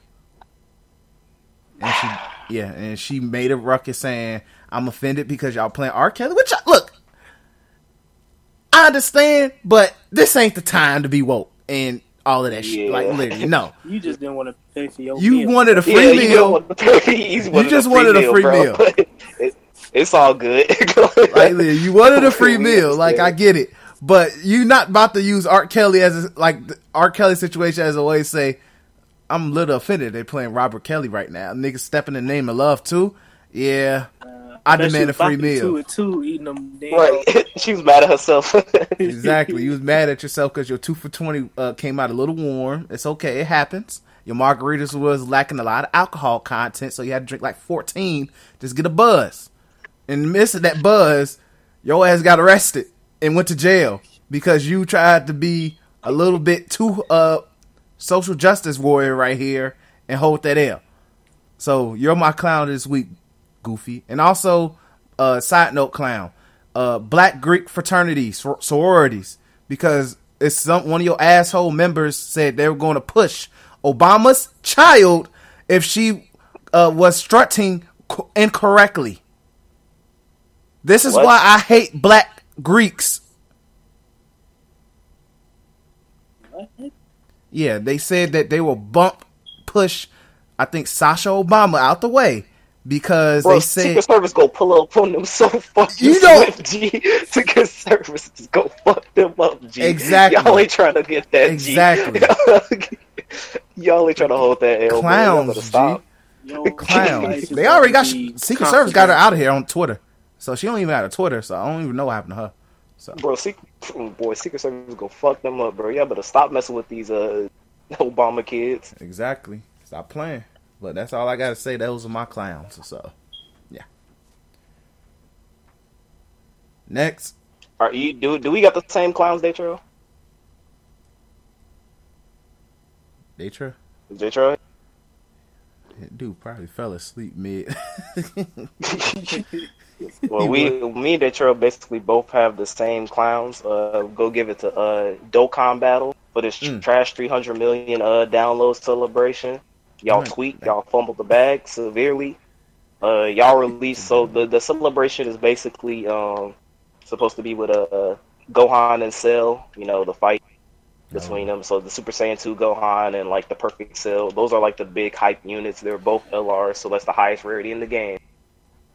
And she, yeah, and she made a ruckus saying, "I'm offended because y'all playing R. Kelly." Which I- look, I understand, but this ain't the time to be woke and all of that shit. Yeah. Like literally, no. You just didn't want to pay for your You meal. wanted a free yeah, meal. don't want to pay. You, just a wanted a free meal. It, it's all good. like literally, you wanted a free meal. Like I get it, but you not about to use R. Kelly as a, like the R. Kelly situation as a way to say, "I'm a little offended." They playing Robert Kelly right now. Niggas stepping in the name of love too. Yeah, I Bet demand a free meal. Two two eating them damn. Right, she was mad at herself. exactly. You was mad at yourself because your two for twenty uh, came out a little warm. It's okay. It happens. Your margaritas was lacking a lot of alcohol content, so you had to drink like fourteen just get a buzz. In the midst of that buzz, your ass got arrested and went to jail because you tried to be a little bit too uh social justice warrior right here and hold that L. So you're my clown this week, Goofy. And also, uh, side note, clown, uh, Black Greek fraternities, sor- sororities, because it's some one of your asshole members said they were going to push Obama's child if she uh, was strutting co- incorrectly. This is What? why I hate black Greeks. What? Yeah, they said that they will bump push. I think Sasha Obama out the way because Bro, they say Secret Service go pull up on them so fucking You don't- swift, G. Secret Service just go fuck them up, G. Exactly. Y'all ain't trying to get that, Exactly. G. Y'all ain't trying to hold that L. clowns. better G. stop. Yo, clowns. They already got be Secret Service got her out of here on Twitter, so she don't even have a Twitter. So I don't even know what happened to her. So Bro, Secret, boy, Secret Service go fuck them up, bro. Y'all better stop messing with these uh Obama kids. exactly, stop playing. But that's all I gotta say. Those are my clowns. So yeah. Next, Are you do do we got the same clowns, Daytro? Daytra. Daytro? Dude probably fell asleep mid. Well, we, me and Daytro basically both have the same clowns. Uh, go give it to uh Dokkan Battle for this Mm. trash 300 million uh download celebration. Y'all Right. tweaked, y'all fumbled the bag severely. Uh, y'all released so the the celebration is basically um supposed to be with uh Gohan and Cell. You know the fight between them. So the Super Saiyan 2 Gohan and like the Perfect Cell, those are like the big hype units. They're both LRs, so that's the highest rarity in the game.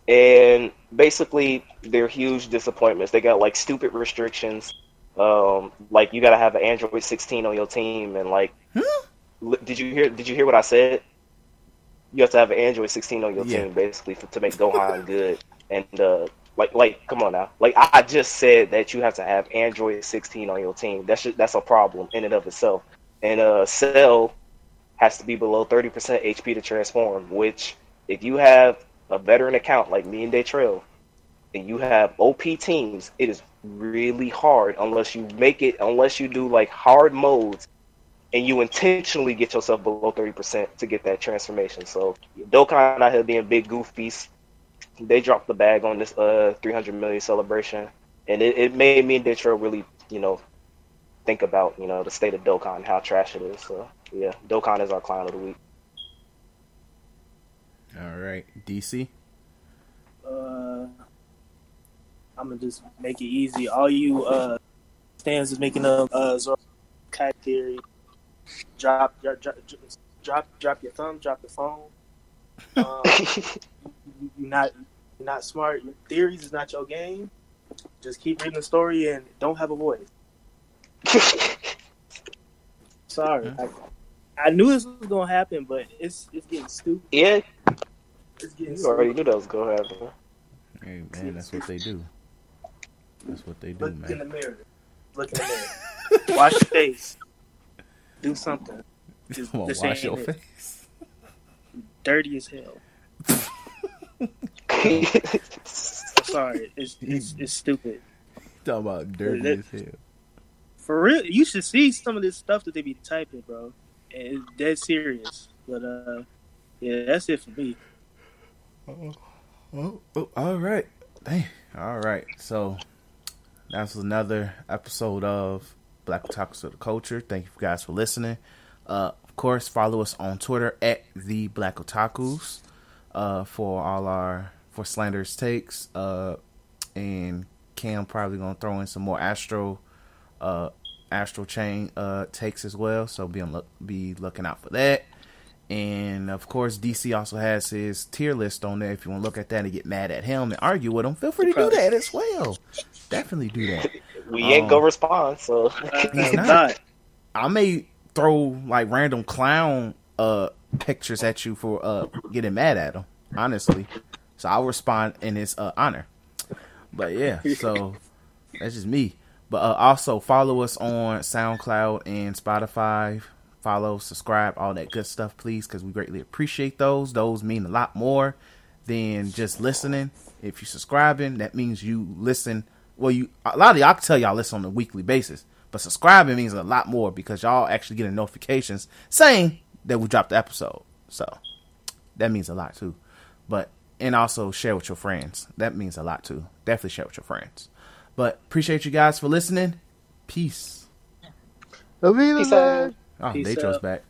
And basically, they're huge disappointments. They got like stupid restrictions. Um, like you got to have an Android 16 on your team, and like, li- did you hear? Did you hear what I said? You have to have an Android 16 on your Yeah. team, basically, for, to make Gohan good. And uh, like, like, come on now. Like I just said that you have to have Android 16 on your team. That's just, that's a problem in and of itself. And uh, Cell has to be below 30% HP to transform. Which, if you have a veteran account like me and Daytrail, and you have OP teams, it is really hard unless you make it, unless you do like hard modes, and you intentionally get yourself below 30% to get that transformation. So Dokkan out here being big goofies, they dropped the bag on this uh 300 million celebration, and it, it made me and Daytrail really, you know, think about you know the state of Dokkan, and how trash it is. So yeah, Dokkan is our clown of the week. all right, DC. Uh, I'm gonna just make it easy. All you uh stands is making up uh Zoro cat theory. Drop, drop, drop, drop, drop your thumb, drop the phone. Um, you- you're not, you're not smart. Your theories is not your game. Just keep reading the story and don't have a voice. Sorry, I, I knew this was gonna happen, but it's it's getting stupid. yeah, It's getting you already knew that was gonna happen. Hey man, that's what they do. That's what they do, Look in the mirror. Look in the mirror. Wash your face. Do something. Just- on, wash your it. face. Dirty as hell. Sorry. It's it's, it's stupid. Talking about dirty That- as hell. For real, you should see some of this stuff that they be typing, bro. It's dead serious. But uh, yeah, that's it for me. Oh, oh, all right. Dang. All right. So that's another episode of Black Otakus of the Culture. Thank you guys for listening. Uh, of course, follow us on Twitter at the Black Otakus uh, for all our for slanderous takes. Uh, and Cam probably gonna throw in some more Astral, uh, Astral Chain uh, takes as well. So be on look, be looking out for that. And of course, DC also has his tier list on there. If you want to look at that and get mad at him and argue with him, feel free to do that as well. Definitely do that. We ain't Um, gonna respond, so He's not. I may throw like random clown uh pictures at you for uh getting mad at him. Honestly, so I'll respond in his uh, honor. But yeah, so that's just me. But uh, also follow us on SoundCloud and Spotify. Follow, subscribe, all that good stuff, please, because we greatly appreciate those. Those mean a lot more than just listening. If you're subscribing, that means you listen. Well, you a lot of y'all can tell y'all listen on a weekly basis, but subscribing means a lot more because y'all actually getting notifications saying that we dropped the episode. So that means a lot too. But and also share with your friends. That means a lot too. Definitely share with your friends. But appreciate you guys for listening. Peace. Avila, Peace man. out. Oh, Peace Natro's back.